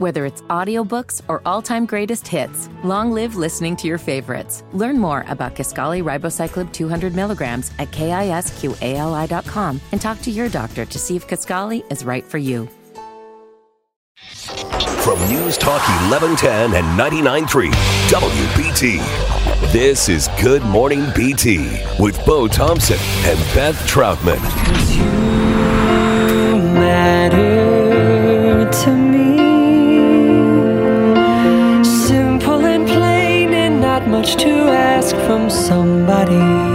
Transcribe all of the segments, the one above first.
Whether it's audiobooks or all-time greatest hits, long live listening to your favorites. Learn more about Kisqali Ribociclib 200 milligrams at kisqali.com and talk to your doctor to see if Kisqali is right for you. From News Talk 1110 and 99.3 WBT. This is Good Morning BT with Bo Thompson and Beth Troutman. Much to ask from somebody.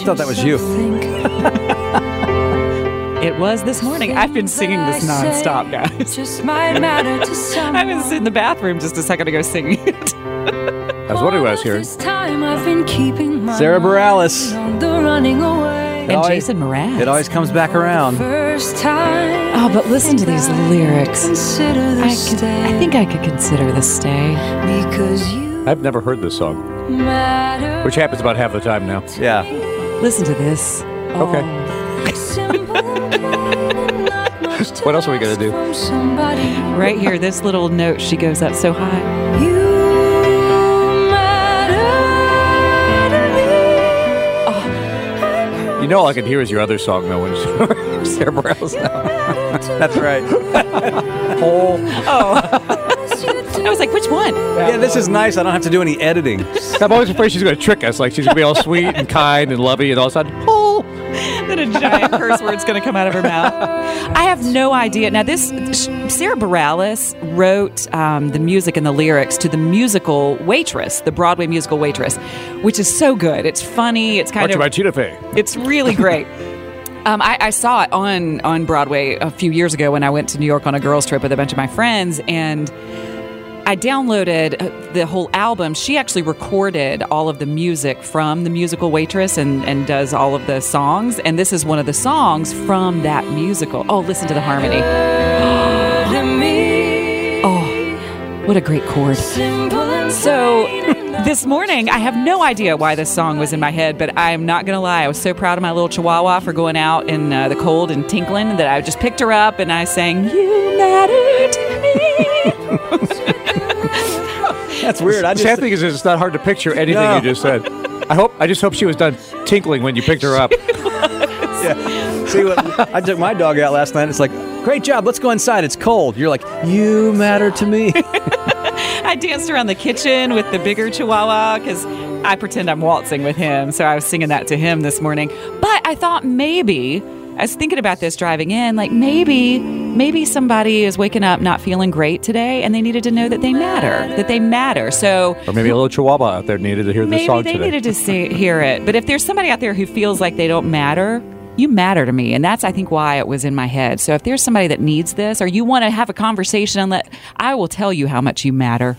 I thought that was you. It was this morning. I've been singing this nonstop, guys. Just might matter to someone. I was in the bathroom just a second ago singing it. I was wondering what I was hearing. This time I've been keeping my Sara Bareilles. mind on the running away. And always- Jason Mraz. It always comes back around. First time. Oh, but listen to these lyrics. Consider the I, could, stay. I think I could consider this stay. because you I've never heard this song, matter. which happens about half the time now. Yeah. Listen to this. Okay. Simple and plain and not much to What else are we gonna do? somebody. Right here, this little note, she goes up so high. You matter to me. You know, all I can hear is your other song, though, when Sara Bareilles now. That's right. Whole. Oh. I was like, which one? Yeah, this is nice. I don't have to do any editing. I'm always afraid she's going to trick us. Like she's going to be all sweet and kind and lovey, and all of a sudden, oh, Then a giant curse word's going to come out of her mouth. I have no idea. Now, this Sara Bareilles wrote um, the music and the lyrics to the musical Waitress, the Broadway musical Waitress, which is so good. It's funny. It's kind watch of my Cheetah Fay. It's really great. Um, I, I saw it on on Broadway a few years ago when I went to New York on a girls' trip with a bunch of my friends, and I downloaded uh, the whole album. She actually recorded all of the music from the musical Waitress and, and does all of the songs. And this is one of the songs from that musical. Oh, listen to the harmony. Oh, what a great chord. So this morning, I have no idea why this song was in my head, but I'm not going to lie. I was so proud of my little chihuahua for going out in uh, the cold and tinkling that I just picked her up and I sang, You Matter to Me. That's weird. I The sad thing is, it's not hard to picture anything No. you just said. I hope. I just hope she was done tinkling when you picked her up. Yeah. See what I took my dog out last night. It's like, great job. Let's go inside. It's cold. You're like, you matter to me. I danced around the kitchen with the bigger chihuahua because I pretend I'm waltzing with him. So I was singing that to him this morning. But I thought maybe, I was thinking about this driving in, like maybe, maybe somebody is waking up not feeling great today and they needed to know that they matter, that they matter. So Or maybe a little chihuahua out there needed to hear this maybe song they needed to see, hear it. But if there's somebody out there who feels like they don't matter, you matter to me. And that's, I think, why it was in my head. So if there's somebody that needs this or you want to have a conversation and let, I will tell you how much you matter.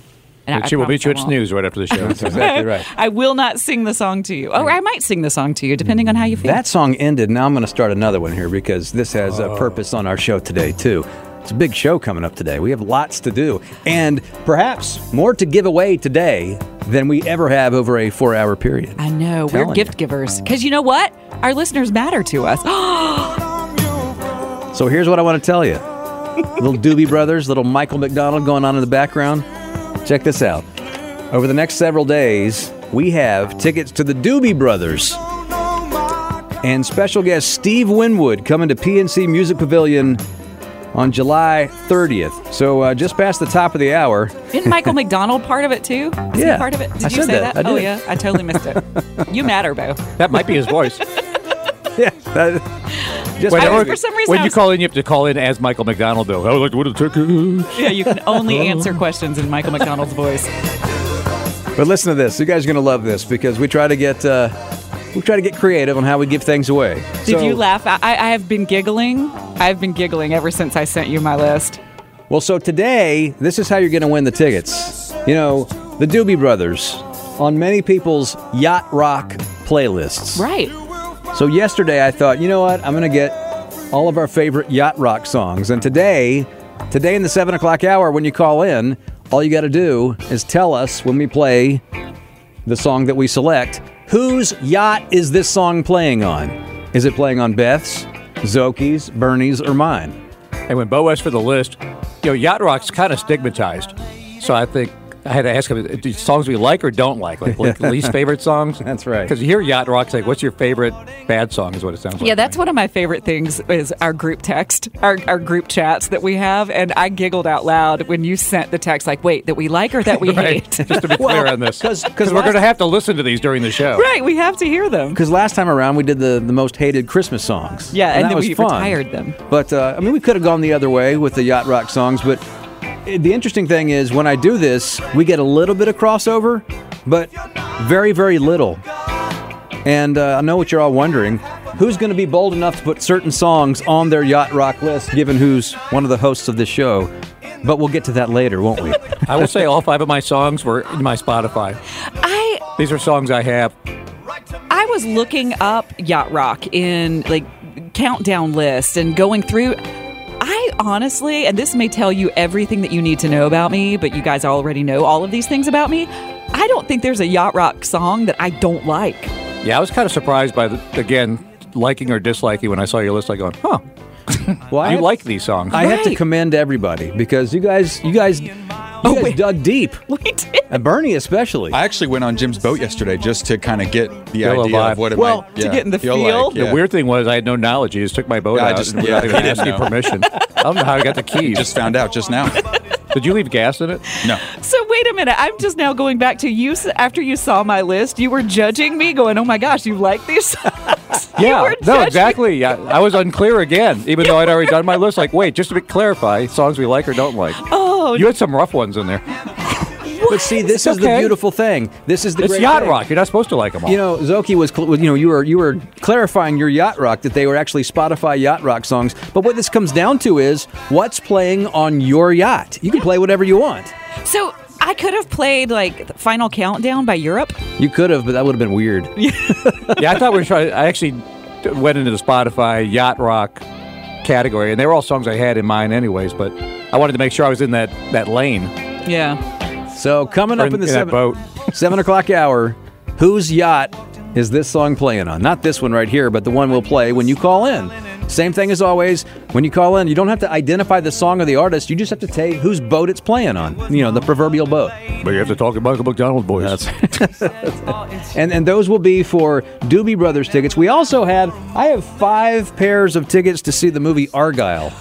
And I- I she will promise meet you at snooze right after the show. That's exactly right. I will not sing the song to you. Or I might sing the song to you, depending on how you feel. That song ended. Now I'm going to start another one here because this has Oh. a purpose on our show today, too. It's a big show coming up today. We have lots to do, and perhaps more to give away today than we ever have over a four hour period. I know. Telling We're gift you. givers. Because you know what? Our listeners matter to us. So here's what I want to tell you little Doobie Brothers, little Michael McDonald going on in the background. Check this out. Over the next several days, we have tickets to the Doobie Brothers and special guest Steve Winwood coming to PNC Music Pavilion on July 30th. So uh, just past the top of the hour. Isn't Michael McDonald part of it too? Is he Yeah. part of it? Did I you said say that. that? I Oh yeah, I totally missed it. you matter, Bo. that might be his voice. Yeah. that- just Whenever- I- for some reason when I you was- call in, you have to call in as Michael McDonald, though. I would like to win a ticket. Yeah, you can only answer questions in Michael McDonald's voice. But listen to this. You guys are going to love this because we try to get uh, we try to get creative on how we give things away. Did So- you laugh? I, I have been giggling. I've been giggling ever since I sent you my list. Well, so today, this is how you're going to win the tickets. You know, the Doobie Brothers on many people's yacht rock playlists. Right. So yesterday I thought, you know what? I'm going to get all of our favorite yacht rock songs. And today, today in the seven o'clock hour, when you call in, all you got to do is tell us when we play the song that we select, whose yacht is this song playing on? Is it playing on Beth's, Zoki's, Bernie's, or mine? And when Bo asked for the list, you know, yacht rock's kind of stigmatized. So I think I had to ask him, do songs we like or don't like? Like, like least favorite songs? That's right. Because you hear yacht rock, it's like, what's your favorite bad song is what it sounds like. Yeah, that's one of my favorite things is our group text, our, our group chats that we have. And I giggled out loud when you sent the text, like, wait, that we like or that we Right. hate? Just to be clear on this. 'cause- 'cause we're going to have to listen to these during the show. right, we have to hear them. Because last time around we did the, the most hated Christmas songs. Yeah, and that then was we fun. retired them. But uh, I mean, we could have gone the other way with the yacht rock songs. But uh, the interesting thing is, when I do this, we get a little bit of crossover, but very, very little. And uh, I know what you're all wondering: who's going to be bold enough to put certain songs on their yacht rock list, given who's one of the hosts of this show? But we'll get to that later, won't we? I will say all five of my songs were in my Spotify. I These are songs I have. I was looking up yacht rock in like countdown list and going through. I honestly, and this may tell you everything that you need to know about me, but you guys already know all of these things about me. I don't think there's a yacht rock song that I don't like. Yeah, I was kind of surprised by, the, again, liking or disliking when I saw your list. I going, huh, Well, I you have- like these songs. I have to commend everybody because you guys, you guys, you Oh, guys wait. dug deep, We did. and Bernie especially. I actually went on Jim's boat yesterday just to kind of get the Feel idea vibe. of what it Well, might to yeah, get in the feel feel. Like, yeah. The weird thing was I had no knowledge. You just took my boat Yeah, I out just- and yeah, without even he didn't asking know. permission. I don't know how I got the keys. Just found out just now. Did you leave gas in it? No. So wait a minute. I'm just now going back to you. After you saw my list, you were judging me, going, "Oh my gosh, you like these songs?" Yeah, were no, exactly. Yeah, I was unclear again, even though I'd already done my list. Like, wait, just to be clarify, songs we like or don't like. Oh, You had some rough ones in there. But see, this is the beautiful thing. This is the It's great yacht thing. rock. You're not supposed to like them all. You know, Zoki was, cl- you know, you were you were clarifying your yacht rock that they were actually Spotify yacht rock songs. But what this comes down to is what's playing on your yacht. You can play whatever you want. So I could have played like Final Countdown by Europe. You could have, but that would have been weird. yeah, I thought we were trying. I actually went into the Spotify yacht rock category, and they were all songs I had in mind, anyways. But I wanted to make sure I was in that that lane Yeah. So coming up in, in the in seven, boat. seven o'clock hour, whose yacht is this song playing on? Not this one right here, but the one we'll play when you call in. Same thing as always. When you call in, you don't have to identify the song or the artist. You just have to say whose boat it's playing on. You know, the proverbial boat. But you have to talk about the McDonald, boys. And and those will be for Doobie Brothers tickets. We also have I have five pairs of tickets to see the movie Argylle.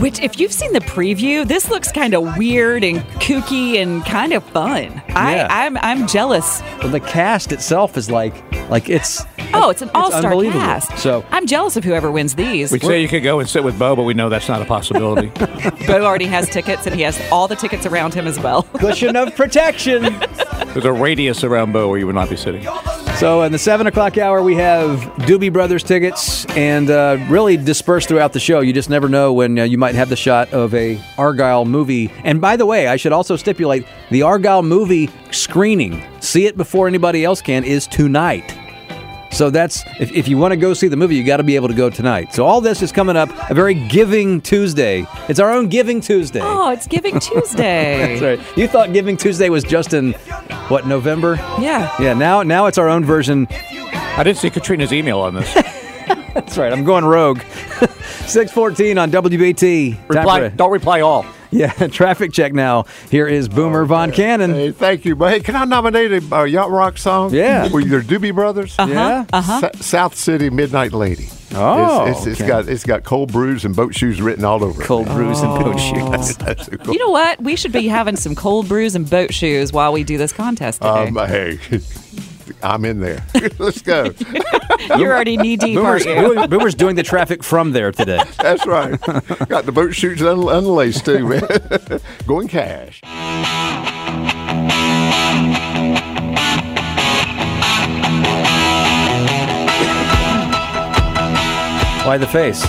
Which, if you've seen the preview, this looks kind of weird and kooky and kind of fun. Yeah. I, I'm I'm jealous. But the cast itself is like like it's Oh, it's an all-star unbelievable. cast. So I'm jealous of whoever wins these. We say you could go and sit with Bo, but we know that's not a possibility. Bo already has tickets, and he has all the tickets around him as well. cushion of protection. There's a radius around Bo where you would not be sitting. So in the seven o'clock hour, we have Doobie Brothers tickets, and uh, really dispersed throughout the show. You just never know when uh, you might have the shot of a Argylle movie. And by the way, I should also stipulate the Argylle movie screening. See it before anybody else can is tonight. So that's if, if you want to go see the movie, you got to be able to go tonight. So all this is coming up a very Giving Tuesday. It's our own Giving Tuesday. Oh, it's Giving Tuesday. That's right. You thought Giving Tuesday was just in what November? Yeah. Yeah. Now now it's our own version. I didn't see Katrina's email on this. That's right. I'm going rogue. 614 on WBT. Reply, don't reply all. Yeah, traffic check now. Here is Boomer Von Cannon. Hey, thank you. But hey, can I nominate a uh, yacht rock song? Yeah. With your Doobie Brothers. Yeah. Uh-huh. Sa- South City Midnight Lady. Oh, it's, it's, it's okay. got it's got cold brews and boat shoes written all over. it. Cold brews and boat shoes. That's so cool. You know what? We should be having some cold brews and boat shoes while we do this contest today. um, hey, I'm in there. Let's go. You're already knee deep, Boomer's, aren't you? Boomer's doing the traffic from there today. That's right. got the boat shoes un- unlaced too, man. Going cash. Why the face?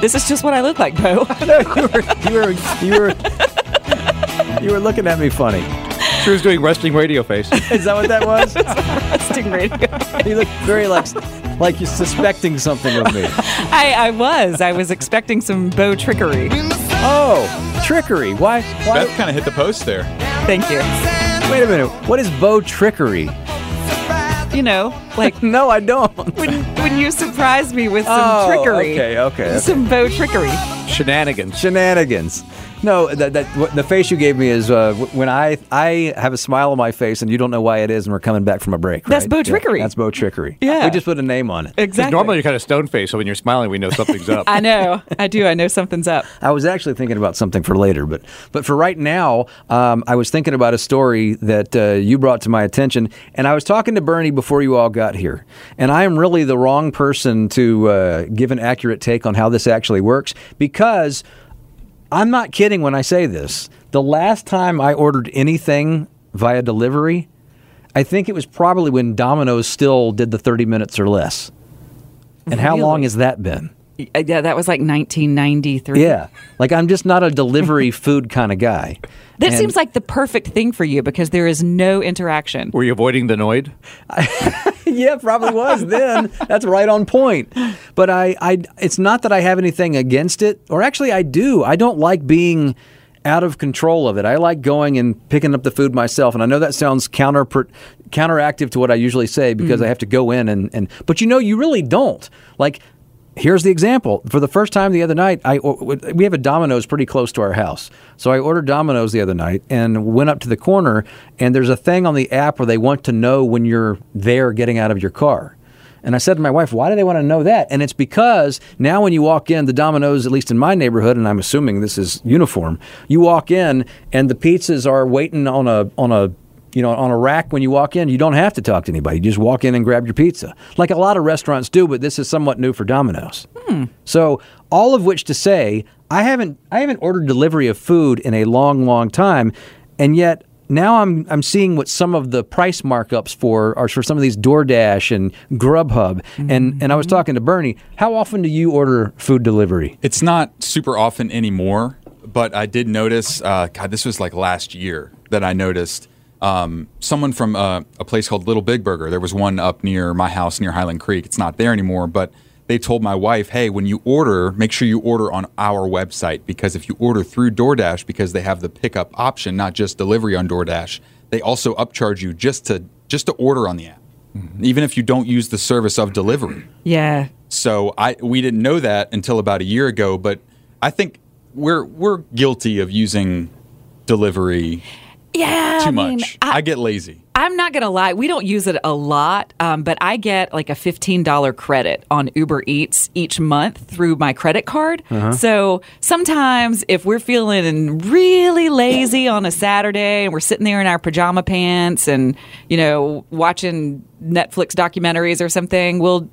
This is just what I look like, Bo. you were you were you were you were looking at me funny. She was doing resting radio face. Is that what that was? Resting radio. you look very like like you're suspecting something of me. I, I was. I was expecting some Bo trickery. Oh, trickery. Why? Why? Beth kind of hit the post there. Thank you. Wait a minute. What is Bo trickery? You know, like No, I don't. when when you surprise me with some Oh, trickery. okay, okay, okay. Some Bo trickery. Shenanigans. Shenanigans. No, that, that what, the face you gave me is uh, when I I have a smile on my face and you don't know why it is, and we're coming back from a break. That's right? Bo Yeah, trickery. that's Bo trickery. Yeah. we just put a name on it. Exactly. Normally you're kind of stone faced, so when you're smiling, we know something's up. I know. I do. I know something's up. I was actually thinking about something for later, but but for right now, um, I was thinking about a story that uh, you brought to my attention, and I was talking to Bernie before you all got here, and I am really the wrong person to uh, give an accurate take on how this actually works because I'm not kidding when I say this. The last time I ordered anything via delivery, I think it was probably when Domino's still did the 30 minutes or less. And how long has that been? Uh, Yeah, that was like 1993. Yeah. Like I'm just not a delivery food kind of guy. That And- seems like the perfect thing for you because there is no interaction. Were you avoiding the Noid? yeah, probably was then. That's right on point. But I, I, it's not that I have anything against it, or actually I do. I don't like being out of control of it. I like going and picking up the food myself, and I know that sounds counter counteractive to what I usually say because I have to go in and, and but you know you really don't like. Here's the example. For the first time the other night, I we have a Domino's pretty close to our house. So I ordered Domino's the other night and went up to the corner and there's a thing on the app where they want to know when you're there getting out of your car. And I said to my wife, "Why do they want to know that?" And it's because now when you walk in the Domino's, at least in my neighborhood, and I'm assuming this is uniform, you walk in and the pizzas are waiting on a on a you know, on a rack when you walk in, you don't have to talk to anybody. You just walk in and grab your pizza, like a lot of restaurants do. But this is somewhat new for Domino's. So, all of which to say, I haven't I haven't ordered delivery of food in a long, long time, and yet now I'm I'm seeing what some of the price markups for are for some of these DoorDash and Grubhub. And and I was talking to Bernie. How often do you order food delivery? It's not super often anymore, but I did notice. Uh, God, this was like last year that I noticed um, someone from uh, a place called Little Big Burger. There was one up near my house near Highland Creek. It's not there anymore, but they told my wife, "Hey, when you order, make sure you order on our website because if you order through DoorDash, because they have the pickup option, not just delivery on DoorDash, they also upcharge you just to just to order on the app, even if you don't use the service of delivery." Yeah. So I we didn't know that until about a year ago, but I think we're we're guilty of using delivery Yeah. too I mean, much. I, get lazy. I'm not gonna lie, we don't use it a lot, um, but I get like a fifteen dollar credit on Uber Eats each month through my credit card. So sometimes if we're feeling really lazy on a Saturday and we're sitting there in our pajama pants and you know watching Netflix documentaries or something, we'll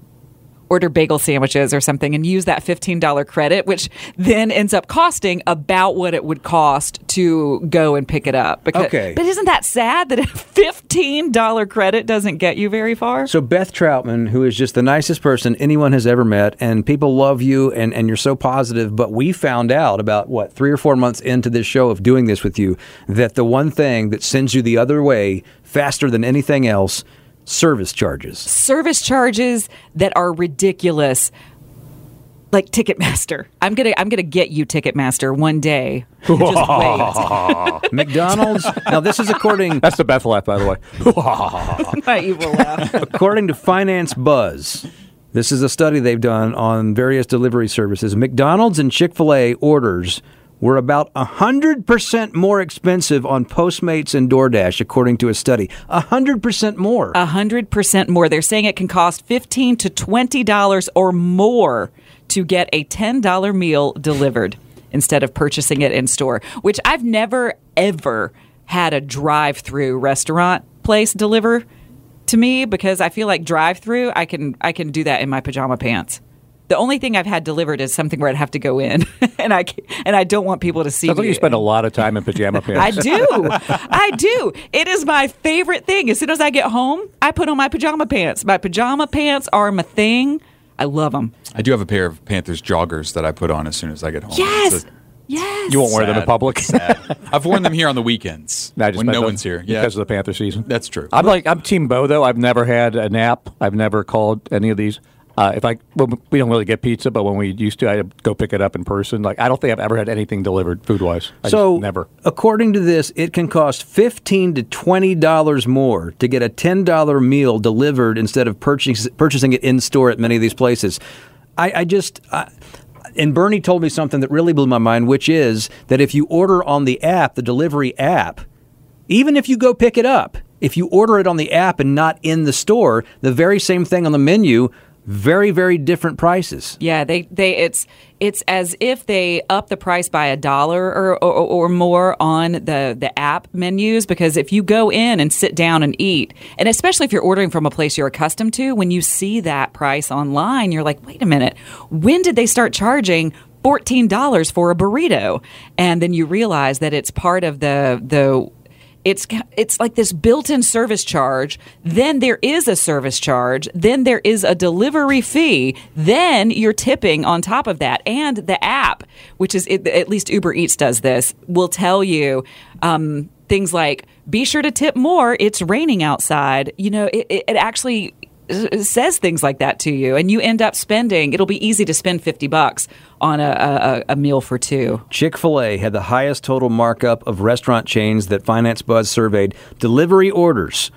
order bagel sandwiches or something and use that $15 credit, which then ends up costing about what it would cost to go and pick it up. Because, Okay. But isn't that sad that a $15 credit doesn't get you very far? So Beth Troutman, who is just the nicest person anyone has ever met, and people love you, and, and you're so positive. But we found out about what three or four months into this show of doing this with you that the one thing that sends you the other way faster than anything else, service charges. Service charges that are ridiculous. Like Ticketmaster, I'm gonna I'm gonna get you Ticketmaster one day. Just wait. McDonald's. now this is according That's the Beth laugh, by the way. My evil laugh. according to Finance Buzz. This is a study they've done on various delivery services. McDonald's and Chick Fil A orders were about 100% more expensive on Postmates and DoorDash, according to a study. 100% more. A hundred percent more. They're saying it can cost 15 to twenty dollars or more to get a ten dollar meal delivered instead of purchasing it in store. Which I've never ever had a drive through restaurant place deliver to me because I feel like drive through I can I can do that in my pajama pants. The only thing I've had delivered is something where I'd have to go in, and I and I don't want people to see. Sounds like me. you spend a lot of time in pajama pants. I do. I do. It is my favorite thing. As soon as I get home, I put on my pajama pants. My pajama pants are my thing. I love them. I do have a pair of Panthers joggers that I put on as soon as I get home. Yes, It's yes. You won't wear them in public. sad. I've worn them here on the weekends I just when no one's here. Yeah, because of the Panther season. that's true. I'm like I'm Team Bo though. I've never had a nap. I've never called any of these. Uh, if I well, we don't really get pizza, but when we used to, I'd go pick it up in person. Like I don't think I've ever had anything delivered food wise. so never. according to this, it can cost fifteen to twenty dollars more to get a ten dollar meal delivered instead of purchase, purchasing it in store at many of these places. I, I just. I, and Bernie told me something that really blew my mind, which is that if you order on the app, the delivery app, even if you go pick it up, if you order it on the app and not in the store, the very same thing on the menu, very, very different prices. Yeah, they they it's it's as if they up the price by a dollar or, or or more on the the app menus because if you go in and sit down and eat, and especially if you're ordering from a place you're accustomed to, when you see that price online, you're like, wait a minute, when did they start charging? $14 for a burrito and then you realize that it's part of the the it's it's like this built-in service charge then there is a service charge then there is a delivery fee then you're tipping on top of that. And the app which is at least uber eats does this will tell you um, things like be sure to tip more it's raining outside. You know it, it actually says things like that to you and you end up spending it'll be easy to spend 50 bucks on a, a, a meal for two Chick fil A had the highest total markup of restaurant chains that Finance Buzz surveyed. Delivery orders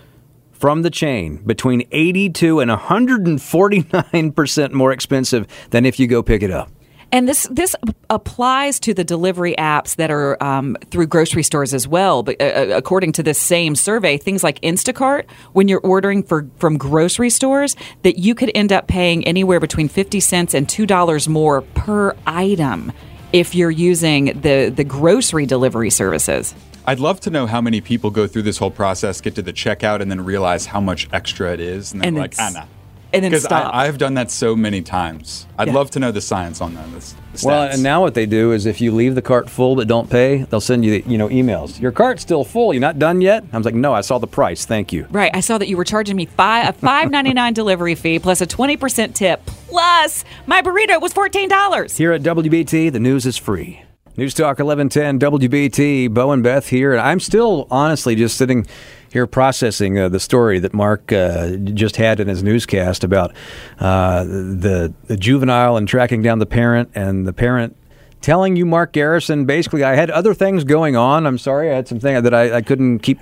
from the chain between 82 and 149% more expensive than if you go pick it up. And this this applies to the delivery apps that are um, through grocery stores as well. But uh, according to this same survey, things like Instacart, when you're ordering for from grocery stores, that you could end up paying anywhere between fifty cents and two dollars more per item if you're using the the grocery delivery services. I'd love to know how many people go through this whole process, get to the checkout, and then realize how much extra it is, and then And like, ah, nah. And then Because stop. I've done that so many times. I'd Yeah. love to know the science on that. The, the Well, and now what they do is if you leave the cart full but don't pay, they'll send you, you know, emails. Your cart's still full. You're not done yet? I was like, no, I saw the price. Thank you. Right. I saw that you were charging me five a five ninety nine delivery fee plus a twenty percent tip plus my burrito was fourteen dollars. Here at WBT, the news is free. News Talk 1110 WBT, Bo and Beth here. And I'm still honestly just sitting here processing uh, the story that Mark uh, just had in his newscast about uh, the, the juvenile and tracking down the parent and the parent telling you, Mark Garrison, basically, I had other things going on. I'm sorry, I had some things that I, I couldn't keep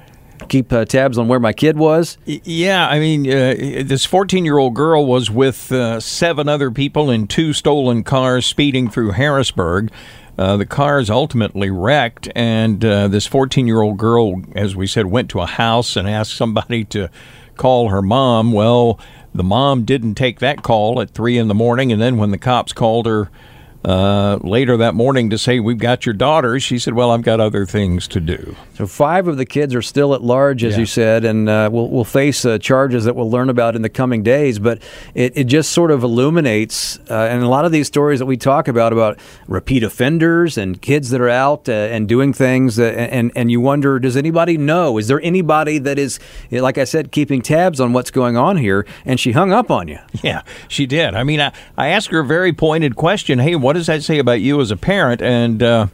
keep uh, tabs on where my kid was. Yeah, I mean, uh, this 14 year old girl was with uh, seven other people in two stolen cars speeding through Harrisburg. Uh, the is ultimately wrecked, and uh, this 14 year old girl, as we said, went to a house and asked somebody to call her mom. Well, the mom didn't take that call at 3 in the morning, and then when the cops called her, uh, later that morning to say, We've got your daughter. She said, Well, I've got other things to do. So five of the kids are still at large, as Yeah. you said, and uh, will will face uh, charges that we'll learn about in the coming days. But it, it just sort of illuminates, uh, and a lot of these stories that we talk about about repeat offenders and kids that are out uh, and doing things, uh, and and you wonder, does anybody know? Is there anybody that is, like I said, keeping tabs on what's going on here? And she hung up on you. Yeah, she did. I mean, I, I asked her a very pointed question. Hey, what does that say about you as a parent? And uh,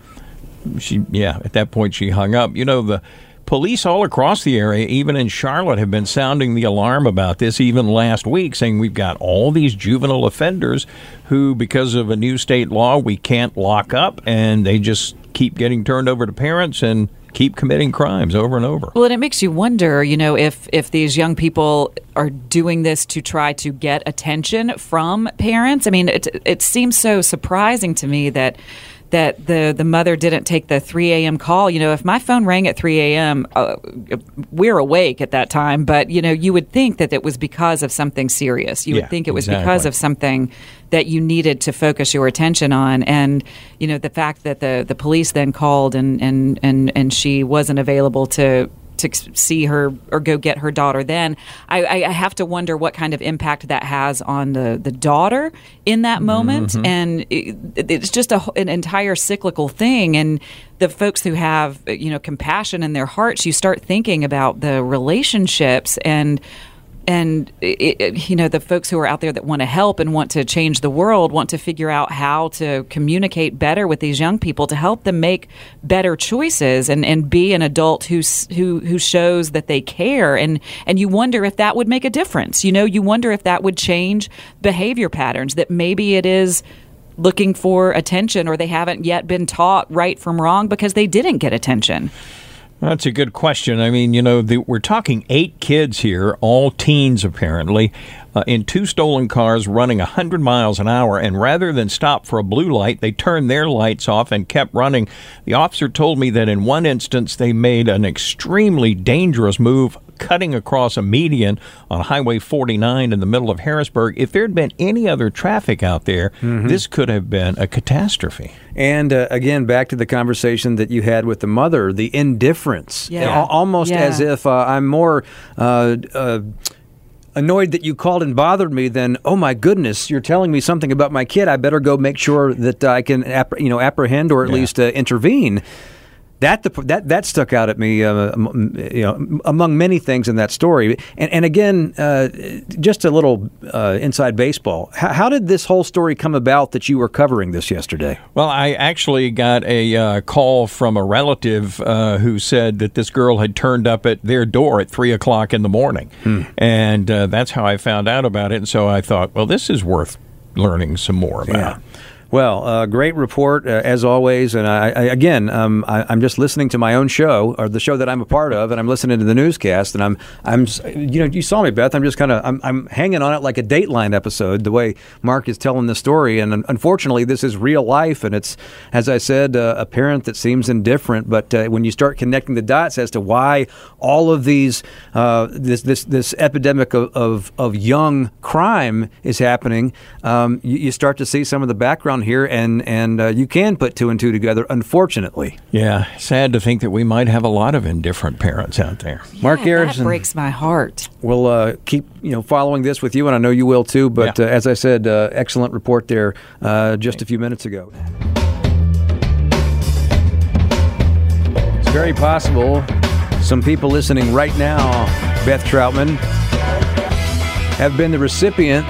she, yeah, at that point she hung up. You know, the police all across the area, even in Charlotte, have been sounding the alarm about this. Even last week, saying we've got all these juvenile offenders who, because of a new state law, we can't lock up, and they just keep getting turned over to parents and keep committing crimes over and over. Well, and it makes you wonder, you know, if if these young people are doing this to try to get attention from parents. I mean, it it seems so surprising to me that that the the mother didn't take the 3 a.m. call. You know, if my phone rang at 3 a.m., uh, we're awake at that time. But you know, you would think that it was because of something serious. You Yeah, would think it was exactly. because of something that you needed to focus your attention on. And you know, the fact that the the police then called and and and and she wasn't available to to see her or go get her daughter then I, I have to wonder what kind of impact that has on the, the daughter in that moment. Mm-hmm. And it, it's just a, an entire cyclical thing. And the folks who have you know compassion in their hearts you start thinking about the relationships and and it, it, you know the folks who are out there that want to help and want to change the world want to figure out how to communicate better with these young people to help them make better choices and, and be an adult who who who shows that they care. And and you wonder if that would make a difference. You know you wonder if that would change behavior patterns that maybe it is looking for attention or they haven't yet been taught right from wrong because they didn't get attention That's a good question. I mean, you know, the, we're talking eight kids here, all teens apparently, uh, in two stolen cars running 100 miles an hour. And rather than stop for a blue light, they turned their lights off and kept running. The officer told me that in one instance, they made an extremely dangerous move. Cutting across a median on Highway 49 in the middle of Harrisburg. If there had been any other traffic out there, this could have been a catastrophe. And uh, again, back to the conversation that you had with the mother, the indifference, Yeah. Al- almost Yeah. as if uh, I'm more. Uh, uh, Annoyed that you called and bothered me, then oh my goodness, you're telling me something about my kid. I better go make sure that I can, app- you know, apprehend or at least uh, intervene. That the, that that stuck out at me, uh, you know, among many things in that story. And, and again, uh, just a little uh, inside baseball. How, how did this whole story come about that you were covering this yesterday? Well, I actually got a uh, call from a relative uh, who said that this girl had turned up at their door at three o'clock in the morning, and uh, that's how I found out about it. And so I thought, well, this is worth learning some more about. Well, uh, great report uh, as always, and I, I again, um, I, I'm just listening to my own show or the show that I'm a part of, and I'm listening to the newscast, and I'm, I'm, you know, you saw me, Beth. I'm just kind of, I'm, I'm hanging on it like a Dateline episode, the way Mark is telling the story, and unfortunately, this is real life, and it's, as I said, uh, a parent that seems indifferent, but uh, when you start connecting the dots as to why all of these, uh, this, this, this epidemic of, of, of young crime is happening, um, you, you start to see some of the background here, and and uh, you can put two and two together. Unfortunately, Yeah, sad to think that we might have a lot of indifferent parents out there. Mark that Garrison breaks my heart We'll uh, keep you know following this with you, and I know you will too. But Yeah. uh, as I said, uh, excellent report there uh, just a few minutes ago. It's very possible some people listening right now, Beth Troutman, have been the recipient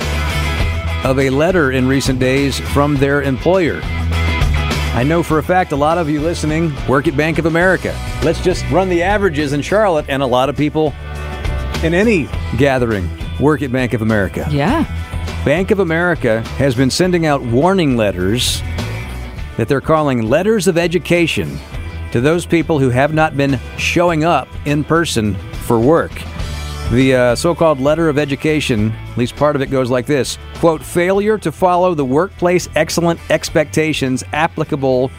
of a letter in recent days from their employer. I know for a fact a lot of you listening work at Bank of America. Let's just run the averages in Charlotte, and a lot of people in any gathering work at Bank of America. yeah Bank of America has been sending out warning letters that they're calling letters of education to those people who have not been showing up in person for work. The uh, so called letter of education, at least part of it goes like this quote, failure to follow the workplace excellent expectations applicable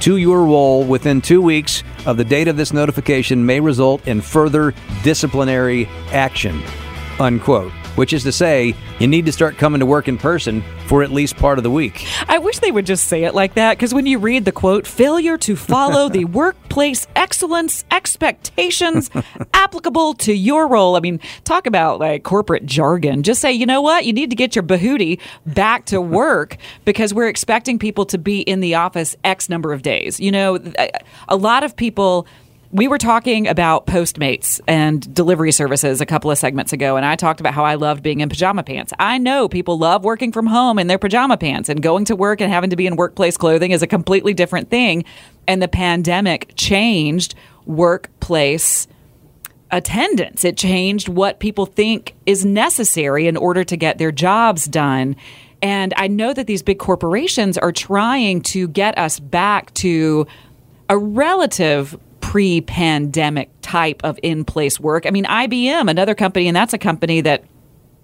to your role within two weeks of the date of this notification may result in further disciplinary action, unquote. Which is to say, you need to start coming to work in person for at least part of the week. I wish they would just say it like that because when you read the quote, failure to follow the workplace excellence expectations applicable to your role. I mean, talk about like corporate jargon. Just say, you know what? You need to get your bahootie back to work because we're expecting people to be in the office X number of days. You know, a lot of people we were talking about Postmates and delivery services a couple of segments ago, and I talked about how I loved being in pajama pants. I know people love working from home in their pajama pants, and going to work and having to be in workplace clothing is a completely different thing. And the pandemic changed workplace attendance. It changed what people think is necessary in order to get their jobs done. And I know that these big corporations are trying to get us back to a relative pre pandemic type of in place work. I mean, IBM, another company, and that's a company that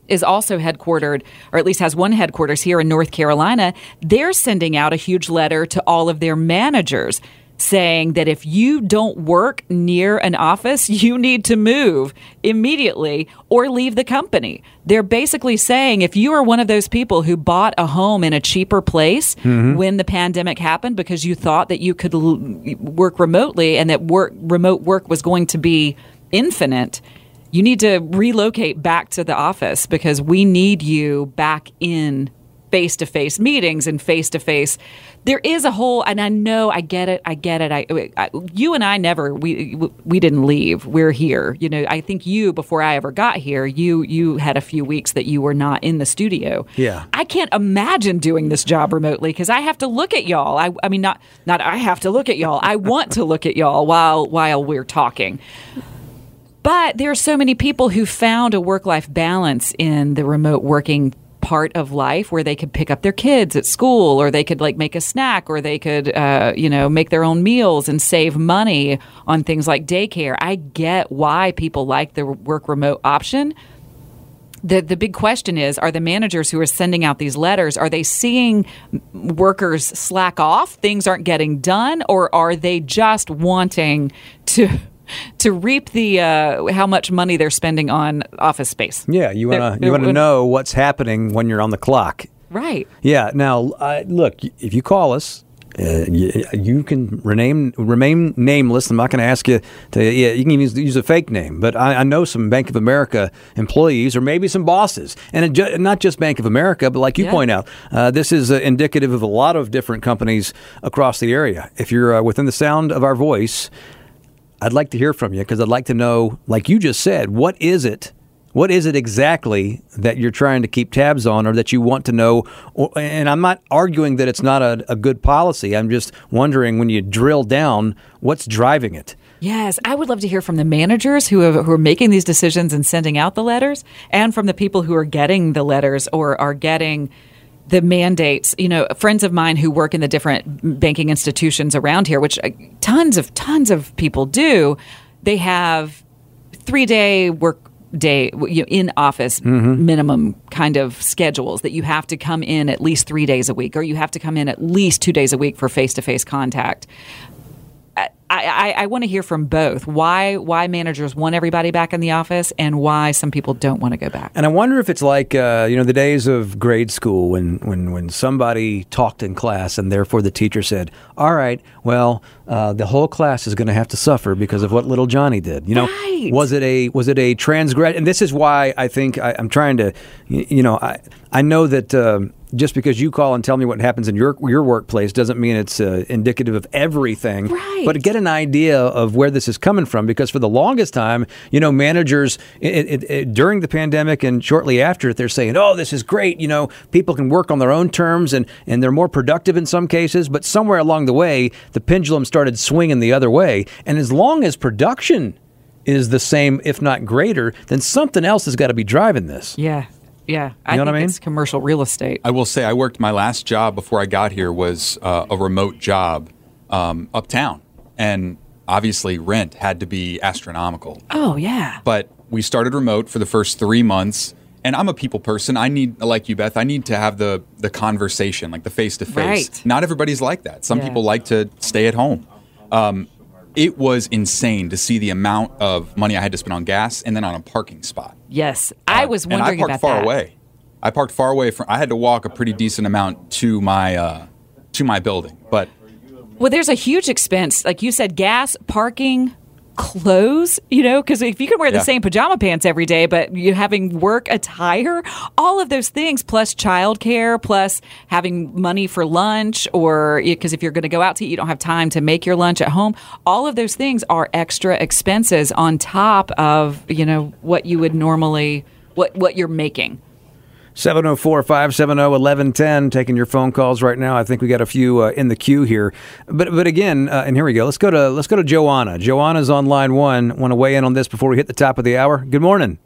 is also headquartered, or at least has one headquarters here in North Carolina, they're sending out a huge letter to all of their managers saying that if you don't work near an office, you need to move immediately or leave the company. They're basically saying if you are one of those people who bought a home in a cheaper place mm-hmm. when the pandemic happened because you thought that you could l- work remotely and that work remote work was going to be infinite, you need to relocate back to the office because we need you back in face to face meetings and face to face. There is a whole, and I know I get it. I get it. I, I, you and I never we we didn't leave. We're here. You know, I think you before I ever got here, you you had a few weeks that you were not in the studio. Yeah. I can't imagine doing this job remotely because I have to look at y'all. I, I mean, not not I have to look at y'all. I want to look at y'all while while we're talking. But there are so many people who found a work life balance in the remote working part of life where they could pick up their kids at school or they could like make a snack or they could uh, you know make their own meals and save money on things like daycare. I get why people like the work remote option. The the big question is are the managers who are sending out these letters are they seeing workers slack off? Things aren't getting done or are they just wanting to to reap the uh, how much money they're spending on office space Yeah, you want to you want to know what's happening when you're on the clock. right Yeah. Now, uh, look, if you call us, uh, you, you can rename, remain nameless. I'm not going to ask you to. Yeah, you can use, use a fake name, but I, I know some Bank of America employees, or maybe some bosses, and ju- not just Bank of America, but like you Yeah. point out, uh, this is uh, indicative of a lot of different companies across the area. If you're uh, within the sound of our voice, I'd like to hear from you because I'd like to know, like you just said, what is it? What is it exactly that you're trying to keep tabs on or that you want to know? Or, and I'm not arguing that it's not a, a good policy. I'm just wondering when you drill down, what's driving it? Yes, I would love to hear from the managers who, have, who are making these decisions and sending out the letters, and from the people who are getting the letters or are getting the mandates. You know, friends of mine who work in the different banking institutions around here, which uh, tons of tons of people do. They have three day work day you know, in office minimum kind of schedules that you have to come in at least three days a week or you have to come in at least two days a week for face to face contact. I, I, I want to hear from both why why managers want everybody back in the office and why some people don't want to go back. And I wonder if it's like uh, you know the days of grade school when, when when somebody talked in class and therefore the teacher said, "All right, well, uh, the whole class is going to have to suffer because of what little Johnny did." You know, Right. Was it a was it a transgress? And this is why I think I, I'm trying to, you, you know, I I know that. Um, just because you call and tell me what happens in your your workplace doesn't mean it's uh, indicative of everything. Right. But get an idea of where this is coming from because for the longest time, you know, managers it, it, it, during the pandemic and shortly after it, they're saying, "Oh, this is great." You know, people can work on their own terms and and they're more productive in some cases. But somewhere along the way, the pendulum started swinging the other way. And as long as production is the same, if not greater, then something else has got to be driving this. Yeah, yeah. I You know think what I mean? it's commercial real estate. I will say I worked my last job before I got here was uh, a remote job um, uptown, and obviously rent had to be astronomical. oh yeah. But we started remote for the first three months, and I'm a people person. I need, like you, Beth, I need to have the the conversation, like the face to face. Right. Not everybody's like that. Some Yeah. people like to stay at home. Um, it was insane to see the amount of money I had to spend on gas and then on a parking spot. Yes, I was wondering and I parked far that. away. I parked far away from. I had to walk a pretty decent amount to my uh, to my building, but Well, there's a huge expense, like you said, gas, parking, clothes. You know, because if you can wear the same pajama pants every day, but you having work attire, all of those things, plus childcare, plus having money for lunch, or because if you're going to go out to eat, you don't have time to make your lunch at home. All of those things are extra expenses on top of you know what you would normally what what you're making. 704 570 1110. Taking your phone calls right now. I think we got a few uh, in the queue here. But but again, uh, and here we go. Let's go to let's go to Joanna. Joanna's on line one. Want to weigh in on this before we hit the top of the hour? Good morning.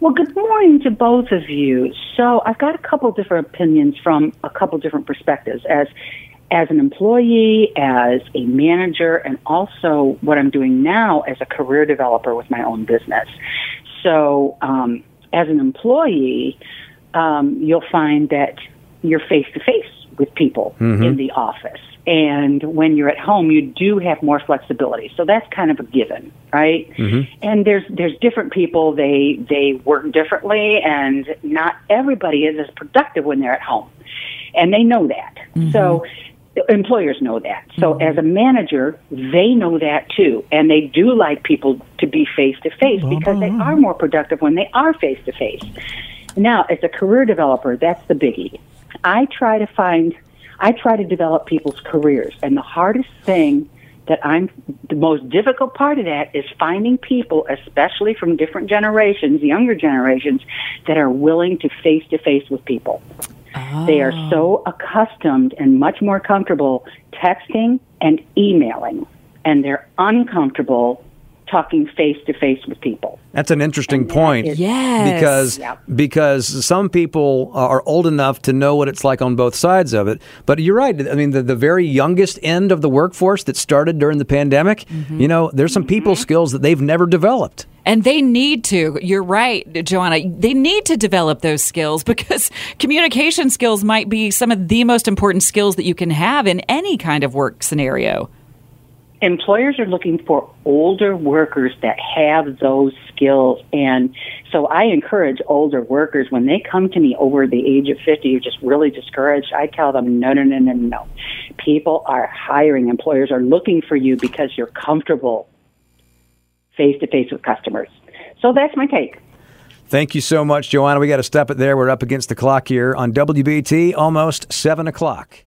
Well, good morning to both of you. So I've got a couple different opinions from a couple different perspectives as as an employee, as a manager, and also what I'm doing now as a career developer with my own business. So um, as an employee, um, you'll find that you're face to face with people mm-hmm. in the office. And when you're at home, you do have more flexibility. So that's kind of a given, right? Mm-hmm. And there's there's different people. They they work differently, and not everybody is as productive when they're at home, and they know that. Mm-hmm. So employers know that. So as a manager, they know that too, and they do like people to be face to face because they are more productive when they are face to face. Now, as a career developer, that's the biggie. I try to find, I try to develop people's careers, and the hardest thing that I'm the most difficult part of that is finding people, especially from different generations, younger generations, that are willing to face to face with people. They are oh. so accustomed and much more comfortable texting and emailing, and they're uncomfortable talking face to face with people. That's an interesting point. Yes. Because Yep. because some people are old enough to know what it's like on both sides of it. But you're right. I mean, the, the very youngest end of the workforce that started during the pandemic, Mm-hmm. you know, there's some people skills that they've never developed. And they need to. You're right, Joanna. They need to develop those skills because communication skills might be some of the most important skills that you can have in any kind of work scenario. Employers are looking for older workers that have those skills and so I encourage older workers when they come to me over the age of 50 who just really discouraged I tell them no no no no no people are hiring employers are looking for you because you're comfortable face to face with customers so that's my take Thank you so much, Joanna. We got to stop it there. We're up against the clock here on WBT, almost 7 o'clock.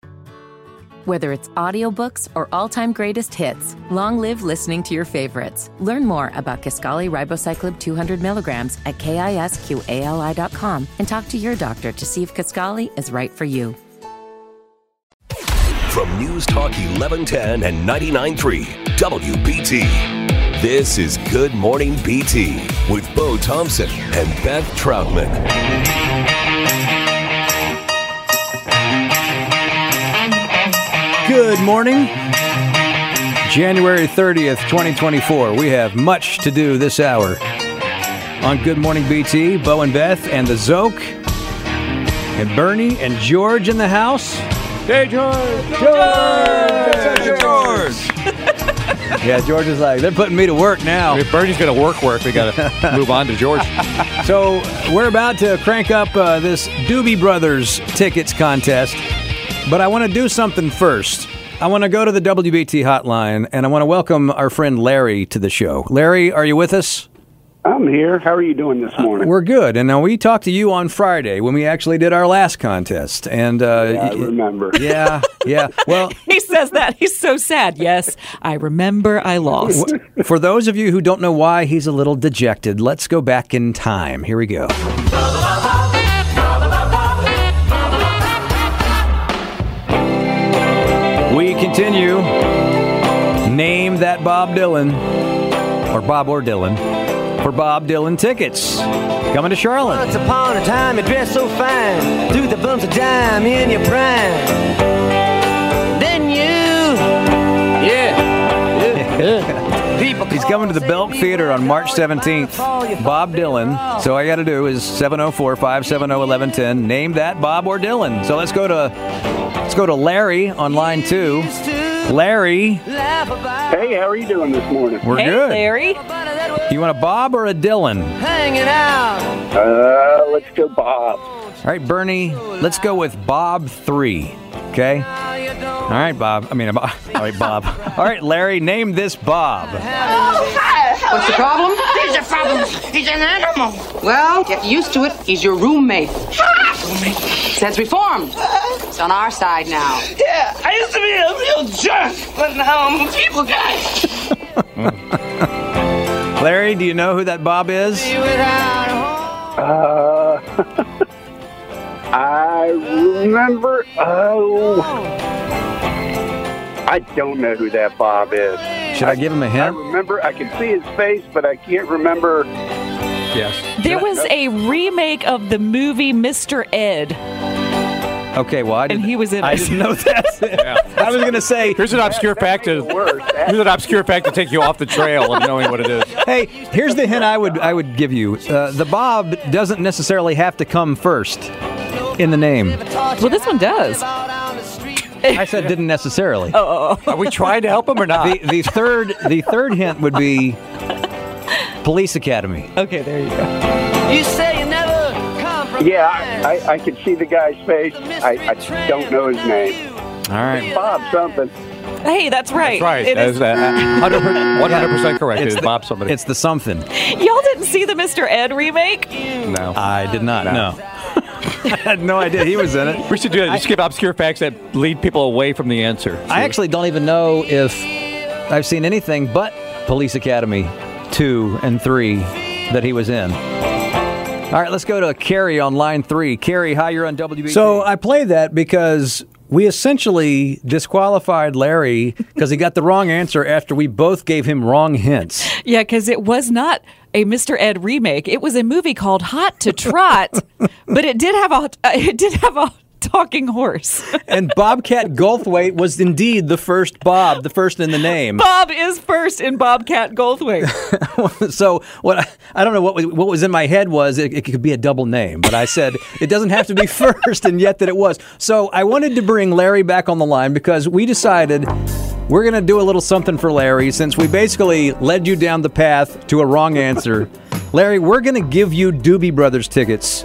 Whether it's audiobooks or all-time greatest hits, long live listening to your favorites. Learn more about Kisqali Ribociclib 200 milligrams at kisqali.com and talk to your doctor to see if Kisqali is right for you. From News Talk 1110 and 99.3 WBT. This is Good Morning BT with Bo Thompson and Beth Troutman. Good morning. January 30th, 2024. We have much to do this hour. On Good Morning BT, Bo and Beth and the Zoke. And Bernie and George in the house. Hey, George! George! George! yeah, George is like, they're putting me to work now. If Bernie's going to work work, we got to move on to George. So we're about to crank up uh, this Doobie Brothers tickets contest, but I want to do something first. I want to go to the WBT hotline and I want to welcome our friend Larry to the show. Larry, are you with us? I'm here. How are you doing this morning? We're good. And now we talked to you on Friday when we actually did our last contest. And uh, Yeah, I remember. yeah, yeah. Well, He says that. He's so sad. Yes, I remember I lost. for those of you who don't know why he's a little dejected, let's go back in time. Here we go. Continue. Name that Bob Dylan, or Bob or Dylan, for Bob Dylan tickets. Coming to Charlotte. Once upon a time, you dressed so fine, threw the bumps of dime in your prime. Then you, yeah, yeah. People He's coming to the Belk Theater on March 17th. Bob Dylan. So all I got to do is 704 570 1110. Name that Bob or Dylan. So let's go to let's go to Larry on line two. Larry, Hey, how are you doing this morning? we're hey, good. Larry. You want a Bob or a Dylan? hanging out. Uh, let's go, Bob. All right, Bernie, let's go with Bob 3. Okay? All right, Bob. I mean, Bob. All right, Bob. All right, Larry, name this Bob. What's the problem? He's a problem. He's an animal. Well, get used to it. He's your roommate. Since we formed, it's on our side now. Yeah, I used to be a real jerk, but now I'm a people guy. Larry, do you know who that Bob is? Uh, I remember. Oh, I don't know who that Bob is. Should I give him a hint? I remember. I can see his face, but I can't remember. Yes. There was a remake of the movie Mr. Ed. Okay, well, I didn't, he was in I it. didn't know that. I was going to say, Here's an obscure fact to Worse. here's an obscure fact to take you off the trail of knowing what it is. hey, here's the hint I would I would give you. Uh, the Bob doesn't necessarily have to come first in the name. Well, this one does. I said didn't necessarily. Are we trying to help him or not? The the third the third hint would be Police Academy. Okay, there you go. You say you never compromise. Yeah, I, I, I could see the guy's face. I, I don't know his name. All right. Bob something. Hey, that's right. That's right. It That is- is uh, 100 percent correct. It's It's the- Bob somebody. It's the something. Y'all didn't see the Mr. Ed remake? no. I did not. No. had no idea he was in it. We should do that. Just give obscure facts that lead people away from the answer. I actually don't even know if I've seen anything but Police Academy 2 and 3 that he was in. All right, let's go to Carrie on line three. Carrie, hi, you're on WB. So I played that because we essentially disqualified Larry because he got the wrong answer after we both gave him wrong hints. Yeah, because it was not a Mr. Ed remake. It was a movie called Hot to Trot, but it did have a uh, it did have a talking horse. and Bobcat Goldthwait was indeed the first Bob, the first in the name. Bob is first in Bobcat Goldthwait. so what I, I don't know what was, what was in my head was it, it could be a double name, but I said it doesn't have to be first, and yet that it was. So I wanted to bring Larry back on the line because we decided we're going to do a little something for Larry since we basically led you down the path to a wrong answer. Larry, we're going to give you Doobie Brothers tickets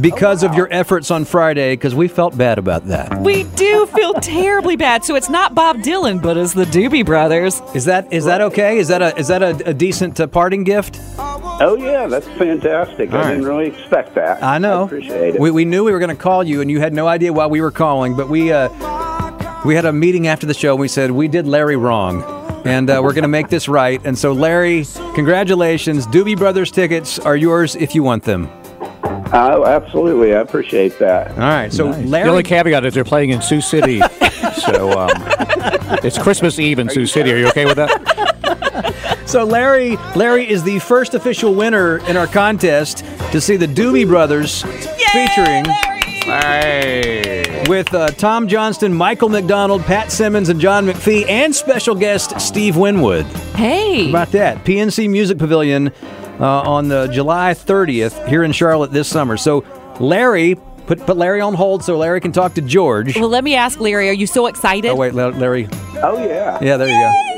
because of your efforts on Friday because we felt bad about that. We do feel terribly bad. So it's not Bob Dylan, but it's the Doobie Brothers. Is that is that okay? Is that a is that a, a decent uh, parting gift? Oh yeah, that's fantastic. All I right. didn't really expect that. I know. appreciate it. We, we knew we were going to call you, and you had no idea why we were calling. But we uh, we had a meeting after the show, and we said we did Larry wrong, and uh, we're going to make this right. And so, Larry, congratulations! Doobie Brothers tickets are yours if you want them. Oh, absolutely. I appreciate that. All right. So The Larry, only caveat is they're playing in Sioux City, so um, it's Christmas Eve in Sioux City. Are you okay with that? So Larry, Larry is the first official winner in our contest to see the Doobie Brothers featuring with uh, Tom Johnston, Michael McDonald, Pat Simmons, and John McFee, and special guest Steve Winwood. Hey, How about that? PNC Music Pavilion uh, on the July 30th here in Charlotte this summer. So Larry, put put Larry on hold so Larry can talk to George. Well, let me ask Larry, are you so excited? Oh wait, Larry. Oh yeah. Yeah, there you go.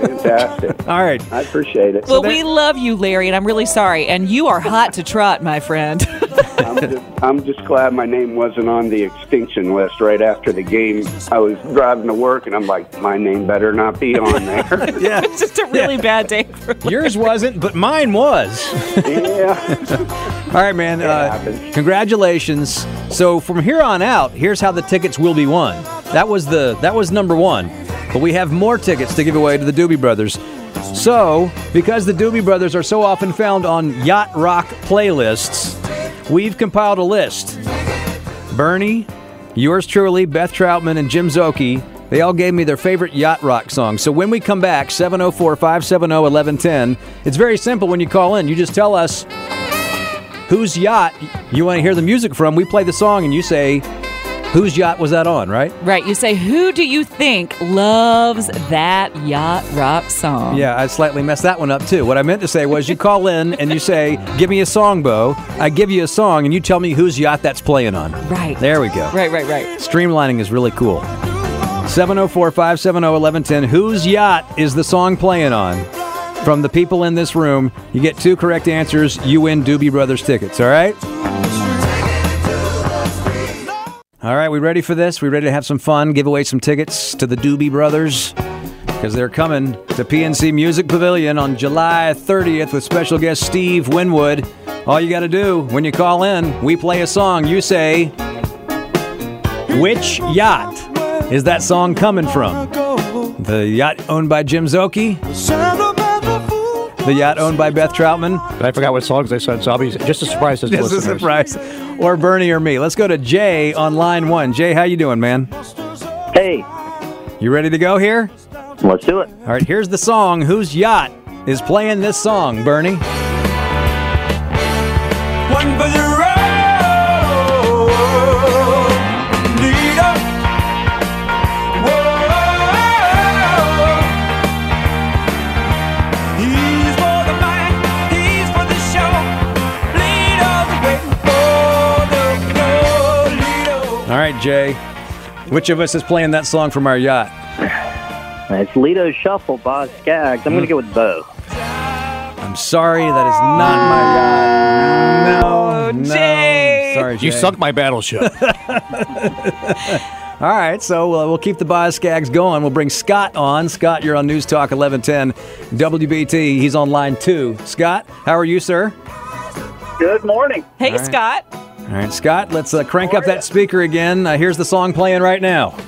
Fantastic. All right. I appreciate it. Well, we love you, Larry, and I'm really sorry. And you are hot to trot, my friend. I'm just, I'm just glad my name wasn't on the extinction list right after the game. I was driving to work, and I'm like, my name better not be on there. yeah, it's just a really bad day for Yours wasn't, but mine was. yeah. All right, man. Uh, congratulations. So from here on out, here's how the tickets will be won. That was the that was number one, but we have more tickets to give away to the Doobie Brothers. So because the Doobie Brothers are so often found on yacht rock playlists, we've compiled a list. Bernie, yours truly, Beth Troutman, and Jim Zoki. They all gave me their favorite yacht rock songs. So when we come back, 704 570 1110, it's very simple when you call in. You just tell us whose yacht you want to hear the music from. We play the song and you say, whose yacht was that on, right? Right. You say, who do you think loves that yacht rock song? Yeah, I slightly messed that one up too. What I meant to say was you call in and you say, give me a song, Bo. I give you a song and you tell me whose yacht that's playing on. Right. There we go. Right, right, right. Streamlining is really cool. 704 570 1110. Whose yacht is the song playing on? From the people in this room, you get two correct answers. You win Doobie Brothers tickets, all right? All right, we ready for this? We ready to have some fun, give away some tickets to the Doobie Brothers? Because they're coming to PNC Music Pavilion on July 30th with special guest Steve Winwood. All you got to do when you call in, we play a song. You say, Which yacht is that song coming from? The yacht owned by Jim Zoki? The yacht owned by Beth Troutman? I forgot what songs they said, so I'll be just as surprised as the Just a listeners. surprise. Or Bernie or me. Let's go to Jay on line one. Jay, how you doing, man? Hey. You ready to go here? Let's do it. All right, here's the song. Whose yacht is playing this song, Bernie? One no, no, leader. All right, Jay. Which of us is playing that song from our yacht? It's Lido Shuffle by Scaggs. I'm going to go with Bo. I'm sorry, that is not my yacht. No, no. Jay. Sorry, Jay. You sunk my battleship. All right, so uh, we'll keep the Boz Scaggs going. We'll bring Scott on. Scott, you're on News Talk 1110 WBT. He's on line two. Scott, how are you, sir? Good morning. Hey, All right. Scott. All right, Scott, let's uh, crank up that speaker again. Uh, here's the song playing right now.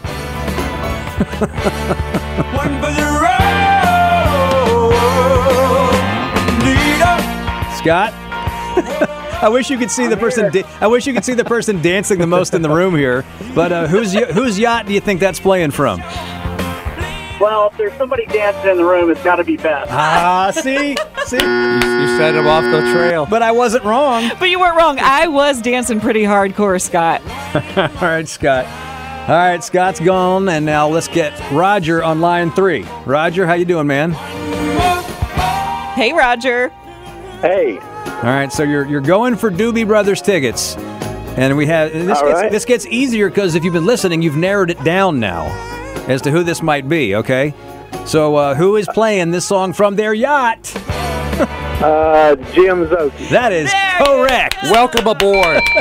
Scott, I wish you could see the person. Da- I wish you could see the person dancing the most in the room here. But uh, whose y- whose yacht do you think that's playing from? Well, if there's somebody dancing in the room, it's got to be Beth. Ah, see, see, You set him off the trail. but I wasn't wrong. But you weren't wrong. I was dancing pretty hardcore, Scott. All right, Scott. All right, Scott's gone, and now let's get Roger on line three. Roger, how you doing, man? Hey, Roger. Hey. All right, so you're you're going for Doobie Brothers tickets, and we have and this All gets right. this gets easier because if you've been listening, you've narrowed it down now as to who this might be. Okay, so uh, who is playing this song from their yacht? Uh, Jim Zoki. That is correct. Welcome aboard.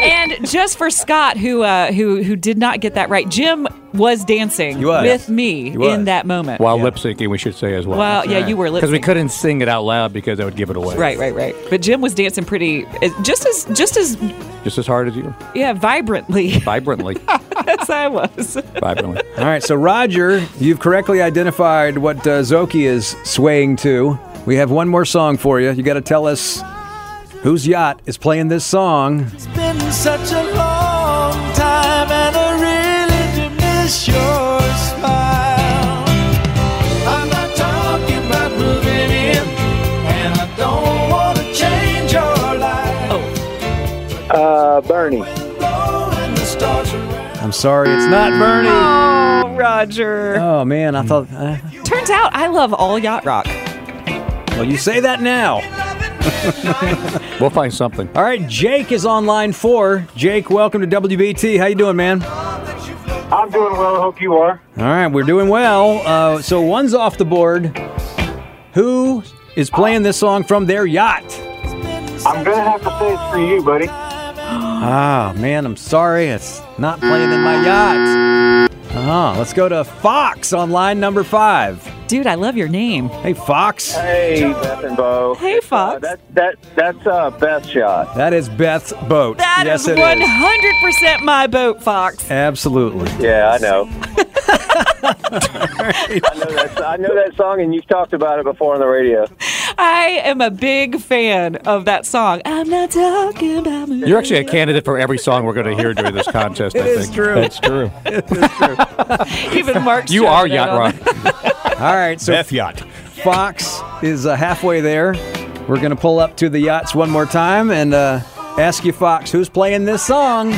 And just for Scott, who uh, who who did not get that right, Jim was dancing was. with me in that moment. While lip syncing, we should say as well. Well, yeah, you were lip Because we couldn't sing it out loud because that would give it away. Right, right, right. But Jim was dancing pretty, just as just as Just as hard as you. yeah, vibrantly Vibrantly. as I was. Vibrantly. All right, so Roger, you've correctly identified what uh, Zoki is swaying to. We have one more song for you. You got to tell us whose yacht is playing this song. I'm sorry, it's not Bernie. Oh, Roger. Oh man, I thought. Uh, Turns out I love all yacht rock. well, you say that now. We'll find something. All right, Jake is on line four. Jake, welcome to WBT. How you doing, man? I'm doing well. I hope you are. All right, we're doing well. Uh, so one's off the board. Who is playing this song from their yacht? I'm gonna have to say it's for you, buddy. Ah, man, I'm sorry. It's not playing in my yacht. Ah, let's go to Fox on line number five. Dude, I love your name. Hey, Fox. Hey, Beth and Bo. Hey, Fox. Uh, that that that's uh Beth's shot. That is Beth's boat. That yes, is it 100% my boat, Fox. Absolutely. Yeah, I know. I know that. I know that song, and you've talked about it before on the radio. I am a big fan of that song. I'm not talking about me. You're actually a candidate for every song we're going to hear during this contest, I It is think. true. That's true. It is true. Even Mark. You are shouting Yacht Rock. All right, so Beth Yacht. Fox is uh, halfway there. We're going to pull up to the yachts one more time and uh, ask you, Fox, who's playing this song?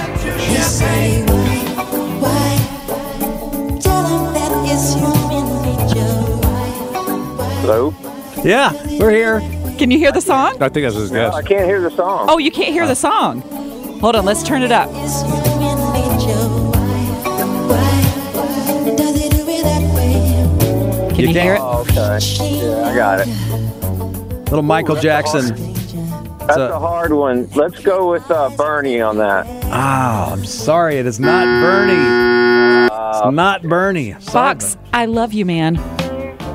Hello. Yeah, we're here. Can you hear the song? I think that's his guess. I can't hear the song. Oh, you can't hear the song. Hold on, let's turn it up. Can you, hear it? Oh, okay. Yeah, I got it. Little Michael Jackson. That's So- a hard one. Let's go with uh, Bernie on that. Oh, I'm sorry. It is not Bernie. It's not Bernie. Sorry, Fox, I love you, man.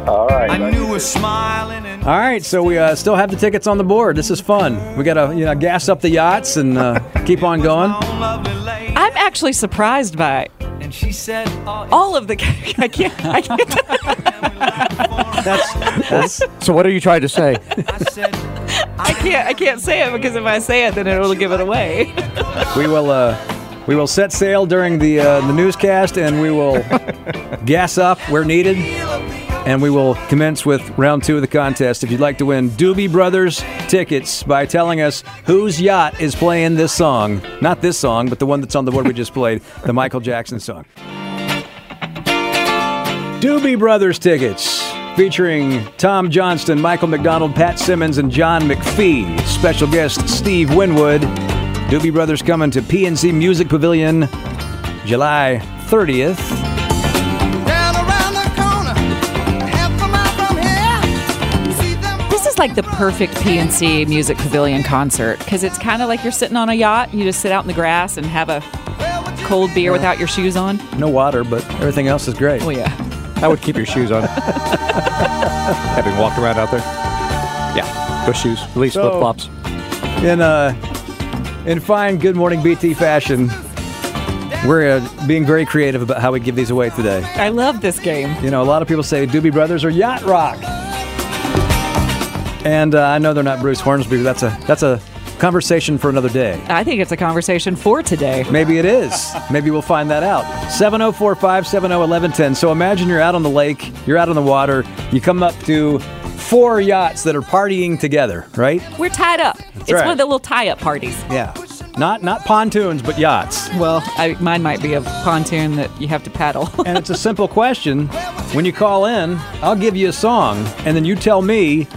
All right. I buddy. knew her smiling and All right, so we uh, still have the tickets on the board. This is fun. We got to you know gas up the yachts and uh, keep on going. I'm actually surprised by And she said, oh, all of the. I can't. I can't. That's that's So what are you trying to say? I I can't. I can't say it because if I say it, then it'll give it away. we will uh, we will set sail during the uh, the newscast and we will gas up where needed. And we will commence with round two of the contest. If you'd like to win Doobie Brothers tickets by telling us whose yacht is playing this song, not this song, but the one that's on the board we just played, the Michael Jackson song. Doobie Brothers tickets featuring Tom Johnston, Michael McDonald, Pat Simmons, and John McFee. Special guest Steve Winwood. Doobie Brothers coming to PNC Music Pavilion July 30th. Is like the perfect PNC Music Pavilion concert because it's kind of like you're sitting on a yacht. You just sit out in the grass and have a cold beer without your shoes on. No water, but everything else is great. Oh yeah. I would keep your shoes on. Having walked around out there. Yeah, go shoes. At least So- flip flops. In uh, In fine Good Morning BT fashion, we're uh, being very creative about how we give these away today. I love this game. You know, a lot of people say Doobie Brothers or Yacht Rock. And uh, I know they're not Bruce Hornsby, but that's a that's a conversation for another day. I think it's a conversation for today. Maybe it is. Maybe we'll find that out. 7045 1110. So imagine you're out on the lake, you're out on the water, you come up to four yachts that are partying together, right? We're tied up. it's right. one of the little tie-up parties. Yeah. Not not pontoons, but yachts. Well, I, mine might be a pontoon that you have to paddle. and it's a simple question. When you call in, I'll give you a song, and then you tell me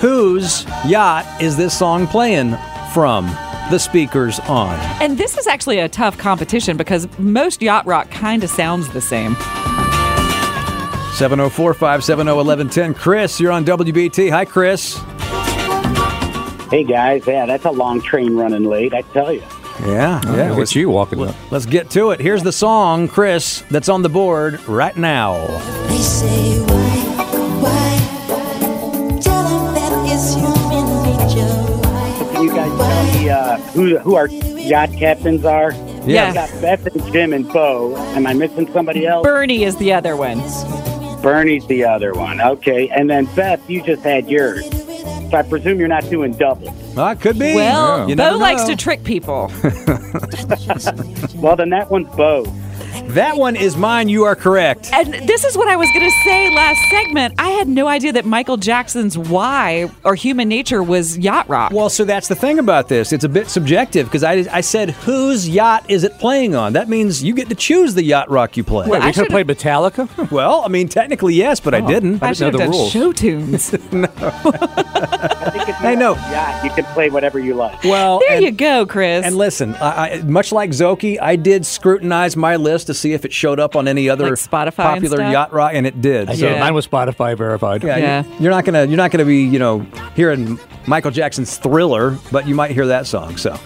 whose yacht is this song playing from the speakers on. and this is actually a tough competition because most yacht rock kind of sounds the same. 704 570 1110. Chris, you're on WBT. Hi, Chris. Hey guys, yeah, that's a long train running late, I tell you. Yeah, yeah. Look at you walking up. Let's get to it. Here's the song, Chris, that's on the board right now. Uh, who who our yacht captains are? Yeah. I've got Beth and Jim and Bo. Am I missing somebody else? Bernie is the other one. Bernie's the other one. Okay, and then Beth, you just had yours. So I presume you're not doing double. Ah, could be. Well, You Bo likes to trick people. Well, then that one's Bo. That one is mine. You are correct. And this is what I was going to say last segment. I had no idea that Michael Jackson's Why or Human Nature was yacht rock. Well, so that's the thing about this. It's a bit subjective because I, I said, whose yacht is it playing on? That means you get to choose the yacht rock you play. Wait, we could have played Metallica? Well, I mean, technically, yes, but I oh. didn't. I didn't know the done show tunes. I I know. yacht. You can play whatever you like. Well, there and, you go, Chris. and listen, I, I, much like Zoki, I did scrutinize my list to see if it showed up on any other Like Spotify popular stuff? yacht rock, and it did. So, said mine was Spotify verified. yeah, Yeah. you- You're not gonna you're not gonna be you know hearing Michael Jackson's Thriller, but you might hear that song. So,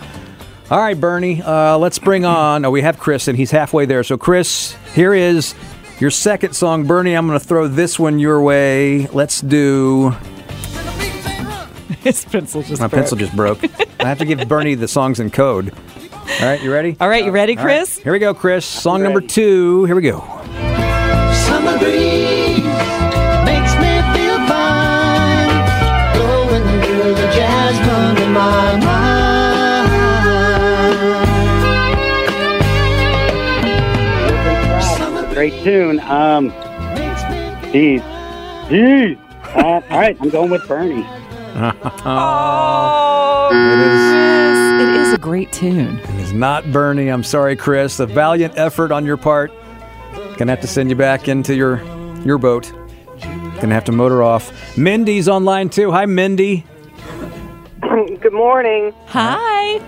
all right, Bernie, uh, let's bring on. Oh, we have Chris, and he's halfway there. So, Chris, here is your second song, Bernie. I'm going to throw this one your way. Let's do. His pencil just My broke. pencil just broke. I have to give Bernie the songs in code. All right, you ready? All right, you ready, All right, Chris? Here we go, Chris. Song number two. Here we go. Summer breeze makes me feel fine. Blowing through the jazz in my mind. Great tune. Um, geez, geez. Uh, all right, I'm going with Bernie. Oh, Chris, it is a great tune. It is not Bernie. I'm sorry, Chris. A valiant effort on your part. Gonna have to send you back into your your boat. Gonna have to motor off. Mindy's online too. Hi, Mindy. Good morning. Hi.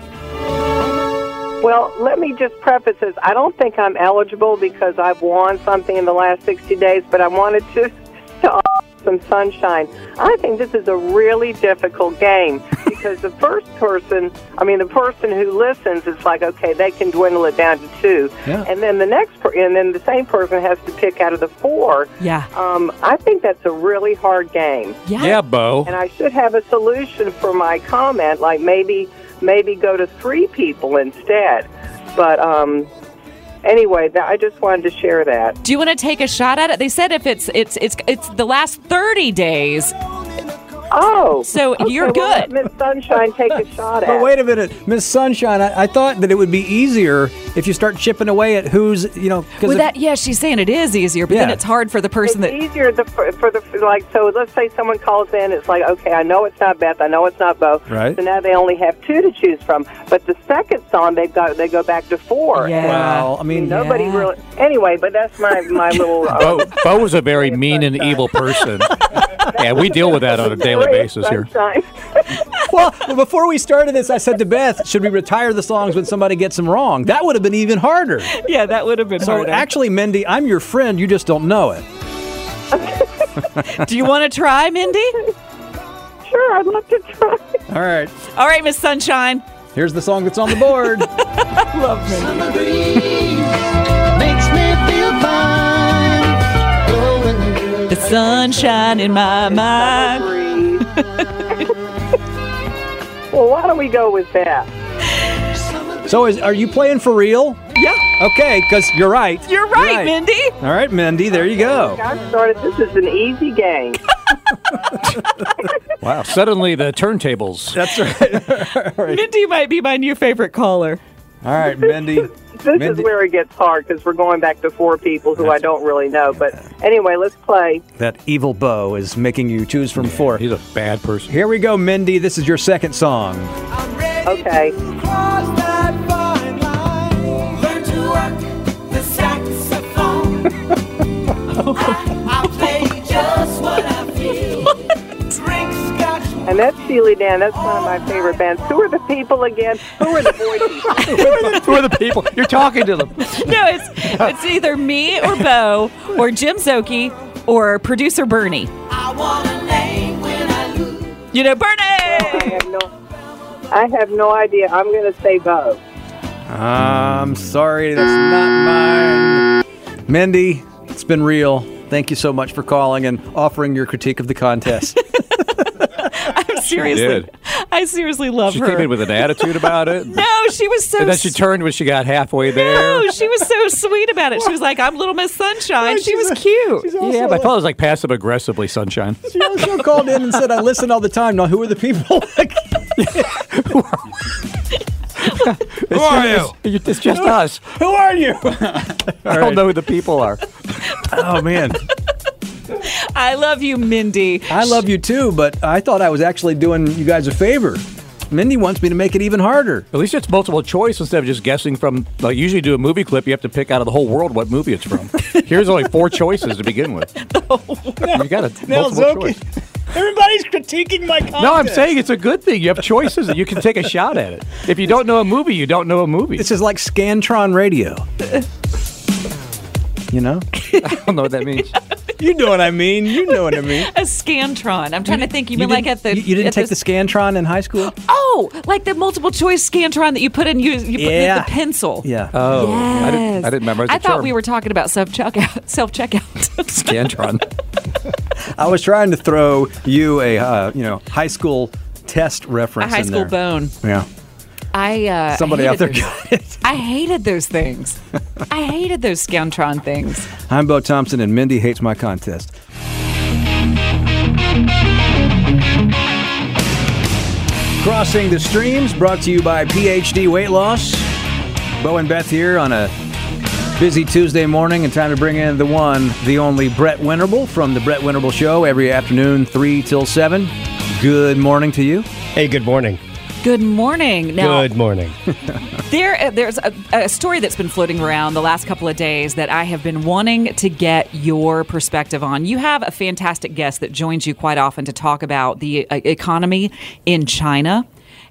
Well, let me just preface this. I don't think I'm eligible because I've won something in the last 60 days, but I wanted to, to offer some sunshine. I think this is a really difficult game because the first person, I mean, the person who listens, it's like, okay, they can dwindle it down to two. Yeah. And then the next, per- and then the same person has to pick out of the four. Yeah. Um, I think that's a really hard game. Yeah. Yeah, Bo. And I should have a solution for my comment, like maybe maybe go to three people instead. But um, anyway, I just wanted to share that. Do you want to take a shot at it? They said if it's it's it's it's the last 30 days. Oh, so you're Okay, well, good. let Miss Sunshine take a shot at. But wait a minute, Miss Sunshine. I, I thought that it would be easier if you start chipping away at who's you know. 'cause Well, that yeah, she's saying it is easier, but then it's hard for the person it's that easier the, for, for the like. So let's say someone calls in. It's like, okay, I know it's not Beth. I know it's not Bo. Right. So now they only have two to choose from. But the second song, they've got they go back to four. Yeah. And, Well, I mean, nobody yeah. really. Anyway, but that's my my little. Uh, Bo, Bo was a very mean and evil person. Yeah, we deal with that on a daily Ray of basis here. Well, before we started this, I said to Beth, "Should we retire the songs when somebody gets them wrong?" That would have been even harder. yeah, that would have been So harder. actually, Mindy, I'm your friend. You just don't know it. Do you want to try, Mindy? Sure, I'd love to try. All right. All right, Miss Sunshine. Here's the song that's on the board. Love me. Summer breeze makes me feel fine. The sunshine in my mind. well, why don't we go with that? So is, are you playing for real? Yeah. Okay, because you're right. You're right, Mindy. All right, Mindy, there you go. Got started. This is an easy game. Wow. Suddenly the turntables. That's right. Mindy might be my new favorite caller. All right, Mindy. This is where it gets hard because we're going back to four people who I don't really know. But anyway, let's play. That evil bow is making you choose from four. He's a bad person. Here we go, Mindy. This is your second song. Okay. And that's Steely Dan. That's one of my favorite bands. Who are the people again? Who are the voices? Who are the people? You're talking to them. No, it's it's either me or Bo or Jim Zoki or producer Bernie. I want a name when I lose. You know, Bernie. I have no, I have no idea. I'm going to say Bo. I'm sorry, that's not mine. Mindy, it's been real. Thank you so much for calling and offering your critique of the contest. I'm seriously, did. I seriously love She her. came in with an attitude about it. no, she was so. And then she turned when she got halfway there. No, she was so sweet about it. She was like, "I'm Little Miss Sunshine." She was cute. yeah, but I thought it was like passive aggressively sunshine. she also called in and said, I listen all the time. Now, who are the people? Who are you? It's, it's just us. who are you? I don't know who the people are. oh, man. I love you, Mindy. I love you too, but I thought I was actually doing you guys a favor. Mindy wants me to make it even harder. At least it's multiple choice instead of just guessing from. Like usually, do a movie clip, you have to pick out of the whole world what movie it's from. Here's only four choices to begin with. you got a Now, multiple Zoki, choice. Everybody's critiquing my contest. No, I'm saying it's a good thing. You have choices and you can take a shot at it. If you don't know a movie, you don't know a movie. This is like Scantron Radio. You know? I don't know what that means. You know what I mean. You know what I mean. A Scantron. I'm trying to think. You, mean like at the? You, you didn't at take the Scantron in high school? Oh, like the multiple choice Scantron that you put in. You, you put in Yeah. the pencil. Yeah. Oh, I didn't. I didn't remember. It was thought term. we were talking about self checkout. Self checkout. Scantron. I was trying to throw you a uh, you know high school test A reference. high in school there. bone. Yeah. I uh, Somebody out hated there those- got it. I hated those things. I hated those Scantron things. I'm Bo Thompson, and Mindy hates my contest. Crossing the Streams, brought to you by PhD Weight Loss. Bo and Beth here on a busy Tuesday morning, and time to bring in the one, the only Brett Winterble from the Brett Winterble Show every afternoon, 3 till 7. Good morning to you. Hey, good morning. Good morning. Now, Good morning. There, uh, there's a, a story that's been floating around the last couple of days that I have been wanting to get your perspective on. You have a fantastic guest that joins you quite often to talk about the uh, economy in China.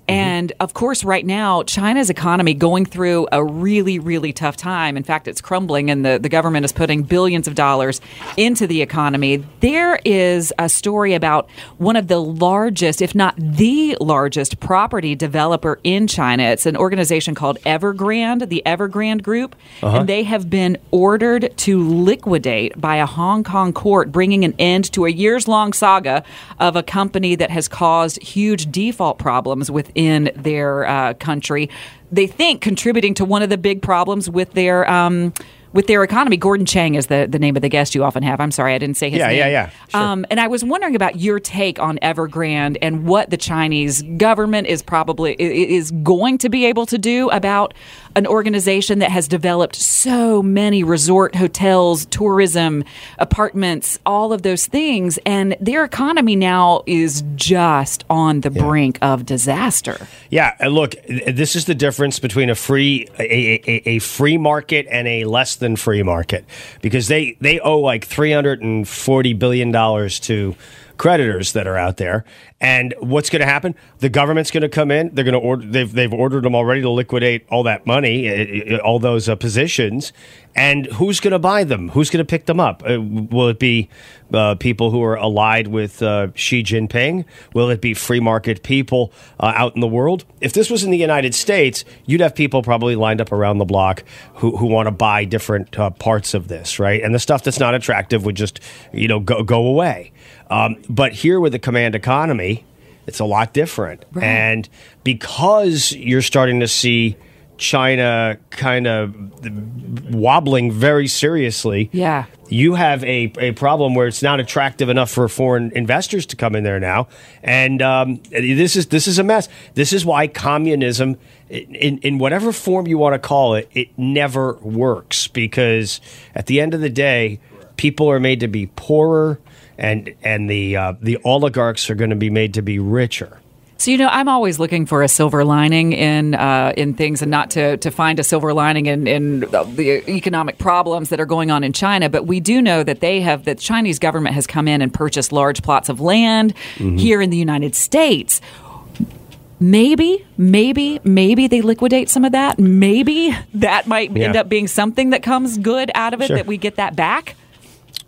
And of course, right now, China's economy going through a really, really tough time. In fact, it's crumbling, and the, the government is putting billions of dollars into the economy. There is a story about one of the largest, if not the largest, property developer in China. It's an organization called Evergrande, the Evergrande Group, Uh-huh. and they have been ordered to liquidate by a Hong Kong court, bringing an end to a years long saga of a company that has caused huge default problems within their uh, country. They think contributing to one of the big problems with their. Um, with their economy, Gordon Chang is the, the name of the guest you often have. I'm sorry, I didn't say his Yeah, name. yeah, yeah. Sure. Um, and I was wondering about your take on Evergrande and what the Chinese government is probably is going to be able to do about an organization that has developed so many resort hotels, tourism, apartments, all of those things, and their economy now is just on the brink of disaster. Yeah, look, this is the difference between a free a, a, a free market and a less than free market because they they owe like 340 billion dollars to creditors that are out there. And what's going to happen? The government's going to come in. They're going to order. They've they've ordered them already to liquidate all that money, all those uh, positions. And who's going to buy them? Who's going to pick them up? Uh, will it be uh, people who are allied with uh, Xi Jinping? Will it be free market people uh, out in the world? If this was in the United States, you'd have people probably lined up around the block who, who want to buy different uh, parts of this, right? And the stuff that's not attractive would just, you know, go, go away. Um, but here with the command economy, it's a lot different. And because you're starting to see China kind of wobbling very seriously. Yeah. You have a, a problem where it's not attractive enough for foreign investors to come in there now, and um, this is this is a mess. This is why communism, in in whatever form you want to call it, it never works because at the end of the day, people are made to be poorer, and and the uh, the oligarchs are going to be made to be richer. So you know, I'm always looking for a silver lining in uh, in things, and not to, to find a silver lining in, in the economic problems that are going on in China. But we do know that they have that Chinese government has come in and purchased large plots of land Mm-hmm. Mhm. here in the United States. Maybe, maybe, maybe they liquidate some of that. Maybe that might end up being something that comes good out of it. Sure. That we get that back.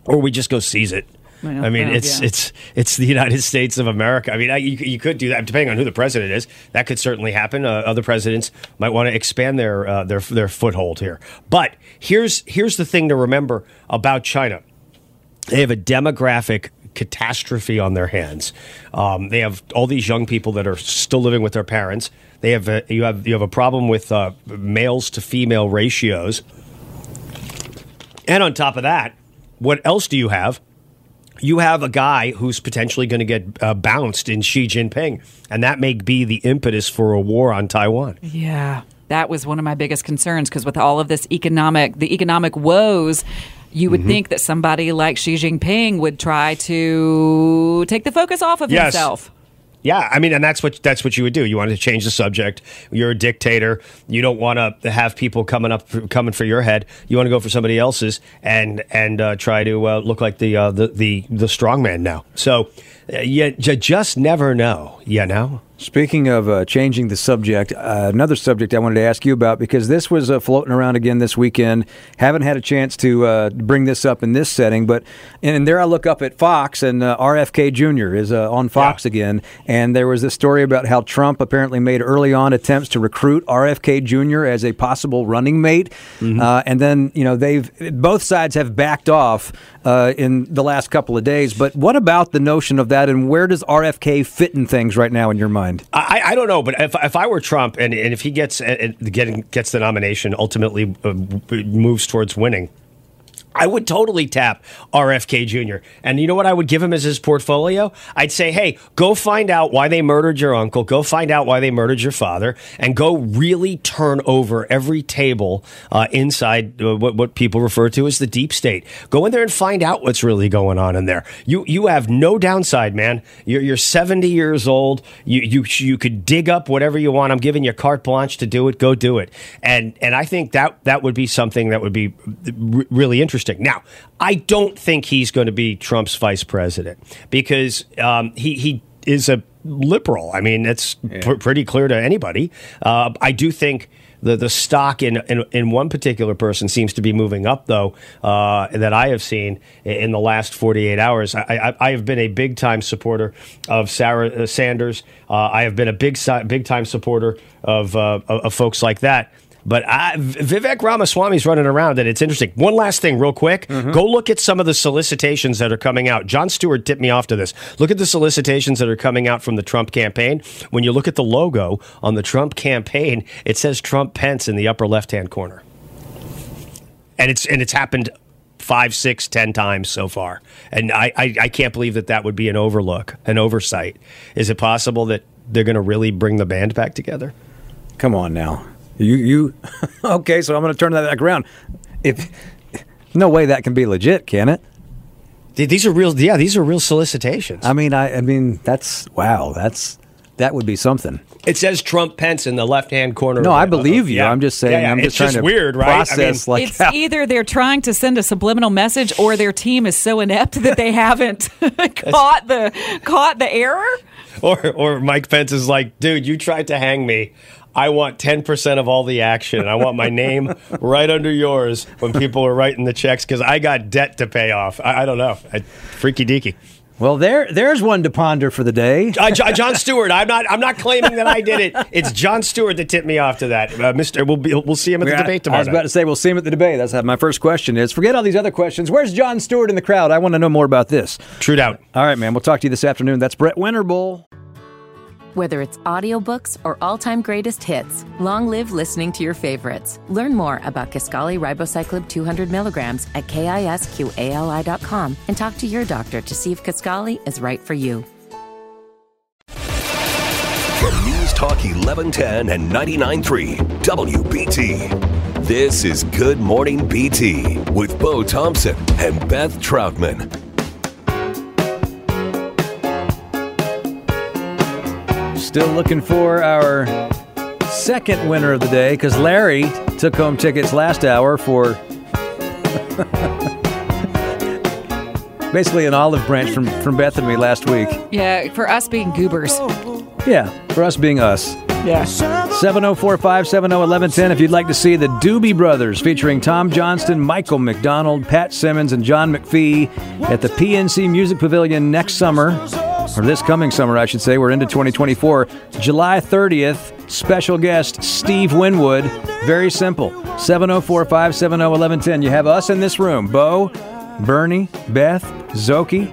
or we just go seize it. Well, I mean, well, it's yeah. it's it's the United States of America. I mean, I, you, you could do that depending on who the president is. That could certainly happen. Uh, other presidents might want to expand their uh, their their foothold here. But here's here's the thing to remember about China. They have a demographic catastrophe on their hands. Um, they have all these young people that are still living with their parents. They have a, you have you have a problem with uh, males to female ratios. And on top of that, what else do you have? You have a guy who's potentially going to get uh, bounced in Xi Jinping, and that may be the impetus for a war on Taiwan. Yeah, that was one of my biggest concerns because with all of this economic, the economic woes, you would Mhm. think that somebody like Xi Jinping would try to take the focus off of Yes. himself. Yeah, I mean, and that's what that's what you would do. You want to change the subject. You're a dictator. You don't want to have people coming up coming for your head. You want to go for somebody else's and and uh, try to uh, look like the uh, the the the strong man now. So uh, you just never know. You know. Speaking of uh, changing the subject, uh, another subject I wanted to ask you about because this was uh, floating around again this weekend. Haven't had a chance to uh, bring this up in this setting, but and there I look up at Fox and uh, RFK Jr. is uh, on Fox again, and there was this story about how Trump apparently made early on attempts to recruit RFK Jr. as a possible running mate, uh, and then you know they've both sides have backed off uh, in the last couple of days. But what about the notion of that, and where does RFK fit in things right now in your mind? I, I don't know, but if, if I were Trump and, and if he gets uh, getting gets the nomination, ultimately uh, moves towards winning. I would totally tap RFK Jr. And you know what I would give him as his portfolio? I'd say, hey, go find out why they murdered your uncle, go find out why they murdered your father, and go really turn over every table uh, inside uh, what, what people refer to as the deep state. Go in there and find out what's really going on in there. You you have no downside, man. You're, you're 70 years old. You, you you could dig up whatever you want. I'm giving you carte blanche to do it. Go do it. And and I think that that would be something that would be really interesting. Now, I don't think he's going to be Trump's vice president because um, he he is a liberal. I mean, it's pr- pretty clear to anybody. Uh, I do think. The, the stock in, in in one particular person seems to be moving up, though, uh, that I have seen in the last 48 hours. I, I, I have been a big time supporter of Sarah uh, Sanders. Uh, I have been a big big time supporter of, uh, of folks like that. But I, Vivek Ramaswamy's running around, and it's interesting. One last thing, real quick. Mm-hmm. Go look at some of the solicitations that are coming out. John Stewart tipped me off to this. Look at the solicitations that are coming out from the Trump campaign. When you look at the logo on the Trump campaign, it says Trump Pence in the upper left hand corner, and it's and it's happened five, six, ten times so far. And I, I, I can't believe that that would be an overlook, an oversight. Is it possible that they're going to really bring the band back together? Come on now. You you okay? So I'm going to turn that back around. If no way that can be legit, can it? These are real. Yeah, these are real solicitations. I mean, I I mean that's wow. That's that would be something. It says Trump Pence in the left hand corner. No, of I believe you. yeah. I'm just saying. Yeah, yeah, I'm it's just trying just to weird, right? I mean, process like it's either they're trying to send a subliminal message, or their team is so inept that they haven't caught the caught the error. or or Mike Pence is like, dude, you tried to hang me. I want 10% of all the action. I want my name right under yours when people are writing the checks because I got debt to pay off. I, I don't know. I, freaky deaky. Well, there, there's one to ponder for the day. Uh, John Stewart. I'm not. I'm not claiming that I did it. It's John Stewart that tipped me off to that. Uh, Mister, we'll be, we'll see him at the Yeah, debate I was about to say we'll see him at the debate. That's how my first question is. Forget all these other questions. Where's John Stewart in the crowd? I want to know more about this. True doubt. All right, man. We'll talk to you this afternoon. That's Brett Winterble. Whether it's audiobooks or all-time greatest hits, long live listening to your favorites. Learn more about Kisqali Ribociclib 200 milligrams at kisqali.com and talk to your doctor to see if Kisqali is right for you. From News Talk 1110 and 99.3 WBT. This is Good Morning BT with Bo Thompson and Beth Troutman. Still looking for our second winner of the day because Larry took home tickets last hour for basically an olive branch from, from Beth and me last week. Yeah, for us being goobers. Yeah, for us being us. Yeah. 7045 701110 if you'd like to see the Doobie Brothers featuring Tom Johnston, Michael McDonald, Pat Simmons, and John McFee at the PNC Music Pavilion next summer, or this coming summer, I should say. We're into 2024. July 30th, special guest Steve Winwood. Very simple. 7045 701110. You have us in this room Bo, Bernie, Beth, Szoke.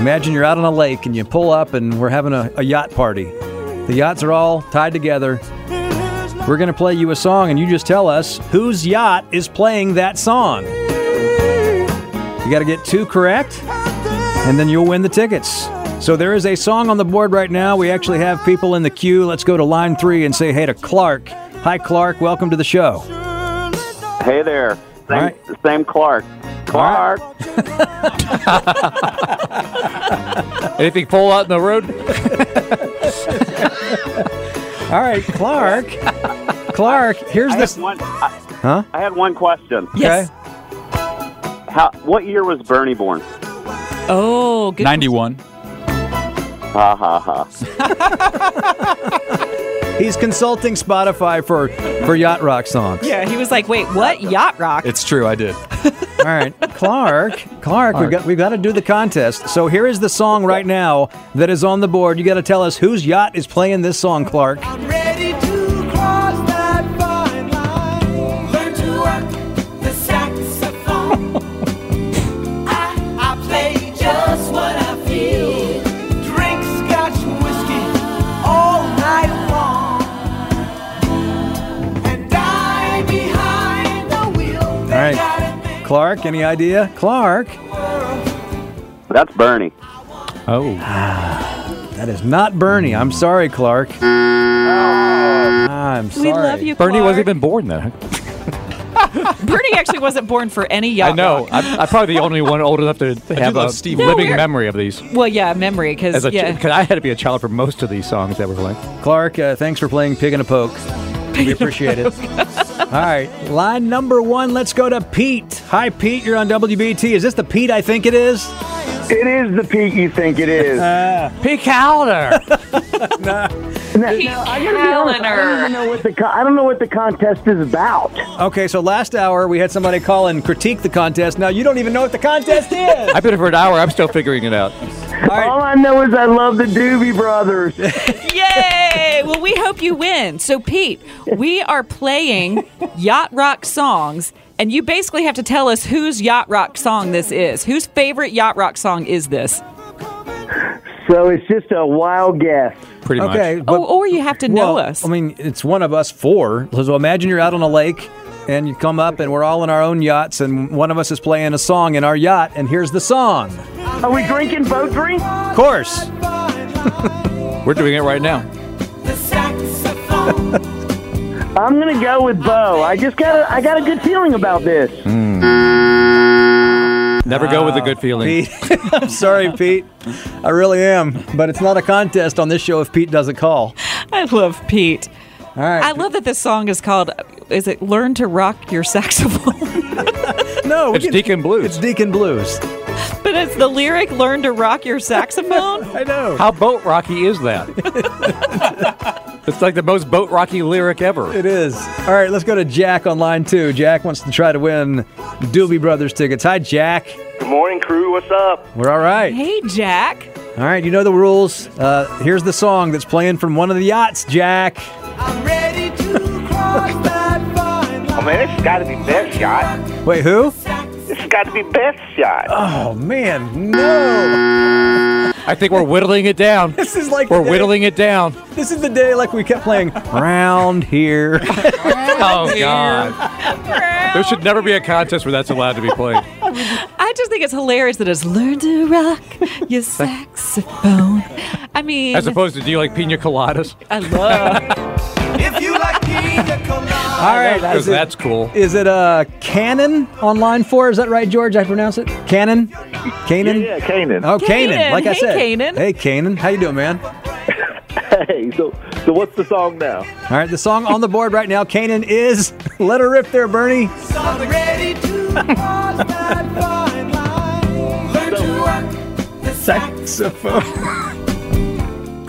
Imagine you're out on a lake and you pull up and we're having a, a yacht party. The yachts are all tied together. We're going to play you a song, and you just tell us whose yacht is playing that song. You got to get two correct, and then you'll win the tickets. So there is a song on the board right now. We actually have people in the queue. Let's go to line three and say hey to Clark. Hi, Clark. Welcome to the show. Hey there. Same, All right. same Clark. Clark. Anything fall out in the road? All right, Clark. Clark, here's I this. one, I, Huh? I had one question. Yes. How? What year was Bernie born? Oh, good. 91. Ha ha ha. He's consulting Spotify for for yacht rock songs. Yeah, he was like, wait, what? Yacht rock? It's true, I did. All right, Clark. Clark, we've got we've got to do the contest. So here is the song right now that is on the board. You got to tell us whose yacht is playing this song, Clark. Clark. Any idea, Clark? That's Bernie. Oh. That is not Bernie. I'm sorry, Clark. I'm sorry. We love you, Bernie Clark. wasn't even born then. Bernie actually wasn't born for any yacht I know. I'm, I'm probably the only one old enough to have a Steve living Winwood. memory of these. Well, yeah, memory, because yeah. because I had to be a child for most of these songs that were playing. Clark, uh, thanks for playing Pig and a Poke. We appreciate it. All right, line number one. Let's go to Pete. Hi, Pete. You're on WBT. Is this the Pete I think it is? It is the Pete you think it is. Uh, Pete Calendar. Now, now, I gotta be honest, I don't even know what the con- I don't know what the contest is about. Okay, so last hour we had somebody call and critique the contest. Now you don't even know what the contest is. I've been here for an hour. I'm still figuring it out. All I know is I love the Doobie Brothers. Yay! Well, we hope you win. So, Pete, we are playing yacht rock songs, and you basically have to tell us whose yacht rock song this is. Whose favorite yacht rock song is this? so it's just a wild guess. Pretty okay, oh, or you have to know well, us. I mean, it's one of us four. So imagine you're out on a lake and you come up and we're all in our own yachts and one of us is playing a song in our yacht and here's the song. Are we drinking boat drink? Of course. We're doing it right now. I'm gonna go with Bo. I just got a, I got a good feeling about this. Hmm. Never go with a good feeling. Pete, I'm sorry, Pete. I really am. But it's not a contest on this show if Pete doesn't call. I love Pete. All right. I love that this song is called, is it Learn to Rock Your Saxophone? no, It's Deacon Blues. It's Deacon Blues. but it's the lyric Learn to Rock Your Saxophone? I know. How boat rocky is that? It's like the most boat rocky lyric ever. It is. All right, let's go to Jack on line two. Jack wants to try to win Doobie Brothers tickets. Hi, Jack. Good morning, crew. What's up? We're all right. Hey, Jack. All right, you know the rules. Uh, here's the song that's playing from one of the yachts, Jack. Oh man, this has got to be best shot. Wait, who? This has got to be best shot. Oh, man, no. I think we're whittling it down. This is like we're whittling it down. This is the day like we kept playing round here. Oh God! There should never be a contest where that's allowed to be played. I just think it's hilarious that it's learn to rock your saxophone. I mean, As opposed to, do you like pina coladas? I love. If you like pina colada. All right, Because that's cool. Is it uh Cannon on line four? Is that right, George? I pronounce it Cannon. Cannon. Yeah, yeah, Canaan. Oh, Canaan. Canaan. Like I said. Canaan. Hey, Canaan. How you doing, man? Hey, so so what's the song now? All right, the song on the board right now, Canaan is "Let Her Rip" there, Bernie.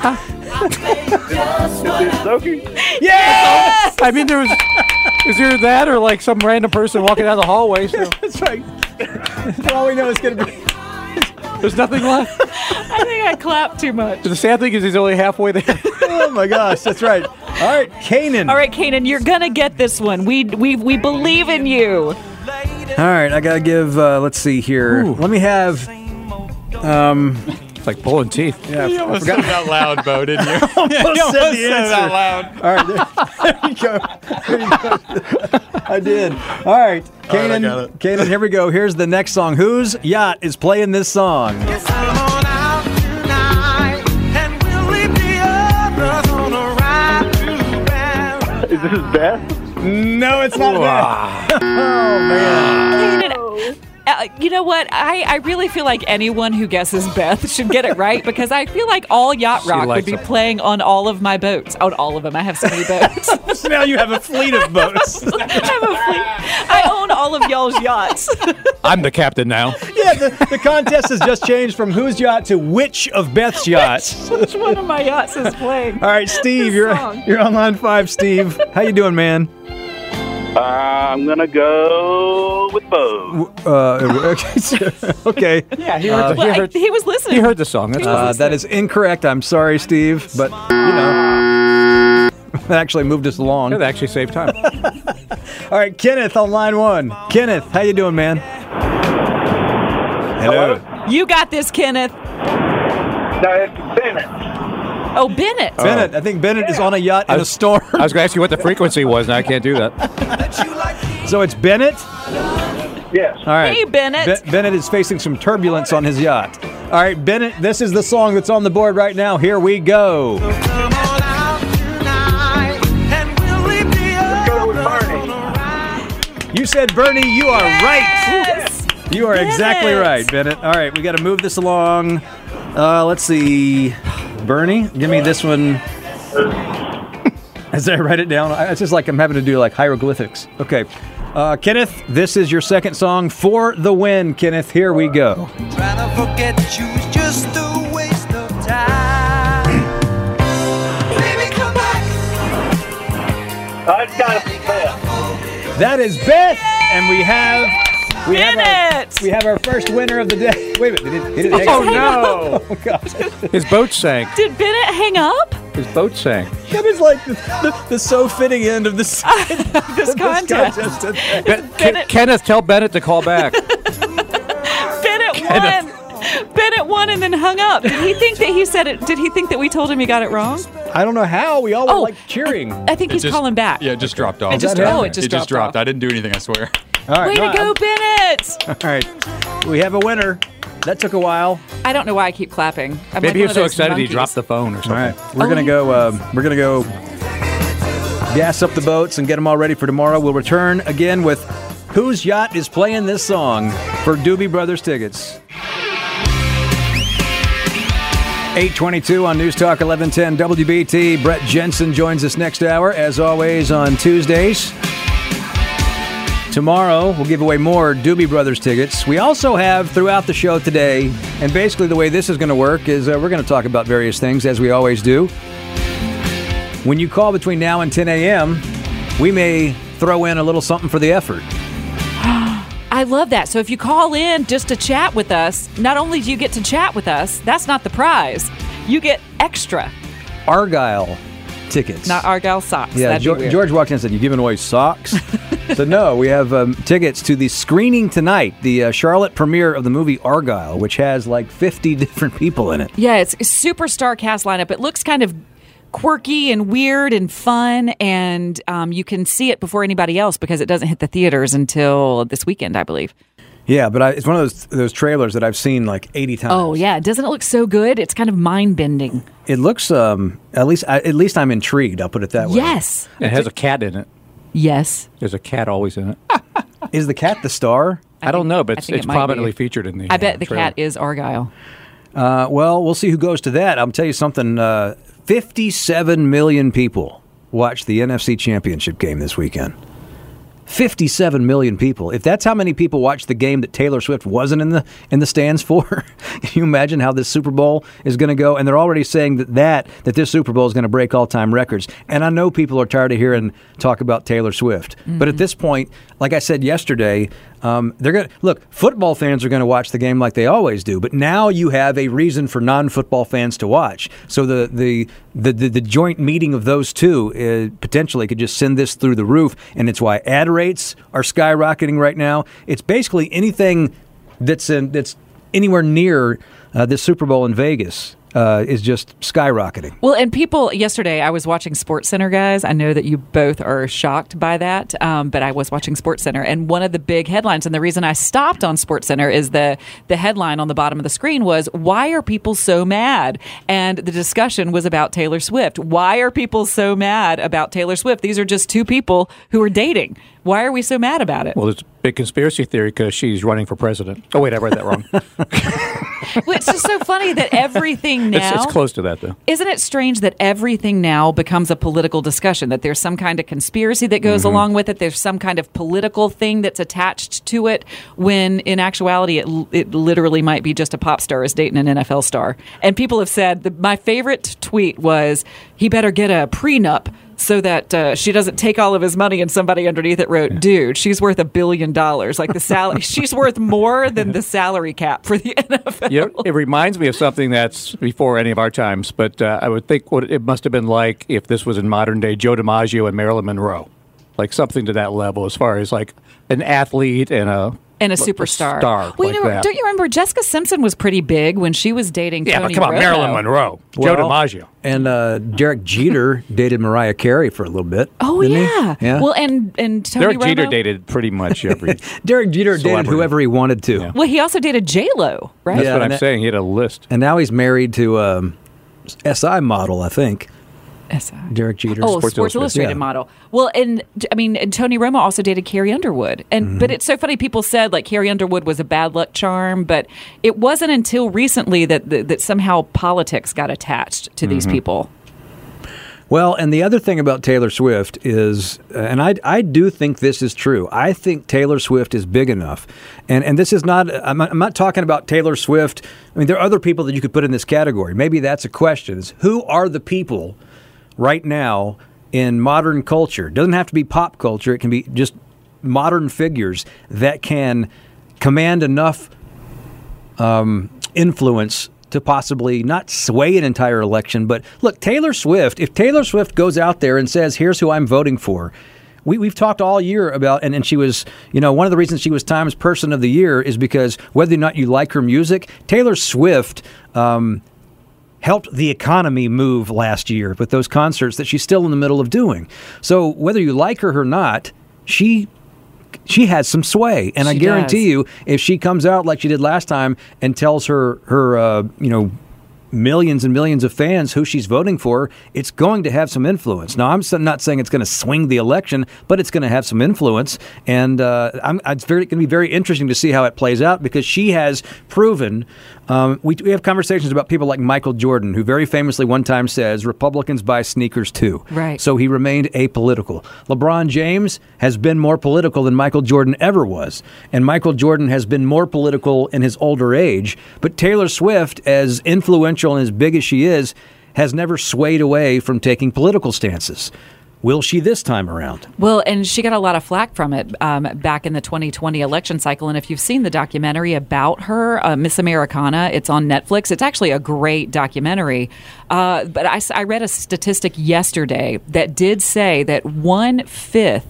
I'm ready to cross that fine line. Learn to work the Saxophone. Yes! I mean, there was. Is there that or like some random person walking down the hallway? So That's right. For all we know, it's going to be. there's nothing left. I think I clapped too much. The sad thing is he's only halfway there. Oh my gosh, that's right. All right, Canaan. All right, Kanan, you're gonna get this one. We we we believe in you. All right, I gotta give. Uh, let's see here. Let me have. Um, it's like pulling teeth. Yeah, You I almost forgot. said it out loud, Bo, didn't you? almost said the it out loud. All right, there, there you go. There you go. I did. All right, Canaan. got it. Canaan, here we go. Here's the next song. Whose yacht is playing this song? Come on out tonight, and we'll leave the others on a ride to Paris. Is this Beth? No, it's not that. oh man. Kanan, uh, you know what? I, I really feel like anyone who guesses Beth should get it right because I feel like all Yacht Rock would be it. playing on all of my boats. On all of them. I have so many boats. So now you have a fleet of boats. I have a fleet. I own all of y'all's yachts. I'm the captain now. yeah, the, the contest has just changed from whose yacht to which of Beth's yachts. Which one of my yachts is playing? All right, Steve, you're song. you're on line five. Steve, how you doing, man? Uh, I'm gonna go with Bo. Uh, okay. okay. Yeah, he Uh, heard, Well, he, I- he was listening. he heard the song. That's Uh, that is incorrect. I'm sorry, Steve, but you know that actually moved us along. That actually saved time. All right, Kenneth on line one. Kenneth, how you doing, man? Hello. You got this, Kenneth. No, it's Bennett. Oh, Bennett. Bennett, I think Bennett is on a yacht in a storm. I was going to ask you what the frequency was, and I can't do that. So it's Bennett. Yes. All right. Hey, Bennett. Be- Bennett is facing some turbulence on his yacht. All right, Bennett, this is the song that's on the board right now. Here we go. Come tonight, we'll leave the others on a ride. You said Bernie, you are right. Yes. You are exactly right, Bennett. All right, we got to move this along. Uh, let's see. Bernie, give me this one. As I write it down, I- it's just like I'm having to do like hieroglyphics. Okay. Uh, Kenneth, this is your second song for the win. Kenneth, here we go. Trying to forget you is just a waste of time. Baby, come back. It's gotta be That is Beth, and we have we have our, Bennett. we have our first winner of the day. Wait a minute, did it, did it hang Oh, up? no. Oh god, His boat sank. Did Bennett hang up His boat sank. that is like the, the, the so fitting end of this, this contest? today. Be- Bennett- Ke- Kenneth, tell Bennett to call back. Bennett won. Bennett won and then hung up. Did he think that he said it? Did he think that we told him he got it wrong? I don't know how we all were Oh, like cheering. I think he's just- calling back. Yeah, it just dropped off. It just- oh, it just it just dropped dropped. I didn't do anything, I swear. All right, Way no, to go, I'm- Bennett! All right, we have a winner. That took a while. I don't know why I keep clapping. I'm Maybe like he one was so those excited he dropped the phone or something. right, we're gonna go. Um, we're gonna go gas up the boats and get them all ready for tomorrow. We'll return again with whose yacht is playing this song for Doobie Brothers tickets. 822 on News Talk 1110 WBT. Brett Jensen joins us next hour, as always, on Tuesdays. Tomorrow, we'll give away more Doobie Brothers tickets. We also have throughout the show today, and basically the way this is going to work is uh, we're going to talk about various things, as we always do. When you call between now and 10 a.m., we may throw in a little something for the effort. I love that. So if you call in just to chat with us, not only do you get to chat with us, that's not the prize. You get extra. Argylle tickets. Not Argyle socks. Yeah, George. George walked in and said, "You giving away socks?" so no, we have um, tickets to the screening tonight, the uh, Charlotte premiere of the movie Argylle, which has like 50 different people in it. Yeah, it's a superstar cast lineup. It looks kind of quirky and weird and fun, and um, you can see it before anybody else because it doesn't hit the theaters until this weekend, I believe. Yeah, but I, it's one of those those trailers that I've seen like 80 times. Oh yeah, doesn't it look so good? It's kind of mind bending. It looks um at least I, at least I'm intrigued. I'll put it that way. Yes. It has a cat in it. Yes. There's a cat always in it. Is the cat the star? I, don't know, but I it's, it prominently be. featured in the. I bet uh, the trailer. cat is Argylle. Uh, well, we'll see who goes to that. I'll tell you something. Uh, 57 million people watched the NFC Championship game this weekend. 57 million people. If that's how many people watched the game that Taylor Swift wasn't in the in the stands for, can you imagine how this Super Bowl is going to go? And they're already saying that that that this Super Bowl is going to break all-time records. And I know people are tired of hearing talk about Taylor Swift. Mm-hmm. But at this point, like I said yesterday, um, they're going to look. Football fans are going to watch the game like they always do, but now you have a reason for non-football fans to watch. So the the the, the, the joint meeting of those two uh, potentially could just send this through the roof, and it's why ad rates are skyrocketing right now. It's basically anything that's in, that's anywhere near uh, Super Bowl in Vegas uh, is just skyrocketing. Well, and people yesterday, I was watching SportsCenter, guys. I know that you both are shocked by that, um, but I was watching SportsCenter, and one of the big headlines, and the reason I stopped on SportsCenter is the the headline on the bottom of the screen was "Why are people so mad?" And the discussion was about Taylor Swift. Why are people so mad about Taylor Swift? These are just two people who are dating. Why are we so mad about it? Well, there's a big conspiracy theory because she's running for president. Oh wait, I read that wrong. Well, it's just so funny that everything now it's, it's close to that though. Isn't it strange that everything now becomes a political discussion? That there's some kind of conspiracy that goes Mm-hmm. along with it. There's some kind of political thing that's attached to it. When in actuality, it, it literally might be just a pop star is dating an NFL star. And people have said that my favorite tweet was, "He better get a prenup." So that uh, she doesn't take all of his money, and somebody underneath it wrote, "Dude, she's worth a billion dollars. Like the salary, she's worth more than the salary cap for the NFL." You know, it reminds me of something that's before any of our times, but uh, I would think what it must have been like if this was in modern day Joe DiMaggio and Marilyn Monroe, like something to that level as far as like an athlete and a and a superstar. star well, like you know, that. don't you remember Jessica Simpson was pretty big when she was dating yeah, Tony but come on, Romo. Marilyn Monroe, Joe Well, DiMaggio. And uh, Derek Jeter dated Mariah Carey for a little bit. Oh didn't he? yeah. yeah. Well, and and Tony Derek Jeter dated pretty much every. Derek Jeter dated whoever he wanted to. Well, he also dated J Lo, right? That's Yeah, what I'm that- saying. He had a list. And now he's married to um, SI model, I think. SI. Derek Jeter. Oh, Sports, Illustrated, Yeah. model. Well, and I mean, and Tony Romo also dated Carrie Underwood, and Mm-hmm. but it's so funny. People said like Carrie Underwood was a bad luck charm, but it wasn't until recently that that, that somehow politics got attached to Mm-hmm. these people. Well, and the other thing about Taylor Swift is, uh, and I, I do think this is true. I think Taylor Swift is big enough, and and this is not. I'm not, I'm not talking about Taylor Swift. I mean, there are other people that you could put in this category. Maybe that's a question: is who are the people right now in modern culture? It doesn't have to be pop culture. It can be just modern figures that can command enough um, influence to possibly not sway an entire election. But look, Taylor Swift, if Taylor Swift goes out there and says, here's who I'm voting for, we, we've talked all year about, and, and she was, you know, one of the reasons she was Times Person of the Year is because whether or not you like her music, Taylor Swift um, helped the economy move last year with those concerts that she's still in the middle of doing. So whether you like her or not, she she has some sway, and I guarantee does. you, if she comes out like she did last time and tells her her uh, you know millions and millions of fans who she's voting for, it's going to have some influence. Now, I'm not saying it's going to swing the election, but it's going to have some influence, and uh, I'm, it's very going to be very interesting to see how it plays out because she has proven. Um, we, we have conversations about people like Michael Jordan, who very famously one time says Republicans buy sneakers too. Right. So he remained apolitical. LeBron James has been more political than Michael Jordan ever was. And Michael Jordan has been more political in his older age. But Taylor Swift, as influential and as big as she is, has never swayed away from taking political stances. Will she this time around? Well, and she got a lot of flack from it um, back in the 2020 election cycle. And if you've seen the documentary about her, uh, Miss Americana, it's on Netflix. It's actually a great documentary. Uh, but I read a statistic yesterday that did say that one fifth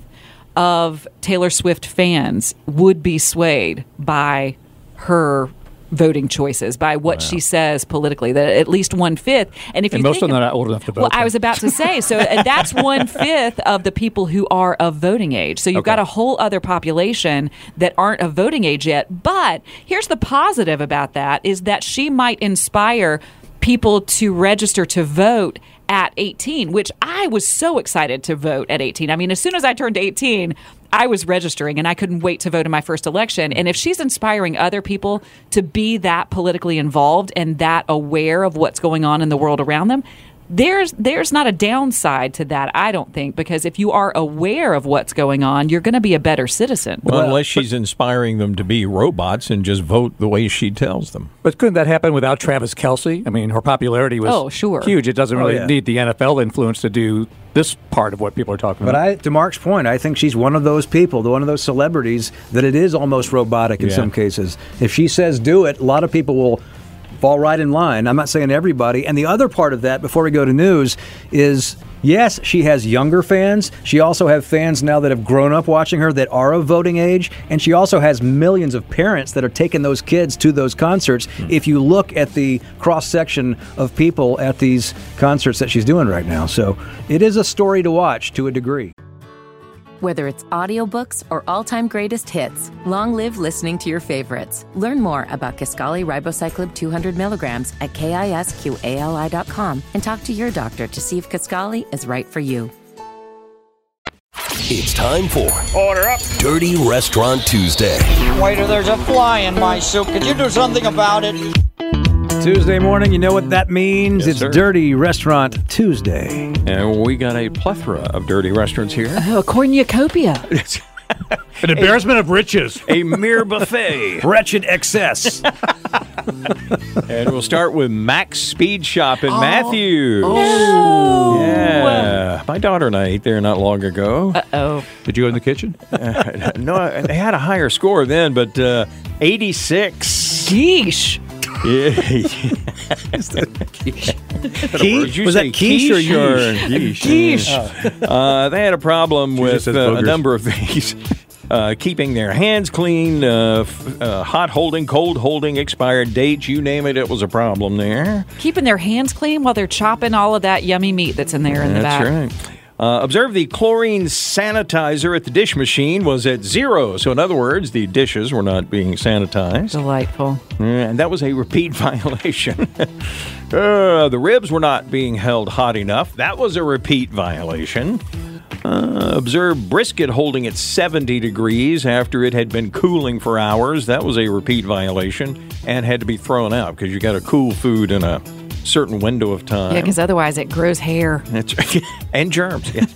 of Taylor Swift fans would be swayed by her voting choices by what she says politically that at least one fifth and if And you most think of them are not old enough to vote. well, I was about to say so. and that's one fifth of the people who are of voting age. So you've got a whole other population that aren't of voting age yet. But here's the positive about that: is that she might inspire people to register to vote at 18, which I was so excited to vote at 18. I mean, as soon as I turned 18, I was registering and I couldn't wait to vote in my first election. And if she's inspiring other people to be that politically involved and that aware of what's going on in the world around them, there's there's not a downside to that, I don't think, because if you are aware of what's going on, you're going to be a better citizen. Well, unless she's inspiring them to be robots and just vote the way she tells them. But couldn't that happen without Travis Kelce? I mean, her popularity was Oh, sure. huge. It doesn't Oh, really yeah. need the NFL influence to do this part of what people are talking But about. I, to Mark's point, I think she's one of those people, one of those celebrities that it is almost robotic in Yeah. some cases. If she says do it, a lot of people will fall right in line. I'm not saying everybody. And the other part of that, before we go to news, is yes, she has younger fans. She also has fans now that have grown up watching her that are of voting age, and she also has millions of parents that are taking those kids to those concerts. Hmm. If you look at the cross section of people at these concerts that she's doing right now, so it is a story to watch to a degree. Whether it's audiobooks or all-time greatest hits, long live listening to your favorites. Learn more about Kisqali Ribociclib 200 milligrams at kisqali.com and talk to your doctor to see if Kisqali is right for you. It's time for Order up. Dirty Restaurant Tuesday. Waiter, there's a fly in my soup. Could you do something about it? Tuesday morning, you know what that means? Yes, it's sir. Dirty Restaurant Tuesday. And we got a plethora of dirty restaurants here. Oh, a cornucopia. An embarrassment of riches. A mere buffet. Wretched excess. and we'll start with Mac's Speed Shop in Matthews. Oh. Yeah. My daughter and I ate there not long ago. Uh oh. Did you go in the kitchen? Uh, no, they had a higher score then, but uh, 86. Geesh. Yeah. Quiche? Was that quiche or quiche? yeesh? Quiche. Uh, they had a problem She with uh, a number of things. Uh, keeping their hands clean, uh, f- uh, hot holding, cold holding, expired dates, you name it, it was a problem there. Keeping their hands clean while they're chopping all of that yummy meat that's in there in the That's back. right. Uh, observe the chlorine sanitizer at the dish machine was at zero. So, in other words, the dishes were not being sanitized. Delightful. And that was a repeat violation. uh, the ribs were not being held hot enough. That was a repeat violation. Uh, observe brisket holding at 70 degrees after it had been cooling for hours. That was a repeat violation and had to be thrown out because you got to cool food in a certain window of time. Yeah, because otherwise it grows hair. That's and germs. Yeah.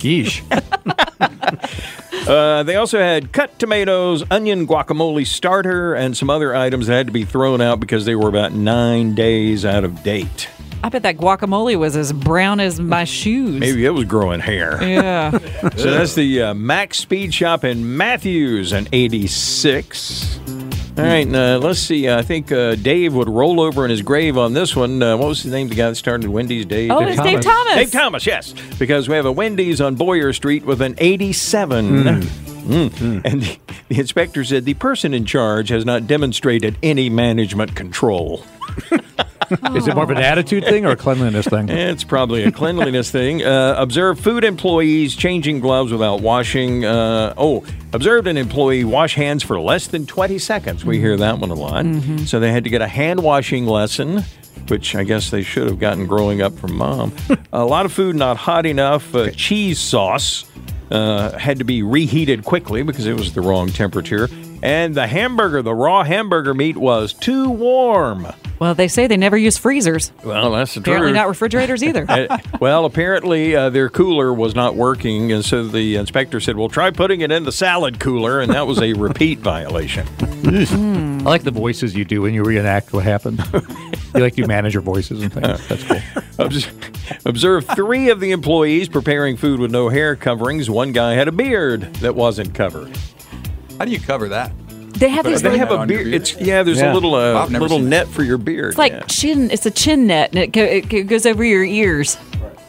Geesh. Uh, they also had cut tomatoes, onion guacamole starter, and some other items that had to be thrown out because they were about nine days out of date. I bet that guacamole was as brown as my shoes. Maybe it was growing hair. Yeah. So that's the uh, Mac's Speed Shop in Matthews, an 86. All right, uh, let's see. I think uh, Dave would roll over in his grave on this one. Uh, what was the name? Of the guy that started Wendy's? Dave. Oh, it's Dave Thomas. Dave Thomas, yes, because we have a Wendy's on Boyer Street with an 87. Mm. And the, the inspector said the person in charge has not demonstrated any management control. Is it more of an attitude thing or a cleanliness thing? It's probably a cleanliness thing. Uh, observe food employees changing gloves without washing. Uh, oh, observed an employee wash hands for less than 20 seconds. We hear that one a lot. So they had to get a hand washing lesson, which I guess they should have gotten growing up from mom. a lot of food not hot enough. Uh, cheese sauce uh, had to be reheated quickly because it was the wrong temperature. And the hamburger, the raw hamburger meat, was too warm. Well, they say they never use freezers. Well, that's the Apparently truth. not refrigerators either. Uh, well, apparently uh, their cooler was not working, and so the inspector said, "Well, try putting it in the salad cooler," and that was a repeat violation. I like the voices you do when you reenact what happened. you like you manage your voices and things. That's cool. Observe three of the employees preparing food with no hair coverings. One guy had a beard that wasn't covered. How do you cover that? They have these They little- have a beard. It's yeah. There's Yeah. a little uh, I've never little seen net for your beard. It's like yeah. chin. It's a chin net, and it, go, it goes over your ears.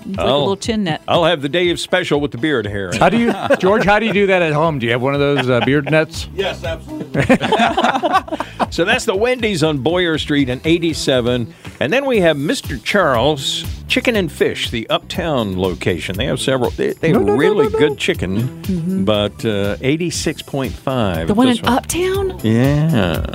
It's like a Oh. little chin net. I'll have the Dave special with the beard hair. How do you, George? How do you do that at home? Do you have one of those uh, beard nets? Yes, absolutely. so that's the Wendy's on Boyer Street in 87. And then we have Mr. Charles Chicken and Fish, the uptown location. They have several. They, they have No, no, no, really no, no. good chicken, Mhm. but uh, 86.5. The one This in Uptown. Yeah.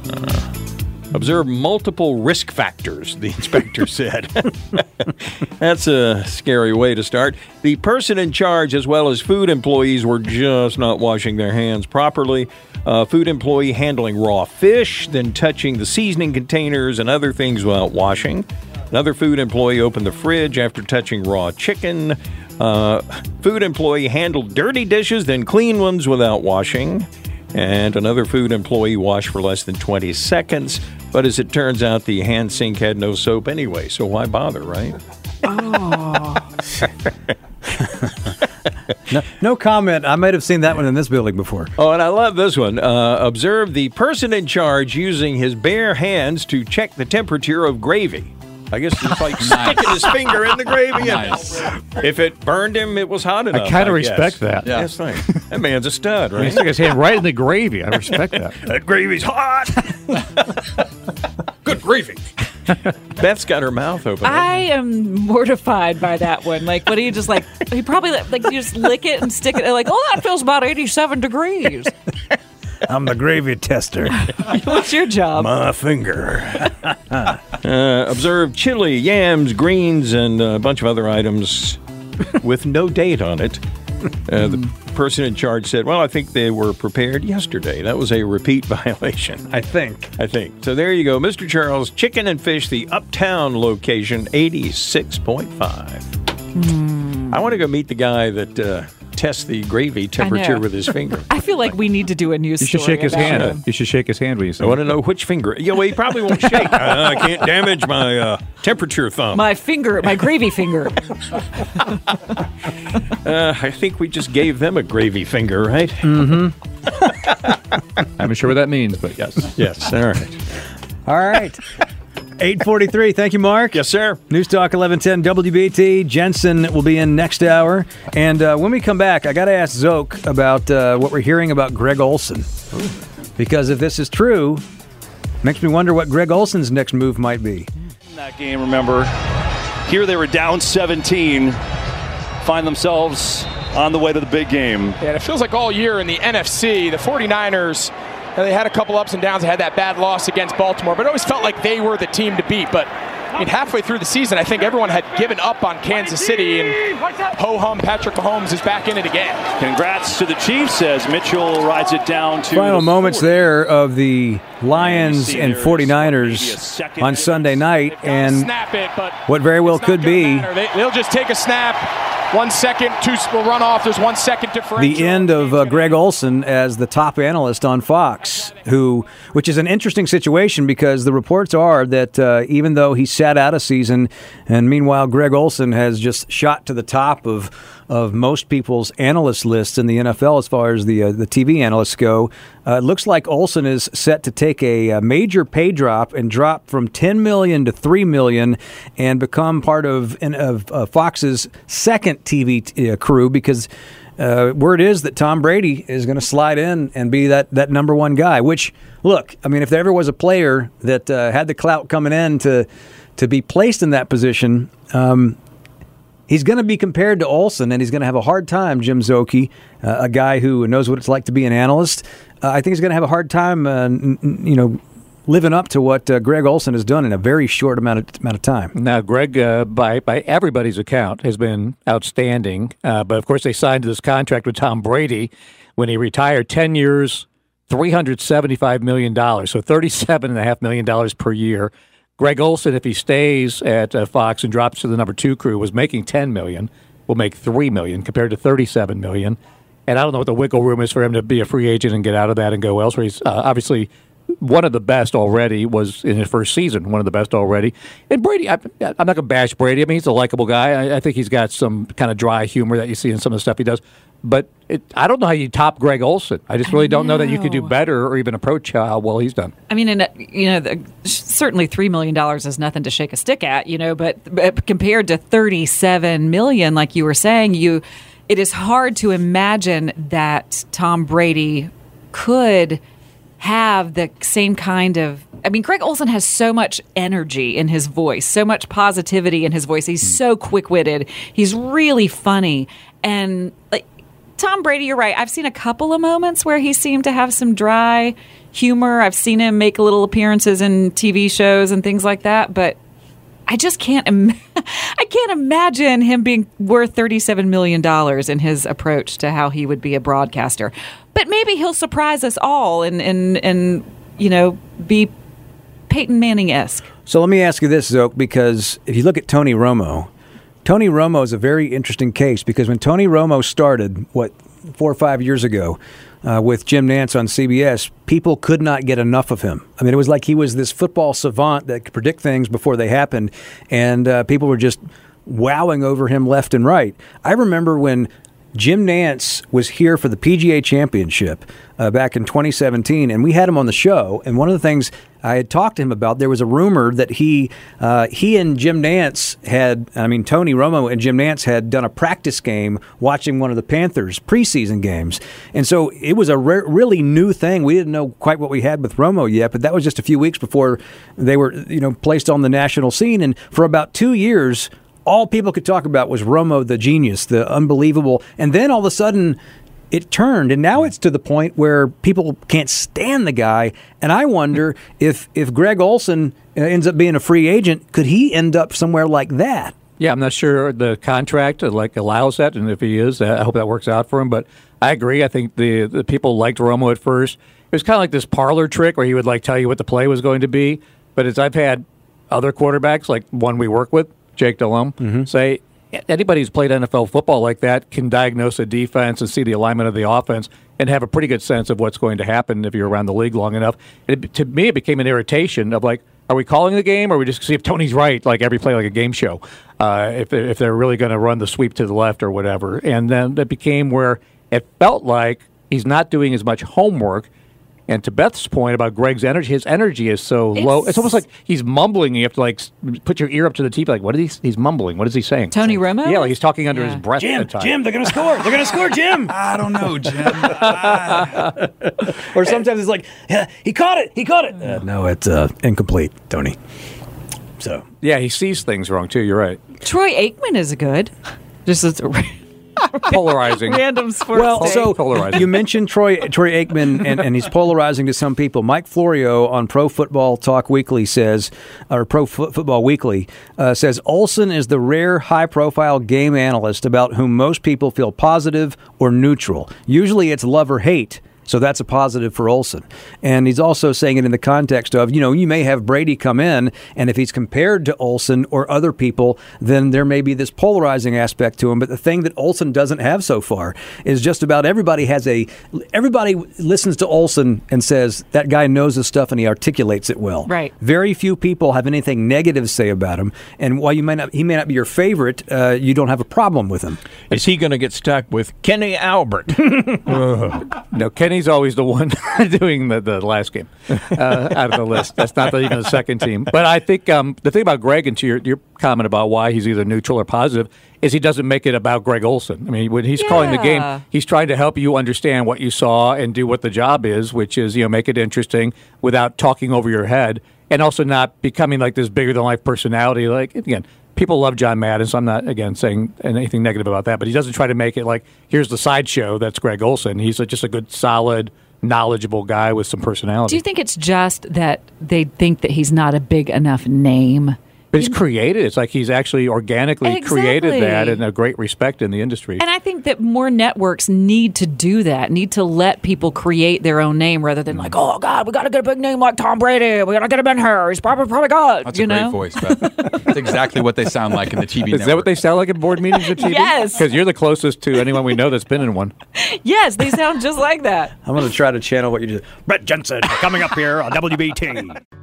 Observe multiple risk factors, the inspector said. That's a scary way to start. The person in charge, as well as food employees, were just not washing their hands properly. Uh, food employee handling raw fish, then touching the seasoning containers and other things without washing. Another food employee opened the fridge after touching raw chicken. Uh, food employee handled dirty dishes, then clean ones without washing. And another food employee washed for less than 20 seconds. But as it turns out, the hand sink had no soap anyway, so why bother, right? No, no comment. I might have seen that one in this building before. Oh, and I love this one. Uh, observe the person in charge using his bare hands to check the temperature of gravy. I guess it's like sticking his finger in the gravy. and Nice. If it burned him, it was hot enough. I kinda guess. respect that. Yeah. That's right. That man's a stud, He right? stuck his hand right in the gravy. I respect that. that gravy's hot. Good gravy. Beth's got her mouth open. I am mortified by that one. Like, what do you just like? He probably like, like you just lick it and stick it. Like, oh, that feels about eighty-seven degrees. I'm the gravy tester. What's your job? My finger. Uh, observe chili, yams, greens, and a bunch of other items with no date on it. Uh, the person in charge said, Well, I think they were prepared yesterday. That was a repeat violation. I think. I think. So there you go. Mr. Charles, Chicken and Fish, the uptown location, 86.5. I want to go meet the guy that uh, tests the gravy temperature with his finger. I feel like we need to do a news You should story shake his hand. him. You should shake his hand when you say I want to know which finger. Yeah, well, he probably won't shake. Uh, I can't damage my uh, temperature thumb. My finger, my gravy finger. Uh, I think we just gave them a gravy finger, right? Mm-hmm. I'm not sure what that means, but yes. Yes. All right. All right. 843. Thank you, Mark. Yes, sir. News Talk 1110 WBT. Jensen will be in next hour. And uh, when we come back, I got to ask Zoke about uh, what we're hearing about Greg Olsen. Because if this is true, makes me wonder what Greg Olsen's next move might be. In that game, remember, here they were down 17, find themselves on the way to the big game. Yeah, and it feels like all year in the NFC, the 49ers, uh, they had a couple ups and downs. They had that bad loss against Baltimore, but it always felt like they were the team to beat. But I mean, halfway through the season, I think everyone had given up on Kansas City, and ho hum, Patrick Mahomes is back in it again. Congrats to the Chiefs as Mitchell rides it down to Final the moments there of the Lions and 49ers on Sunday night. And Snap it, but what very well could be they, they'll just take a snap. One second, two will run off. There's one second differential. the end of uh, Greg Olsen as the top analyst on Fox, who, which is an interesting situation because the reports are that uh, even though he sat out a season, and meanwhile Greg Olsen has just shot to the top of of most people's analyst lists in the NFL as far as the uh, the TV analysts go. Uh, it looks like Olsen is set to take a, uh major pay drop and drop from 10 million to 3 million and become part of of uh, Fox's second TV t- uh, crew because uh, word is that Tom Brady is going to slide in and be that, that number one guy. Which, look, I mean, if there ever was a player that uh, had the clout coming in to to be placed in that position, um, he's going to be compared to Olsen, and he's going to have a hard time. Jim Szoke, uh, a guy who knows what it's like to be an analyst, uh, I think he's going to have a hard time. Uh, n- n- you know. Living up to what uh, Greg Olsen has done in a very short amount of amount of time. Now, Greg, uh, by by everybody's account, has been outstanding. Uh, but of course, they signed this contract with Tom Brady when he retired. Ten years, three hundred seventy-five million dollars, so thirty-seven and a half million dollars per year. Greg Olsen, if he stays at uh, Fox and drops to the number two crew, was making ten million. Will make three million compared to thirty-seven million. And I don't know what the wiggle room is for him to be a free agent and get out of that and go elsewhere. He's uh, obviously one of the best already. Was in his first season, one of the best already. And Brady, I, I'm not going to bash Brady. I mean, he's a likable guy. I, I think he's got some kind of dry humor that you see in some of the stuff he does. But it, I don't know how you top Greg Olsen. I just really don't know that you could do better or even approach how well he's done. I mean, and uh, you know, the, certainly three million dollars is nothing to shake a stick at, you know. But, but compared to thirty-seven million, like you were saying, you it is hard to imagine that Tom Brady could have the same kind of. I mean, Greg Olsen has so much energy in his voice, so much positivity in his voice. He's so quick-witted. He's really funny, and like Tom Brady, you're right. I've seen a couple of moments where he seemed to have some dry humor. I've seen him make little appearances in TV shows and things like that, but I just can't. Im- I can't imagine him being worth thirty-seven million dollars in his approach to how he would be a broadcaster. But maybe he'll surprise us all and and and you know be Peyton Manning esque. So let me ask you this, Zoke, because if you look at Tony Romo, Tony Romo is a very interesting case because when Tony Romo started, what, four or five years ago, uh, with Jim Nantz on CBS, people could not get enough of him. I mean, it was like he was this football savant that could predict things before they happened, and uh, people were just wowing over him left and right. I remember when Jim Nantz was here for the PGA Championship uh, back in 2017, and we had him on the show. And one of the things I had talked to him about, there was a rumor that he uh, he and Jim Nantz had, I mean Tony Romo and Jim Nantz had done a practice game watching one of the Panthers preseason games, and so it was a re- really new thing. We didn't know quite what we had with Romo yet, but that was just a few weeks before they were you know placed on the national scene, and for about two years all people could talk about was Romo the genius, the unbelievable. And then all of a sudden, it turned, and now it's to the point where people can't stand the guy. And I wonder if if Greg Olsen uh, ends up being a free agent, could he end up somewhere like that? Yeah, I'm not sure the contract uh, like allows that, and if he is, I hope that works out for him. But I agree. I think the the people liked Romo at first. It was kind of like this parlor trick where he would like tell you what the play was going to be. But as I've had other quarterbacks, like one we work with, Jake Delhomme, say anybody who's played NFL football like that can diagnose a defense and see the alignment of the offense and have a pretty good sense of what's going to happen if you're around the league long enough. It, to me, it became an irritation of like, are we calling the game, or are we just see if Tony's right, like every play, like a game show? Uh, if if they're really going to run the sweep to the left or whatever, and then it became where it felt like he's not doing as much homework. And to Beth's point about Greg's energy, his energy is so low. It's almost like he's mumbling. You have to like put your ear up to the TV. Like, what is he? He's mumbling. What is he saying? Tony Romo? Yeah, like he's talking under Yeah. his breath. Jim, at times. Jim, they're going to score. They're going to score, Jim. I don't know, Jim. or sometimes it's like, yeah, he caught it. He caught it. Uh, no, it's uh, incomplete, Tony. So Yeah, he sees things wrong too. You're right. Troy Aikman is good. Just as Polarizing. random sports. Well, take. so Polarizing. you mentioned Troy Troy Aikman, and, and he's polarizing to some people. Mike Florio on Pro Football Talk Weekly says, or Pro Fo- Football Weekly uh, says, Olsen is the rare high-profile game analyst about whom most people feel positive or neutral. Usually, it's love or hate. So that's a positive for Olsen. And he's also saying it in the context of, you know, you may have Brady come in, and if he's compared to Olsen or other people, then there may be this polarizing aspect to him. But the thing that Olsen doesn't have so far is just about everybody has a, everybody listens to Olsen and says, that guy knows his stuff and he articulates it well. Right. Very few people have anything negative to say about him. And while you may not, he may not be your favorite, uh, you don't have a problem with him. Is he going to get stuck with Kenny Albert? No, Kenny's always the one doing the, the last game uh, out of the list. That's not even the second team. But I think um, the thing about Greg and to your, your comment about why he's either neutral or positive is he doesn't make it about Greg Olsen. I mean, when he's calling the game, he's trying to help you understand what you saw and do what the job is, which is you know make it interesting without talking over your head, and also not becoming like this bigger than life personality. Like again. People love John Madden, so I'm not again saying anything negative about that. But he doesn't try to make it like here's the sideshow that's Greg Olsen. He's a, just a good, solid, knowledgeable guy with some personality. Do you think it's just that they think that he's not a big enough name But he's created. It's like he's actually organically created that and a great respect in the industry. And I think that more networks need to do that, need to let people create their own name rather than like, mm. oh God, we got to get a big name like Tom Brady. We got to get him in here. He's probably probably good. That's you a great voice, Beth. That's exactly what they sound like in the TV Is that what they sound like in board meetings at TV? Yes. Because you're the closest to anyone we know that's been in one. Yes, they sound just like that. I'm going to try to channel what you do. Brett Jensen coming up here on WBT.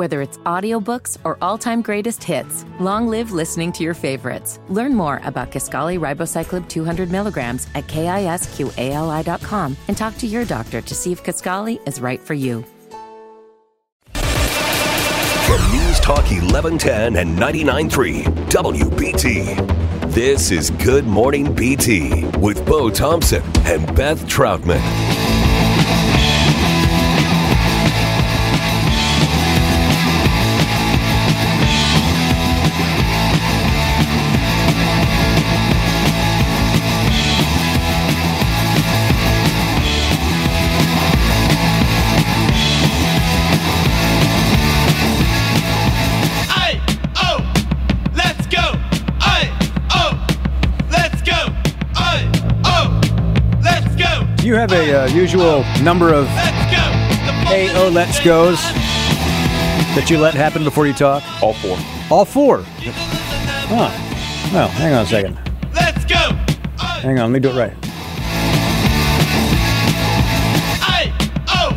Whether it's audiobooks or all-time greatest hits, long live listening to your favorites. Learn more about Kisqali Ribociclib 200 milligrams at kisqali.com and talk to your doctor to see if Kisqali is right for you. From News Talk 1110 and 99.3 WBT. This is Good Morning BT with Bo Thompson and Beth Troutman. You have a uh, usual number of hey oh let's goes that you let happen before you talk? All four. All four. Huh. Well, hang on a second. Let's go. Hang on, let me do it right. Aye, oh,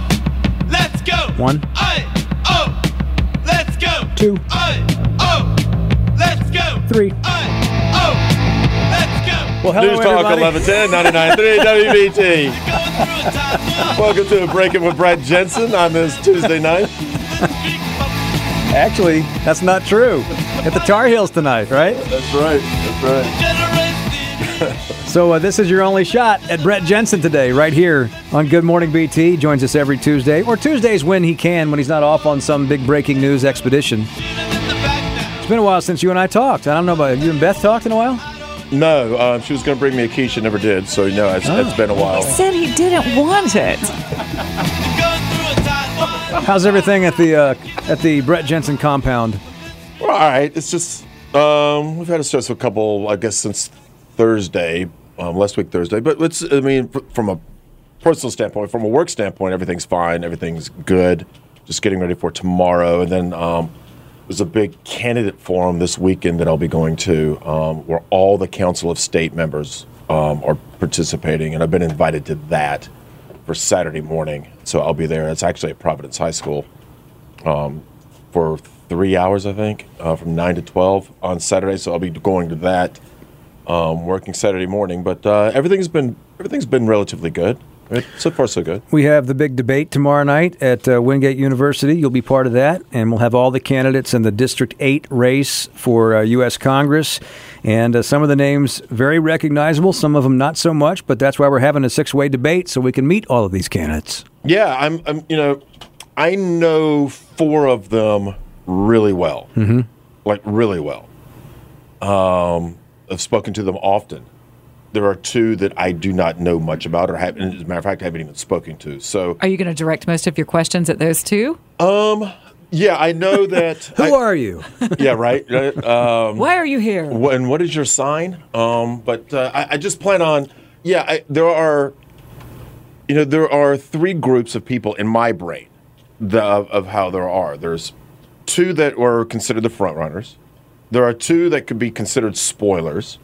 let's go. One, Aye, oh, let's go. two, Aye, oh, let's go. three. Aye, oh, let's go. Well, hello, News Talk everybody. 1110 99.3 WBT. Welcome to Breaking with Brett Jensen on this Tuesday night. Actually, that's not true. At the Tar Heels tonight, right? That's right. That's right. So uh, this is your only shot at Brett Jensen today, right here on Good Morning BT. He joins us every Tuesday, or Tuesdays when he can, when he's not off on some big breaking news expedition. It's been a while since you and I talked. I don't know about you and Beth talked in a while. No, um, she was going to bring me a key. She never did. So, no, it's, Oh. it's been a while. He said he didn't want it. How's everything at the uh, at the Brett Jensen compound? Well, all right. It's just um, we've had a stressful couple, I guess, since Thursday, um, last week Thursday. But it's, I mean, from a personal standpoint, from a work standpoint, everything's fine. Everything's good. Just getting ready for tomorrow, and then um, there's a big candidate forum this weekend that I'll be going to, um, where all the Council of State members um, are participating, and I've been invited to that for Saturday morning. So I'll be there. It's actually at Providence High School um, for three hours, I think, uh, from nine to twelve on Saturday. So I'll be going to that, um, working Saturday morning. But uh, everything's been everything's been relatively good. Right? So far, so good. We have the big debate tomorrow night at uh, Wingate University. You'll be part of that, and we'll have all the candidates in the District 8 race for uh, U.S. Congress. And uh, some of the names very recognizable, some of them not so much, but that's why we're having a six way debate so we can meet all of these candidates. Yeah, I'm. I'm you know, I know four of them really well, Mm-hmm. like really well. Um, I've spoken to them often. There are two that I do not know much about, or have, as a matter of fact, I haven't even spoken to. So, Are you going to direct most of your questions at those two? um, yeah, I know that. Who are you? yeah, right. right, Um, Why are you here? Wh- and what is your sign? Um, but uh, I, I just plan on. Yeah, I, there are. You know, there are three groups of people in my brain, the, of, of how there are. There's two that were considered the front runners. There are two that could be considered spoilers,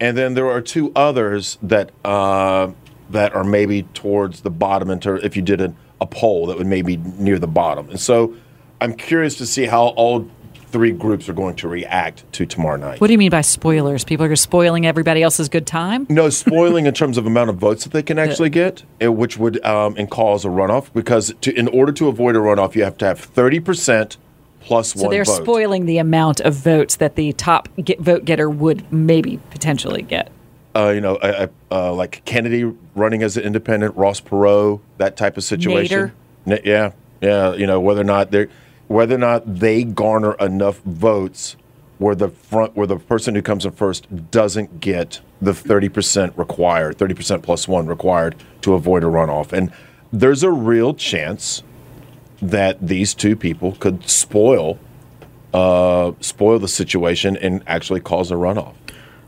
and then there are two others that uh, that are maybe towards the bottom. And ter- if you did a, a poll, that would maybe near the bottom. And so, I'm curious to see how all three groups are going to react to tomorrow night. What do you mean by spoilers? People are just spoiling everybody else's good time? No, spoiling in terms of amount of votes that they can actually get, eh, which would um, and cause a runoff. Because to, in order to avoid a runoff, you have to have 30% plus one. So they're vote. spoiling the amount of votes that the top get vote getter would maybe potentially get. Uh, you know, uh, like Kennedy running as an independent, Ross Perot, that type of situation. N- yeah, yeah. You know, whether or not they whether or not they garner enough votes where the front where the person who comes in first doesn't get the 30% required 30% plus 1 required to avoid a runoff and there's a real chance that these two people could spoil uh, spoil the situation and actually cause a runoff.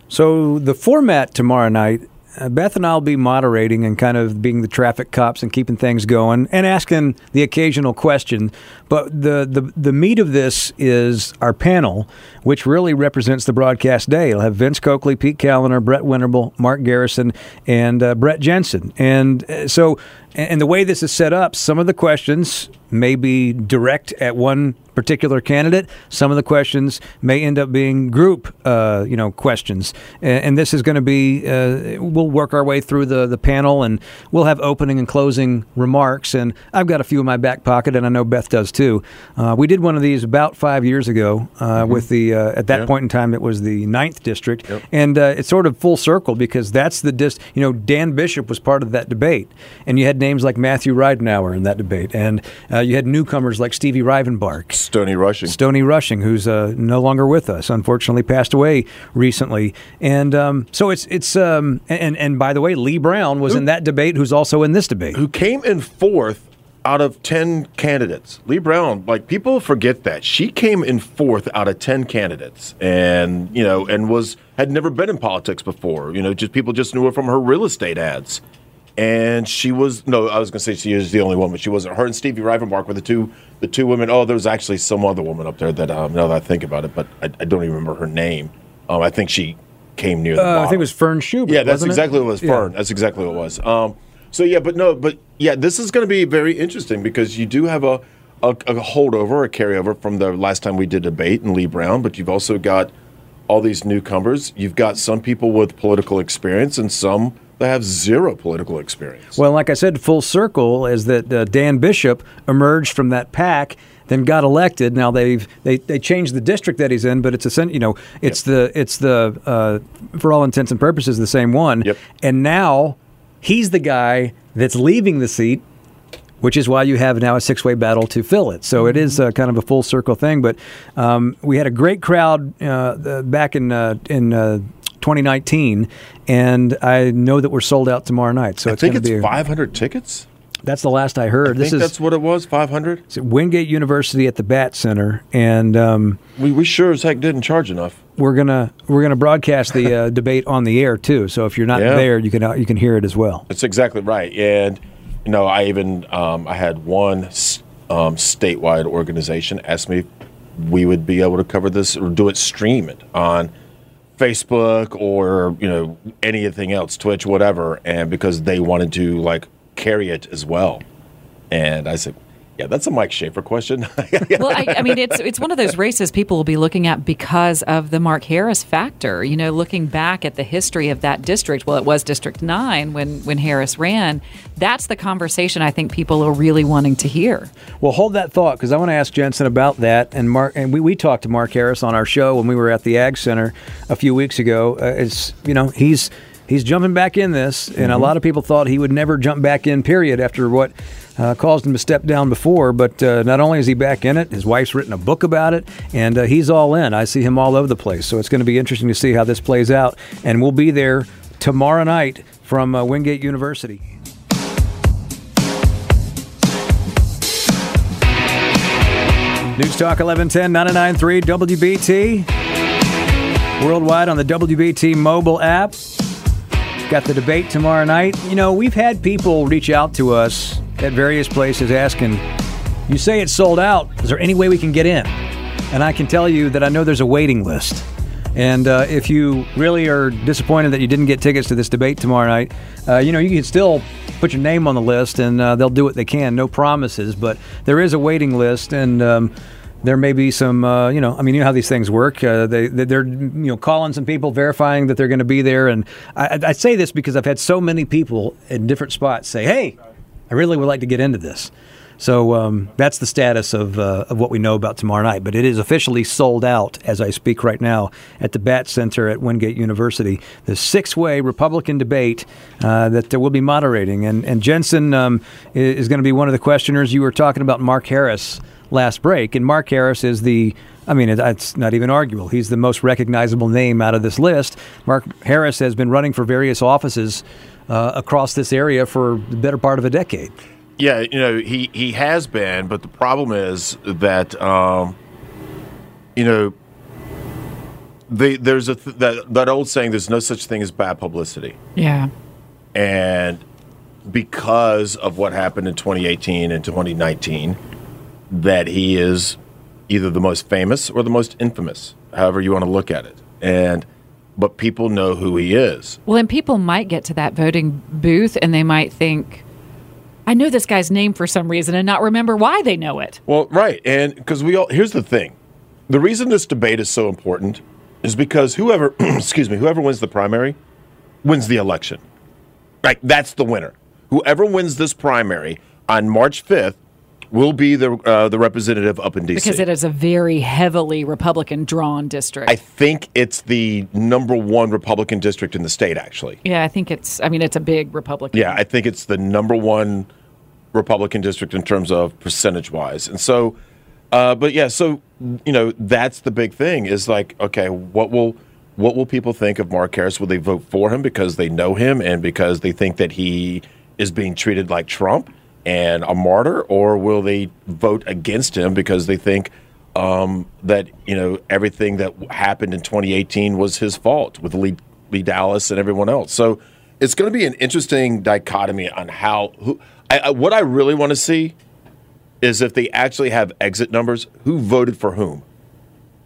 So the format tomorrow night, uh, Beth and I'll be moderating and kind of being the traffic cops and keeping things going and asking the occasional question. But the, the, the meat of this is our panel, which really represents the broadcast day. It'll have Vince Coakley, Pete Kaliner, Brett Winterble, Mark Garrison, and uh, Brett Jensen. And uh, so, and the way this is set up, some of the questions may be direct at one particular candidate. Some of the questions may end up being group, uh, you know, questions. And, and this is going to be. Uh, we'll work our way through the the panel, and we'll have opening and closing remarks. And I've got a few in my back pocket, and I know Beth does too. Uh, we did one of these about five years ago uh, with the. Uh, at that Yeah. point in time, it was the ninth district, and uh, it's sort of full circle because that's the dis. You know, Dan Bishop was part of that debate, and you had names like Matthew Ridenhour in that debate, and uh, you had newcomers like Stevie Rivenbark. Stony Rushing. Stony Rushing, who's uh, no longer with us, unfortunately passed away recently, and um, so it's it's um, and and by the way, Leigh Brown was in that debate, who's also in this debate. Who came in fourth out of 10 candidates. Leigh Brown, like people forget that. She came in fourth out of 10 candidates and, you know, and was had never been in politics before. You know, just people just knew her from her real estate ads. And she was no, I was going to say she was the only woman. She wasn't. Her and Stevie Rivenbark were the two the two women. Oh, there was actually some other woman up there that um, now that I think about it, but I, I don't even remember her name. Um, I think she came near the Uh, I think it was Fern Schubert. Yeah, that's wasn't it? exactly what it was. Yeah. Fern. That's exactly what it was. Um, so yeah, but no, but yeah, this is going to be very interesting because you do have a, a a holdover, a carryover from the last time we did debate in Leigh Brown, but you've also got all these newcomers. You've got some people with political experience and some that have zero political experience. Well, like I said, full circle is that uh, Dan Bishop emerged from that pack, then got elected. Now they've they, they changed the district that he's in, but it's a you know it's the it's the uh, for all intents and purposes the same one. Yep. And now he's the guy that's leaving the seat. Which is why you have now a six-way battle to fill it. So it is uh, kind of a full circle thing. But um, we had a great crowd uh, back in uh, in uh, 2019, and I know that we're sold out tomorrow night. So I it's think it's be 500 tickets. that's the last I heard. I this think is that's what it was. 500. it's at Wingate University at the Batte Center, and um, we we sure as heck didn't charge enough. We're gonna we're gonna broadcast the uh, debate on the air too. So if you're not Yeah. there, you can uh, you can hear it as well. That's exactly right. And you know, I even um, I had one um, statewide organization ask me if we would be able to cover this or do it stream it on Facebook or you know anything else, Twitch, whatever, and because they wanted to like carry it as well. And I said, yeah, that's a Mike Schaefer question. well, I, I mean, it's it's one of those races people will be looking at because of the Mark Harris factor. You know, looking back at the history of that district. Well, it was District Nine when when Harris ran. That's the conversation I think people are really wanting to hear. Well, hold that thought because I want to ask Jensen about that. And Mark and we, we talked to Mark Harris on our show when we were at the Ag Center a few weeks ago. Uh, it's you know he's he's jumping back in this, and a Mhm. lot of people thought he would never jump back in. Period. After what. Uh, caused him to step down before, but uh, not only is he back in it, his wife's written a book about it, and uh, he's all in. I see him all over the place, so it's going to be interesting to see how this plays out. And we'll be there tomorrow night from uh, Wingate University. News Talk 1110 993 WBT. Worldwide on the WBT mobile app. Got the debate tomorrow night. You know, we've had people reach out to us at various places asking, You say it's sold out. Is there any way we can get in? And I can tell you that I know there's a waiting list. And uh, if you really are disappointed that you didn't get tickets to this debate tomorrow night, uh, you know, you can still put your name on the list and uh, they'll do what they can. No promises, but there is a waiting list and. Um, there may be some, uh, you know, I mean, you know how these things work. Uh, they, they- they're, you know, calling some people, verifying that they're going to be there. And I, I- I say this because I've had so many people in different spots say, "Hey, I really would like to get into this." So um, that's the status of, uh, of what we know about tomorrow night. But it is officially sold out as I speak right now at the Batte Center at Wingate University. The six way Republican debate uh, that there will be moderating. And, and Jensen um, is going to be one of the questioners. You were talking about Mark Harris last break. And Mark Harris is the I mean, it- it's not even arguable. He's the most recognizable name out of this list. Mark Harris has been running for various offices uh, across this area for the better part of a decade. Yeah, you know he he has been, but the problem is that um, you know, the, there's a th- that that old saying: "There's no such thing as bad publicity." Yeah. and because of what happened in 2018 and 2019, that he is either the most famous or the most infamous, however you want to look at it. And but people know who he is. Well, and people might get to that voting booth and they might think, I know this guy's name for some reason and not remember why they know it. Well, right, and because we all here's the thing, the reason this debate is so important is because whoever, excuse me, whoever wins the primary, wins the election. Right, that's the winner. Whoever wins this primary on March 5th will be the uh, the representative up in DC. Because it is a very heavily Republican drawn district. I think it's the number one Republican district in the state, actually. yeah, I think it's, I mean, it's a big Republican. Yeah, I think it's the number one Republican district in terms of percentage wise. And so, uh, but yeah, so, you know, that's the big thing is like, okay, what will. What will people think of Mark Harris? Will they vote for him because they know him and because they think that he is being treated like Trump and a martyr, or will they vote against him because they think um, that you know everything that happened in 2018 was his fault with Lee, Lee Dowless and everyone else? So it's going to be an interesting dichotomy on how who. I, I, what I really want to see is if they actually have exit numbers, who voted for whom.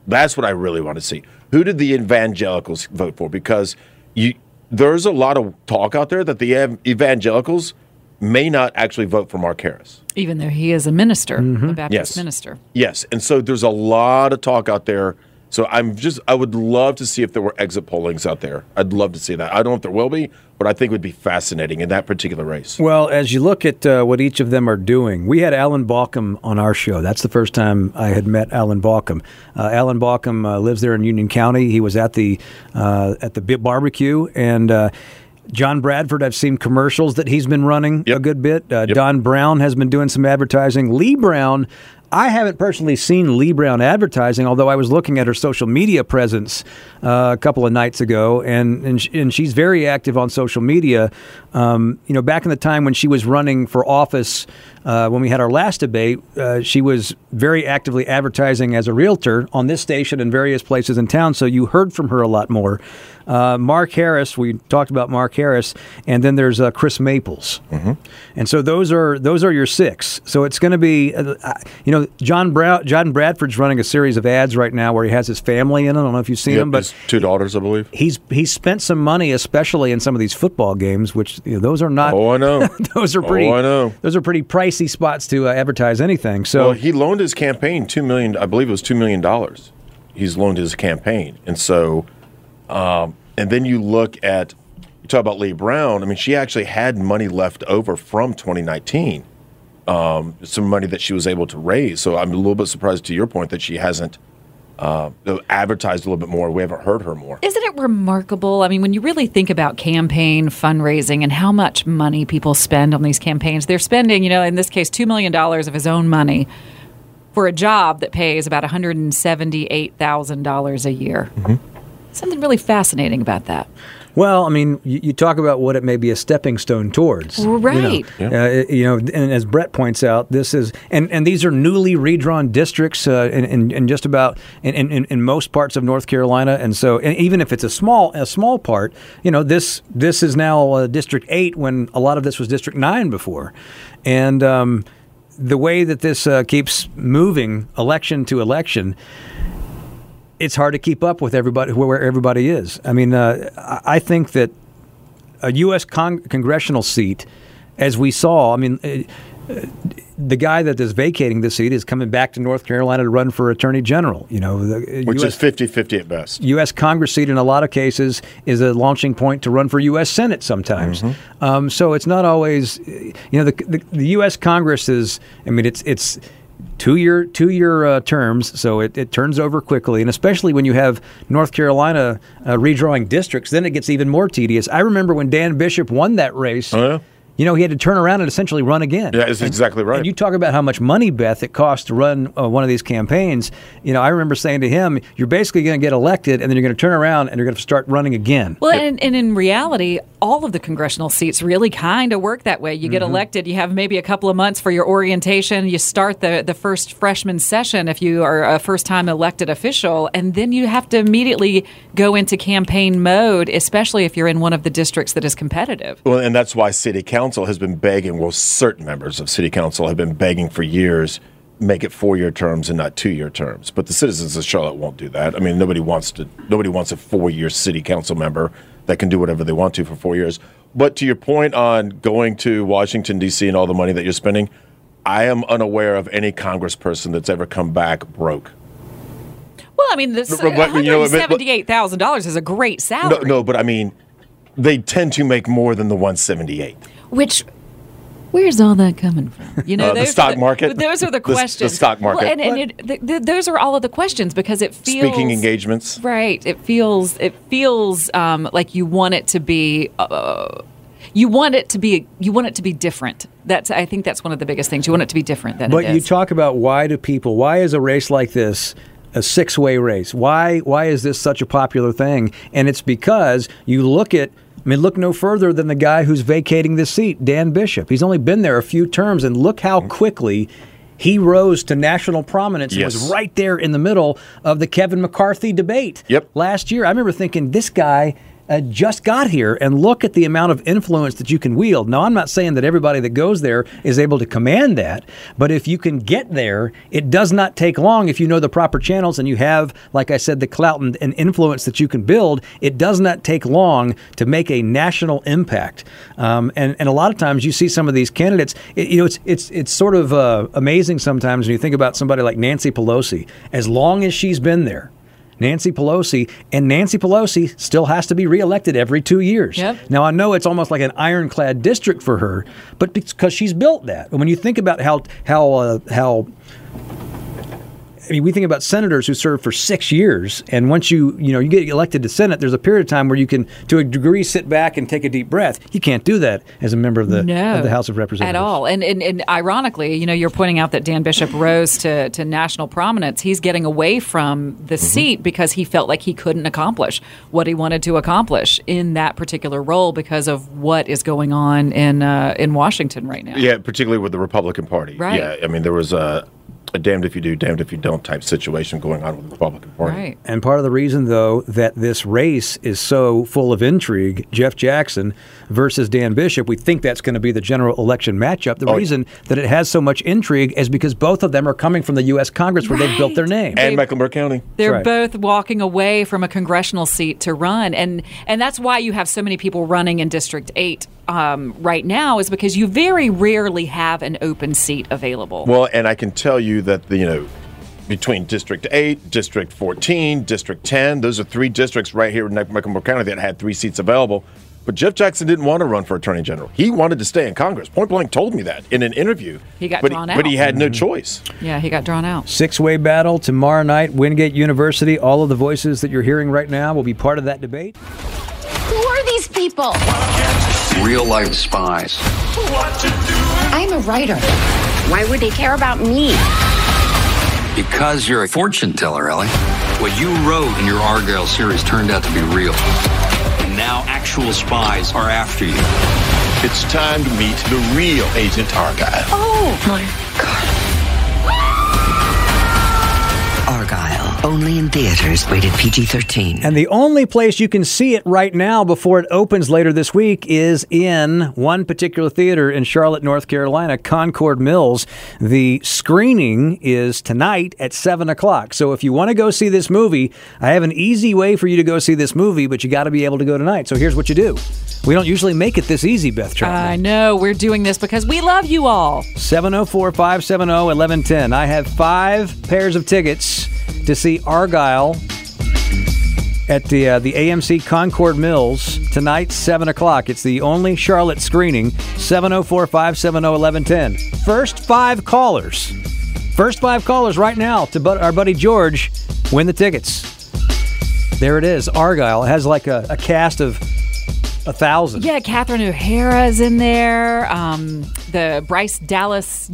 That's what I really want to see. Who did the evangelicals vote for? Because you, there's a lot of talk out there that the ev- evangelicals may not actually vote for Mark Harris. Even though he is a minister, a Baptist Mm-hmm. Yes. minister. Yes, and so there's a lot of talk out there. So I'm just I would love to see if there were exit pollings out there. I'd love to see that. I don't know if there will be, but I think it would be fascinating in that particular race. Well, as you look at uh, what each of them are doing, we had Alan Baucom on our show. That's the first time I had met Alan Baucom. Uh, Alan Baucom uh, lives there in Union County. He was at the uh, at the barbecue and. John Bradford, I've seen commercials that he's been running a good bit. Uh, Don Brown has been doing some advertising. Leigh Brown, I haven't personally seen Leigh Brown advertising, although I was looking at her social media presence uh, a couple of nights ago, and and, sh- and she's very active on social media. Um, you know, back in the time when she was running for office, uh, when we had our last debate, uh, she was very actively advertising as a realtor on this station and various places in town. So you heard from her a lot more. Uh, Mark Harris, we talked about Mark Harris, and then there's uh, Chris Maples, and so those are those are your six. So it's going to be, uh, uh, you know, John Brown, John Bradford's running a series of ads right now where he has his family in it. I don't know if you've seen Yep, them, but his two daughters, I believe. he's he's spent some money, especially in some of these football games, which you know, those are not. Oh, I know. those are pretty. Oh, I know. Those are pretty pricey spots to uh, advertise anything. So well, he loaned his campaign two million. I believe it was two million dollars. He's loaned his campaign, and so, um, and then you look at you talk about Leigh Brown. I mean, she actually had money left over from 2019, um, some money that she was able to raise. So I'm a little bit surprised to your point that she hasn't uh, advertised a little bit more. We haven't heard her more. Isn't it remarkable? I mean, when you really think about campaign fundraising and how much money people spend on these campaigns, they're spending, you know, in this case, $2 million of his own money for a job that pays about $178,000 a year. Something really fascinating about that. Well, I mean, you, you talk about what it may be a stepping stone towards, you know. Right. Uh, you know, and as Brett points out, this is and, and these are newly redrawn districts uh, in, in, in just about in, in, in most parts of North Carolina, and so and even if it's a small a small part, you know, this this is now uh, District Eight when a lot of this was District Nine before, and um, the way that this uh, keeps moving election to election it's hard to keep up with everybody where everybody is. I mean, uh, I think that a U.S. Con- congressional seat, as we saw, I mean, uh, uh, the guy that is vacating the seat is coming back to North Carolina to run for attorney general. You know, the, uh, Which US, is 50-50 at best. U.S. Congress seat in a lot of cases is a launching point to run for U.S. Senate sometimes. Um, so it's not always, you know, the, the, the U.S. Congress is. I mean, it's it's two year two year uh, terms, so it, it turns over quickly, and especially when you have North Carolina uh, redrawing districts, then it gets even more tedious. I remember when Dan Bishop won that race. Oh, you know, he had to turn around and essentially run again. Yeah, that's exactly right. And you talk about how much money, Beth, it costs to run uh, one of these campaigns. You know, I remember saying to him, "You're basically going to get elected, and then you're going to turn around and you're going to start running again." Well, and, and in reality, all of the congressional seats really kind of work that way. You get Mhm. elected, you have maybe a couple of months for your orientation. You start the, the first freshman session if you are a first time elected official, and then you have to immediately go into campaign mode, especially if you're in one of the districts that is competitive. Well, and that's why City Council has been begging. Well, certain members of City Council have been begging for years. Make it four-year terms and not two-year terms. But the citizens of Charlotte won't do that. I mean, nobody wants to. Nobody wants a four-year city council member that can do whatever they want to for four years. But to your point on going to Washington D.C. and all the money that you're spending, I am unaware of any Congressperson that's ever come back broke. Well, I mean, this you know, but- but- $178,000 is a great No, salary. no, but I mean, they tend to make more than the 178. Which, where's all that coming from? You know, Uh, the those are stock market? Those are the The- the questions. stock market. Well, and, and it, th- th- those are all of the questions because it feels Speaking engagements. Right. It feels. It feels um, like you want it to be. Uh, you want it to be. You want it to be different. That's. I think that's one of the biggest things. You want it to be different than But it you talk about why do people? Why is a race like this a six-way race? Why why is this such a popular thing? And it's because you look at. I mean, look no further than the guy who's vacating the seat, Dan Bishop. He's only been there a few terms, and look how quickly he rose to national prominence and was right there in the middle of the Kevin McCarthy debate yep. last year. I remember thinking, this guy uh, just got here, and look at the amount of influence that you can wield. Now, I'm not saying that everybody that goes there is able to command that, but if you can get there, it does not take long if you know the proper channels and you have, like I said, the clout and, and influence that you can build. It does not take long to make a national impact. Um, and, and a lot of times you see some of these candidates, it, you know, it's, it's, it's sort of uh, amazing sometimes when you think about somebody like Nancy Pelosi. As long as she's been there, Nancy Pelosi, and Nancy Pelosi still has to be reelected every two years. Yep. Now, I know it's almost like an ironclad district for her, but because she's built that. And when you think about how, how, uh, how, I mean, we think about senators who serve for six years, and once you, you know, you get elected to Senate, there's a period of time where you can, to a degree, sit back and take a deep breath. You can't do that as a member of the no, of the House of Representatives at all. And, and and ironically, you know, you're pointing out that Dan Bishop rose to to national prominence. He's getting away from the Mm-hmm. seat because he felt like he couldn't accomplish what he wanted to accomplish in that particular role because of what is going on in uh, in Washington right now. Yeah, particularly with the Republican Party. Right. Yeah, I mean, there was a, a damned if you do, damned if you don't type situation going on with the Republican Party. Right. And part of the reason, though, that this race is so full of intrigue, Jeff Jackson versus Dan Bishop, we think that's going to be the general election matchup. The Oh, reason that it has so much intrigue is because both of them are coming from the U.S. Congress where they've built their name. And Mecklenburg County. They're right. both walking away from a congressional seat to run, and and that's why you have so many people running in District Eight um, right now, is because you very rarely have an open seat available. Well, and I can tell you that, the, you know, between District 8, District 14, District 10, those are three districts right here in Mecklenburg County that had three seats available. But Jeff Jackson didn't want to run for Attorney General. He wanted to stay in Congress. Point blank told me that in an interview. He got but, drawn But he out. had no choice. yeah, he got drawn out. Six way battle tomorrow night, Wingate University. All of the voices that you're hearing right now will be part of that debate. Who are these people? Real life spies. I'm a writer. Why would they care about me? Because you're a fortune teller, Ellie. What you wrote in your Argylle series turned out to be real. And now actual spies are after you. It's time to meet the real Agent Argylle. Oh my Argylle, only in theaters, rated PG 13. And the only place you can see it right now before it opens later this week is in one particular theater in Charlotte, North Carolina, Concord Mills. The screening is tonight at 7 o'clock. So if you want to go see this movie, I have an easy way for you to go see this movie, but you got to be able to go tonight. So here's what you do. We don't usually make it this easy, Beth Troutman. I know we're doing this because we love you all. 704 570 1110. I have five pairs of tickets to see Argylle at the uh, the AMC Concord Mills tonight, 7 o'clock. It's the only Charlotte screening. 704 570 1110. First five callers. First five callers right now to our buddy George win the tickets. There it is, Argylle. It has like a, a cast of a thousand. Yeah, Catherine O'Hara is in there. Um, the Bryce Dallas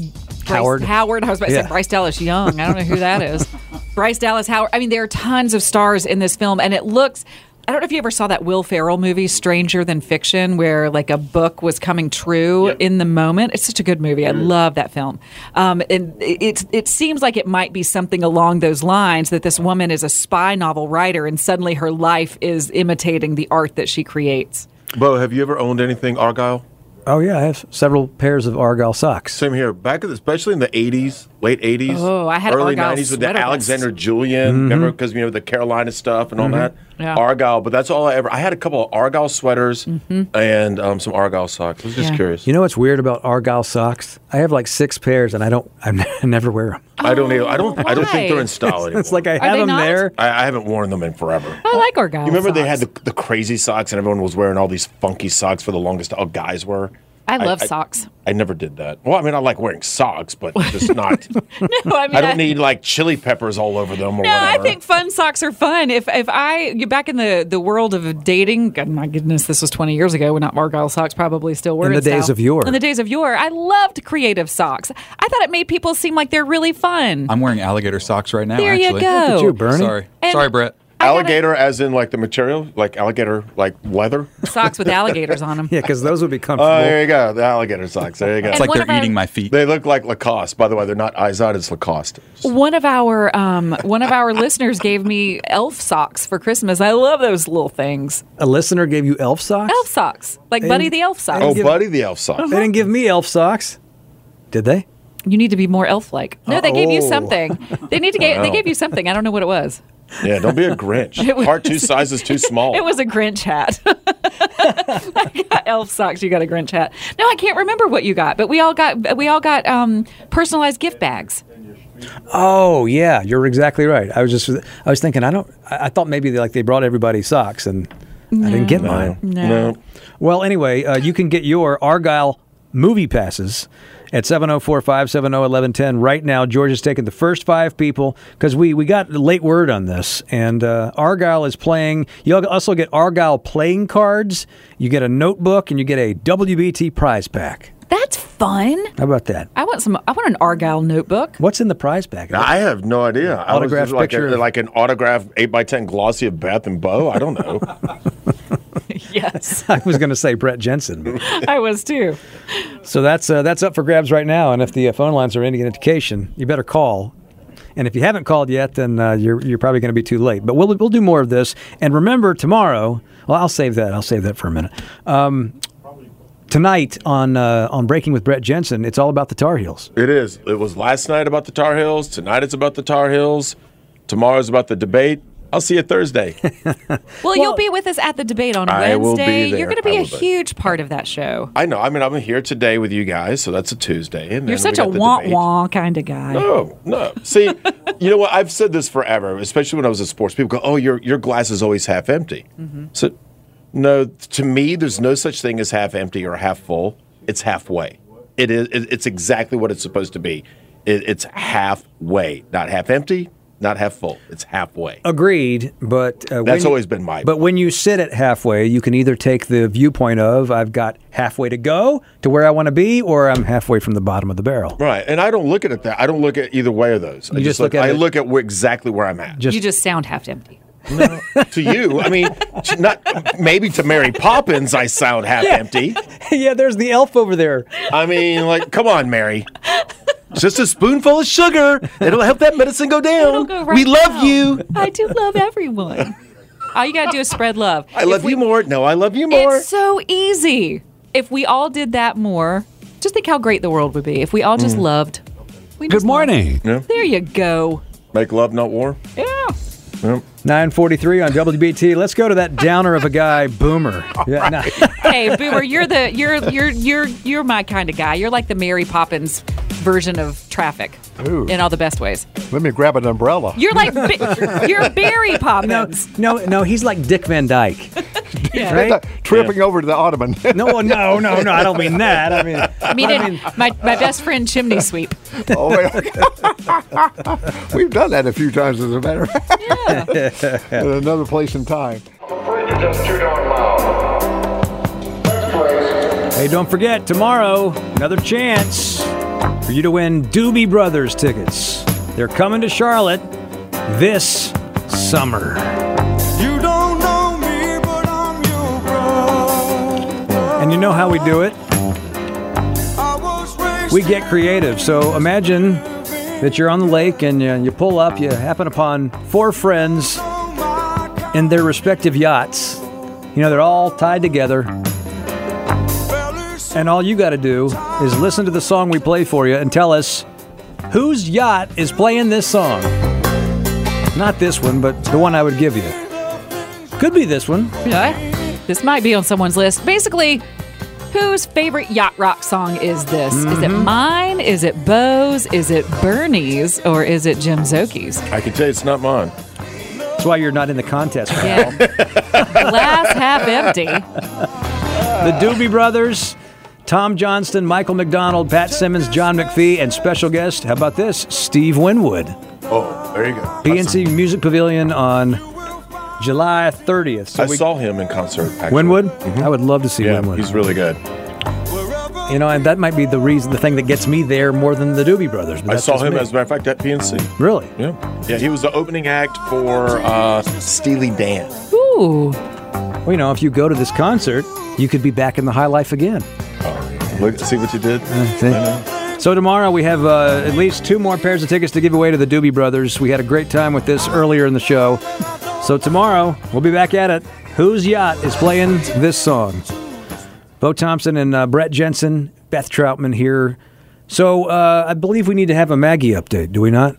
Bryce Howard. Howard. I was about to Yeah. say Bryce Dallas Young. I don't know who that is. Bryce Dallas Howard. I mean, there are tons of stars in this film, and it looks. I don't know if you ever saw that Will Ferrell movie, Stranger Than Fiction, where like a book was coming true in the moment. It's such a good movie. I love that film. Um, and it, it it seems like it might be something along those lines that this woman is a spy novel writer, and suddenly her life is imitating the art that she creates. Bo, have you ever owned anything Argyle? Oh yeah, I have several pairs of Argyle socks. Same here. Back in the, especially in the '80s, late '80s, Oh, I had early Argyle '90s with the Alexander Julian. Mm-hmm. Remember, because you know the Carolina stuff and all Mhm. that. Yeah. Argyle, but that's all I ever. I had a couple of Argyle sweaters and um, some Argyle socks. I was just Yeah. curious. You know what's weird about Argyle socks? I have like six pairs, and I don't. I never wear them. I don't. Need, I don't. I don't think they're in style anymore. It's like I have them not? there. I, I haven't worn them in forever. I like Argyle. You remember they had the, the crazy socks and everyone was wearing all these funky socks for the longest. All guys were. I love socks. I never did that. Well, I mean, I like wearing socks, but just not. No, I mean, I don't need like chili peppers all over them or No, I think fun socks are fun. If if I you're back in the the world of dating, God, my goodness, this was 20 years ago when not Argyle socks probably still were In the days style. of yore. In the days of yore, I loved creative socks. I thought it made people seem like they're really fun. I'm wearing alligator socks right now. There you actually. go. Look at you, Bernie. Sorry, And- sorry, Brett. Alligator, as in like the material, like alligator, like leather. Socks with alligators on them. Yeah, because those would be comfortable. Oh, comfortable. there you go. The alligator socks. There you go. It's like they're of our- eating my feet. They look like Lacoste. By the way, they're not Izod. It's Lacoste. One of our um, one of our listeners gave me elf socks for Christmas. I love those little things. A listener gave you elf socks. Elf socks, like They Buddy the elf socks. Oh, Buddy the elf socks. They didn't give me elf socks. Did they? You need to be more elf-like. No, they gave you Oh. something. They need to get. They gave you something. I don't know what it was. Yeah, don't be a Grinch. It was- Heart two sizes too small. It was a Grinch hat. I got elf socks. You got a Grinch hat. No, I can't remember what you got, but we all got we all got um, personalized gift bags. Oh yeah, you're exactly right. I was just I was thinking I don't I, I thought maybe they, like they brought everybody socks and I didn't get No. mine. No. No. Well, anyway, uh, you can get your Argylle movie passes at 704-570-1110 right now. George is taking the first five people because we, we got late word on this. And uh, Argylle is playing. You also get Argylle playing cards. You get a notebook and you get a WBT prize pack. That's fun. How about that? I want some. I want an Argylle notebook. What's in the prize pack? I have no idea. I was Autographed just like picture a, like an autograph eight by ten glossy of Beth and Bo. I don't know. yes, I was going to say Brett Jensen. I was too. So that's uh, that's up for grabs right now. And if the uh, phone lines are any indication, you better call. And if you haven't called yet, then uh, you're you're probably going to be too late. But we'll we'll do more of this. And remember tomorrow. Well, I'll save that. I'll save that for a minute. Um, tonight on uh, on Breaking with Brett Jensen, it's all about the Tar Heels. It is. It was last night about the Tar Heels. Tonight it's about the Tar Heels. Tomorrow's about the debate. I'll see you Thursday. Well, you'll be with us at the debate on I will be Wednesday. there. You're going to be a be. huge part of that show. I know. I mean, I'm here today with you guys, so that's a Tuesday. And You're such a got the wah wah kind of guy. No, no. See, you know what? I've said this forever, especially when I was in sports. People go, "Oh, your your glass is always half empty." Mm-hmm. So, no, to me, there's no such thing as half empty or half full. It's halfway. It is. It's exactly what it's supposed to be. It, it's halfway, not half empty, not half full. It's halfway. Agreed, but uh, when That's you- always been my. But when you sit at halfway, you can either take the viewpoint of I've got halfway to go to where I want to be, or I'm halfway from the bottom of the barrel. Right, and I don't look at it that. I don't look at either way of those. I You just look at I it- look at where, exactly where I'm at. you just sound half empty. to you, I mean, not maybe to Mary Poppins, I sound half Yeah. empty. yeah, there's the elf over there. I mean, like, come on, Mary. Just a spoonful of sugar. It'll help that medicine go down. go right we love down. you. I do love everyone. All you got to do is spread love. I love you more. No, I love you more. It's so easy. If we all did that more, just think how great the world would be if we all just Mm. loved. We Good just morning. Yeah. There you go. Make love, not war. Yeah. Yep. 943 on WBT. Let's go to that downer of a guy, Boomer. Yeah, no. hey, Boomer, you're the you're you're you're you're my kind of guy. You're like the Mary Poppins version of traffic Ooh. in all the best ways. Let me grab an umbrella. You're like you're Barry Poppins. No, no, no, he's like Dick Van Dyke. Yeah. Right? Tripping over to the ottoman. No, no, no, no. I don't mean that. I mean, I mean, it- my my best friend Chimney Sweep. oh, wait. We've done that a few times, as a matter of fact. At another place and time. Hey, don't forget, tomorrow, another chance for you to win Doobie Brothers tickets. They're coming to Charlotte this summer. You don't know me, but I'm your brother. And you know how we do it? We get creative. So imagine that you're on the lake and you, you pull up, you happen upon four friends in their respective yachts. You know, they're all tied together. And all you got to do is listen to the song we play for you and tell us whose yacht is playing this song. Not this one, but the one I would give you. Could be this one. Yeah. This might be on someone's list. Basically, whose favorite yacht rock song is this? Is it Mhm. mine? Is it Bo's? Is it Bernie's? Or is it Jim Szoke's? I can tell you it's not mine. That's why you're not in the contest. Yeah. Glass half empty. The Doobie Brothers, Tom Johnston, Michael McDonald, Pat Simmons, John McFee, and special guest, how about this? Steve Winwood. Oh, there you go. PNC Music Pavilion on July 30th. So I we- saw him in concert. Actually. Winwood? I would love to see Yeah, Winwood. he's really good. You know, and that might be the reason, the thing that gets me there more than the Doobie Brothers. But I saw him, me. as a matter of fact, at PNC. Really? Yeah. Yeah, he was the opening act for uh, Steely Dan. Ooh. Well, you know, if you go to this concert, you could be back in the high life again. Look, to see what you did? So tomorrow we have uh, at least two more pairs of tickets to give away to the Doobie Brothers. We had a great time with this earlier in the show. So tomorrow we'll be back at it. Whose yacht is playing this song? Bo Thompson and uh, Brett Jensen, Beth Troutman here. So uh, I believe we need to have a Maggie update, do we not?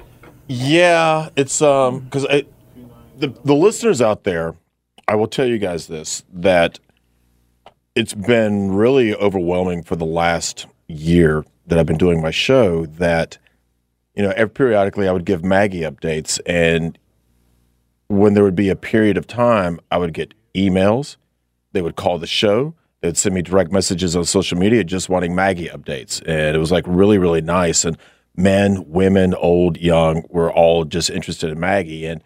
Yeah, it's um because the the listeners out there, I will tell you guys this that it's been really overwhelming for the last year that I've been doing my show. That you know, every, periodically I would give Maggie updates, and when there would be a period of time, I would get emails. They would call the show. They'd send me direct messages on social media just wanting Maggie updates. And it was like really, really nice. And men, women, old, young, were all just interested in Maggie. And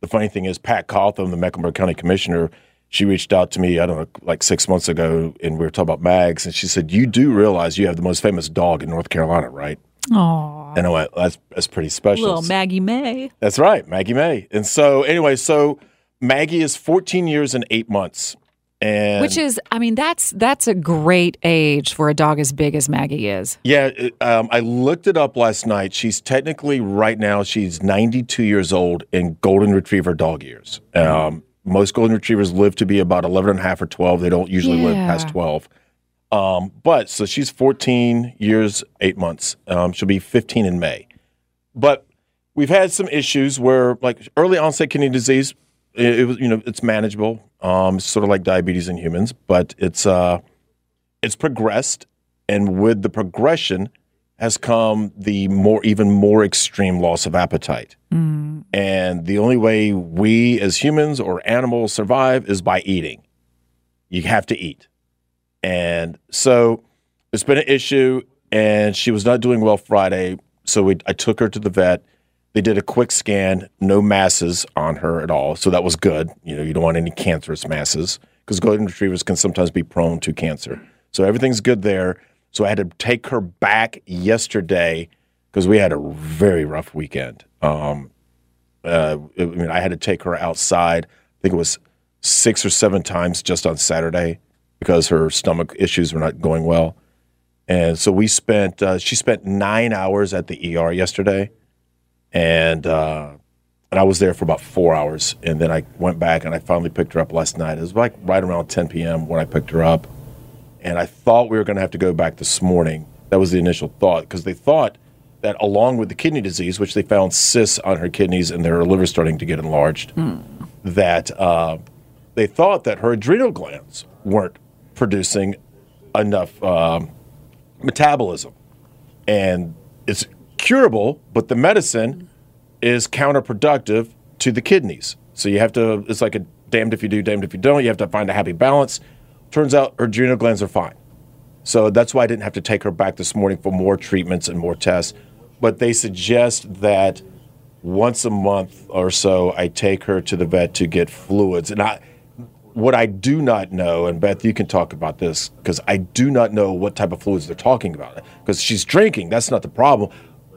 the funny thing is, Pat Cotham, the Mecklenburg County Commissioner, she reached out to me, I don't know, like six months ago, and we were talking about Mags. And she said, You do realize you have the most famous dog in North Carolina, right? Aw. And I went, That's, that's pretty special. Little Maggie May. That's right, Maggie May. And so, anyway, so Maggie is 14 years and eight months. And Which is, I mean, that's that's a great age for a dog as big as Maggie is. Yeah, it- um, I looked it up last night. She's technically right now she's 92 years old in golden retriever dog years. Um, most golden retrievers live to be about 11 and a half or 12. They don't usually live past 12. Um, but so she's 14 years, eight months. Um, she'll be 15 in May. But we've had some issues where, like early onset kidney disease, it, it was you know it's manageable. Um, it's sort of like diabetes in humans, but it's uh, it's progressed, and with the progression has come the more even more extreme loss of appetite. Mm. And the only way we as humans or animals survive is by eating. You have to eat. And so it's been an issue, and she was not doing well Friday. So we, I took her to the vet. They did a quick scan, no masses on her at all. So that was good. You know, you don't want any cancerous masses because golden retrievers can sometimes be prone to cancer. So everything's good there. So I had to take her back yesterday because we had a very rough weekend. Um, uh, I mean, I had to take her outside. I think it was six or seven times just on Saturday because her stomach issues were not going well. And so we spent, uh, she spent nine hours at the ER yesterday. And, uh, and I was there for about four hours. And then I went back and I finally picked her up last night. It was like right around 10 p.m. when I picked her up. And I thought we were going to have to go back this morning. That was the initial thought because they thought that along with the kidney disease, which they found cysts on her kidneys and their liver starting to get enlarged, that uh, they thought that her adrenal glands weren't producing enough um, metabolism. And it's curable, but the medicine is counterproductive to the kidneys. So you have to, it's like a damned if you do, damned if you don't. You have to find a happy balance. Turns out her adrenal glands are fine. So that's why I didn't have to take her back this morning for more treatments and more tests. But they suggest that once a month or so, I take her to the vet to get fluids. And I, what I do not know, and Beth, you can talk about this because I do not know what type of fluids they're talking about. Because she's drinking, that's not the problem,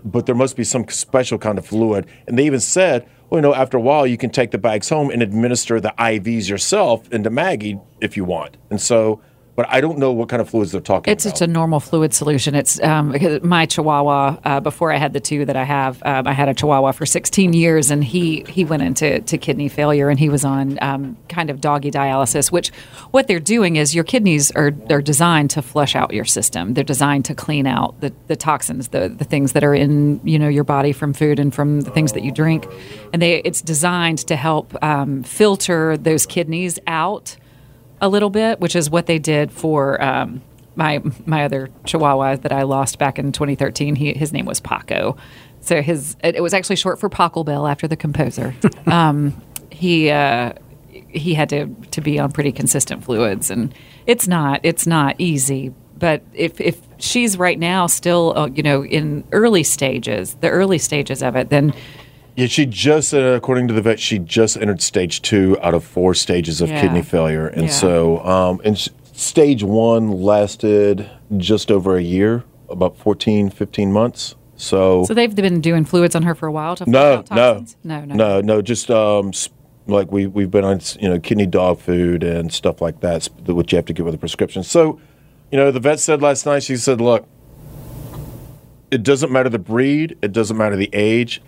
but there must be some special kind of fluid. And they even said, well, you know, after a while, you can take the bags home and administer the IVs yourself into Maggie if you want. And so, but I don't know what kind of fluids they're talking It's just a normal fluid solution. It's um, my Chihuahua. Uh, before I had the two that I have, um, I had a Chihuahua for 16 years, and he he went into to kidney failure, and he was on um, kind of doggy dialysis. Which what they're doing is your kidneys are are designed to flush out your system. They're designed to clean out the, the toxins, the the things that are in you know your body from food and from the things that you drink, and they it's designed to help um, filter those kidneys out a little bit, which is what they did for um, my my other Chihuahua that I lost back in 2013. He, his name was Paco, so his it, was actually short for Pachelbel after the composer. um, he uh, he had to to be on pretty consistent fluids, and it's not it's not easy. But if if she's right now still uh, you know in early stages, the early stages of it, then Yeah, she just, uh, according to the vet, she just entered stage two out of four stages of Yeah. kidney failure. And Yeah. so, um, and s- stage one lasted just over a year, about 14, 15 months. So, so they've been doing fluids on her for a while to no, no, no, no, no, no, just um, like we, we've been on, you know, kidney dog food and stuff like that, which you have to get with a prescription. So, you know, the vet said last night, she said, look, it doesn't matter the breed, it doesn't matter the age.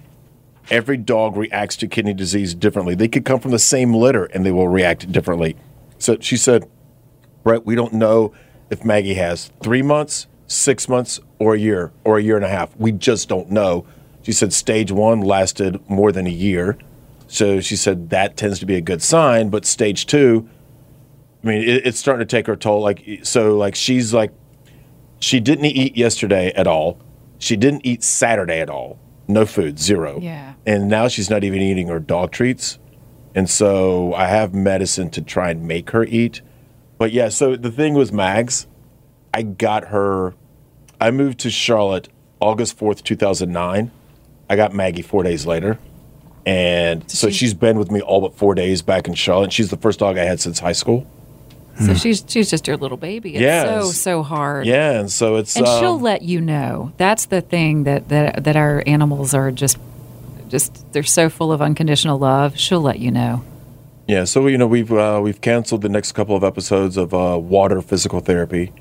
Every dog reacts to kidney disease differently. They could come from the same litter and they will react differently. So she said, Brett, we don't know if Maggie has three months, six months, or a year, or a year and a half. We just don't know. She said stage one lasted more than a year. So she said that tends to be a good sign, but stage two, I mean, it, it's starting to take her toll. Like, so, like, she's like, she didn't eat yesterday at all. She didn't eat Saturday at all. No food, zero. Yeah. And now she's not even eating her dog treats. And so I have medicine to try and make her eat. But yeah, so the thing was Mags, I got her, I moved to Charlotte August 4th, 2009. I got Maggie four days later. And so she's been with me all but four days back in Charlotte. She's the first dog I had since high school. So she's she's just your little baby. It's Yeah, so so hard. Yeah, and so it's and she'll um, let you know. That's the thing that, that that our animals are just just they're so full of unconditional love. She'll let you know. Yeah, so you know we've uh, we've canceled the next couple of episodes of uh, water physical therapy,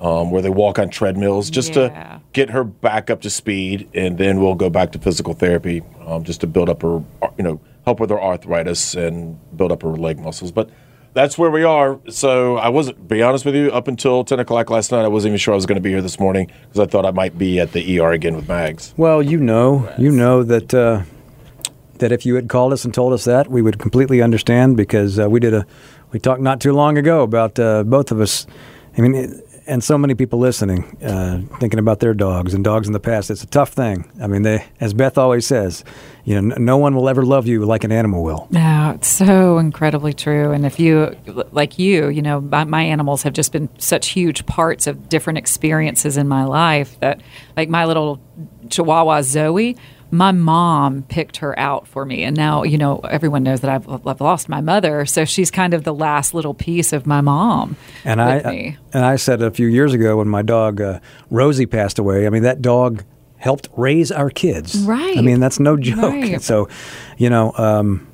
um, where they walk on treadmills just Yeah. to get her back up to speed, and then we'll go back to physical therapy um, just to build up her, you know, help with her arthritis and build up her leg muscles. But that's where we are. So I wasn't, be honest with you, up until ten o'clock last night, I wasn't even sure I was going to be here this morning because I thought I might be at the ER again with Mags. Well, you know, you know that uh, that if you had called us and told us that, we would completely understand because uh, we did a we talked not too long ago about uh, both of us. I mean, it, and so many people listening, uh, thinking about their dogs and dogs in the past. It's a tough thing. I mean, they, as Beth always says, you know, no one will ever love you like an animal will. No, it's so incredibly true. And if you, like you, you know, my, my animals have just been such huge parts of different experiences in my life that, like my little Chihuahua Zoe, my mom picked her out for me. And now, you know, everyone knows that I've, I've lost my mother. So she's kind of the last little piece of my mom. And with I me. and I said a few years ago when my dog uh, Rosie passed away. I mean, that dog helped raise our kids. Right. I mean, that's no joke. Right. So, you know, um,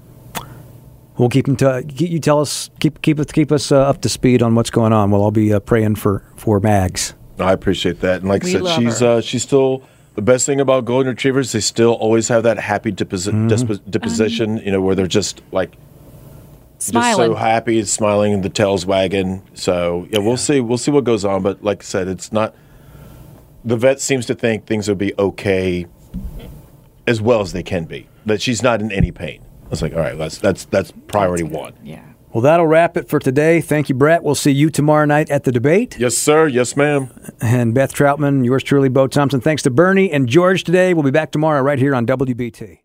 we'll keep them. To, you tell us keep keep us keep us uh, up to speed on what's going on. We'll all be uh, praying for for Mags. I appreciate that. And like We I said, she's uh, she's still the best thing about golden retrievers. They still always have that happy deposi- Mm-hmm. dispo- deposition. you know, where they're just like just so happy, smiling, and the tail's wagging. So yeah, we'll see. We'll see what goes on. But like I said, it's not. The vet seems to think things will be okay, as well as they can be. That she's not in any pain. I was like, all right, that's that's that's priority one. Yeah. Well, that'll wrap it for today. Thank you, Brett. We'll see you tomorrow night at the debate. Yes, sir. Yes, ma'am. And Beth Troutman, yours truly, Bo Thompson. Thanks to Bernie and George today. We'll be back tomorrow right here on WBT.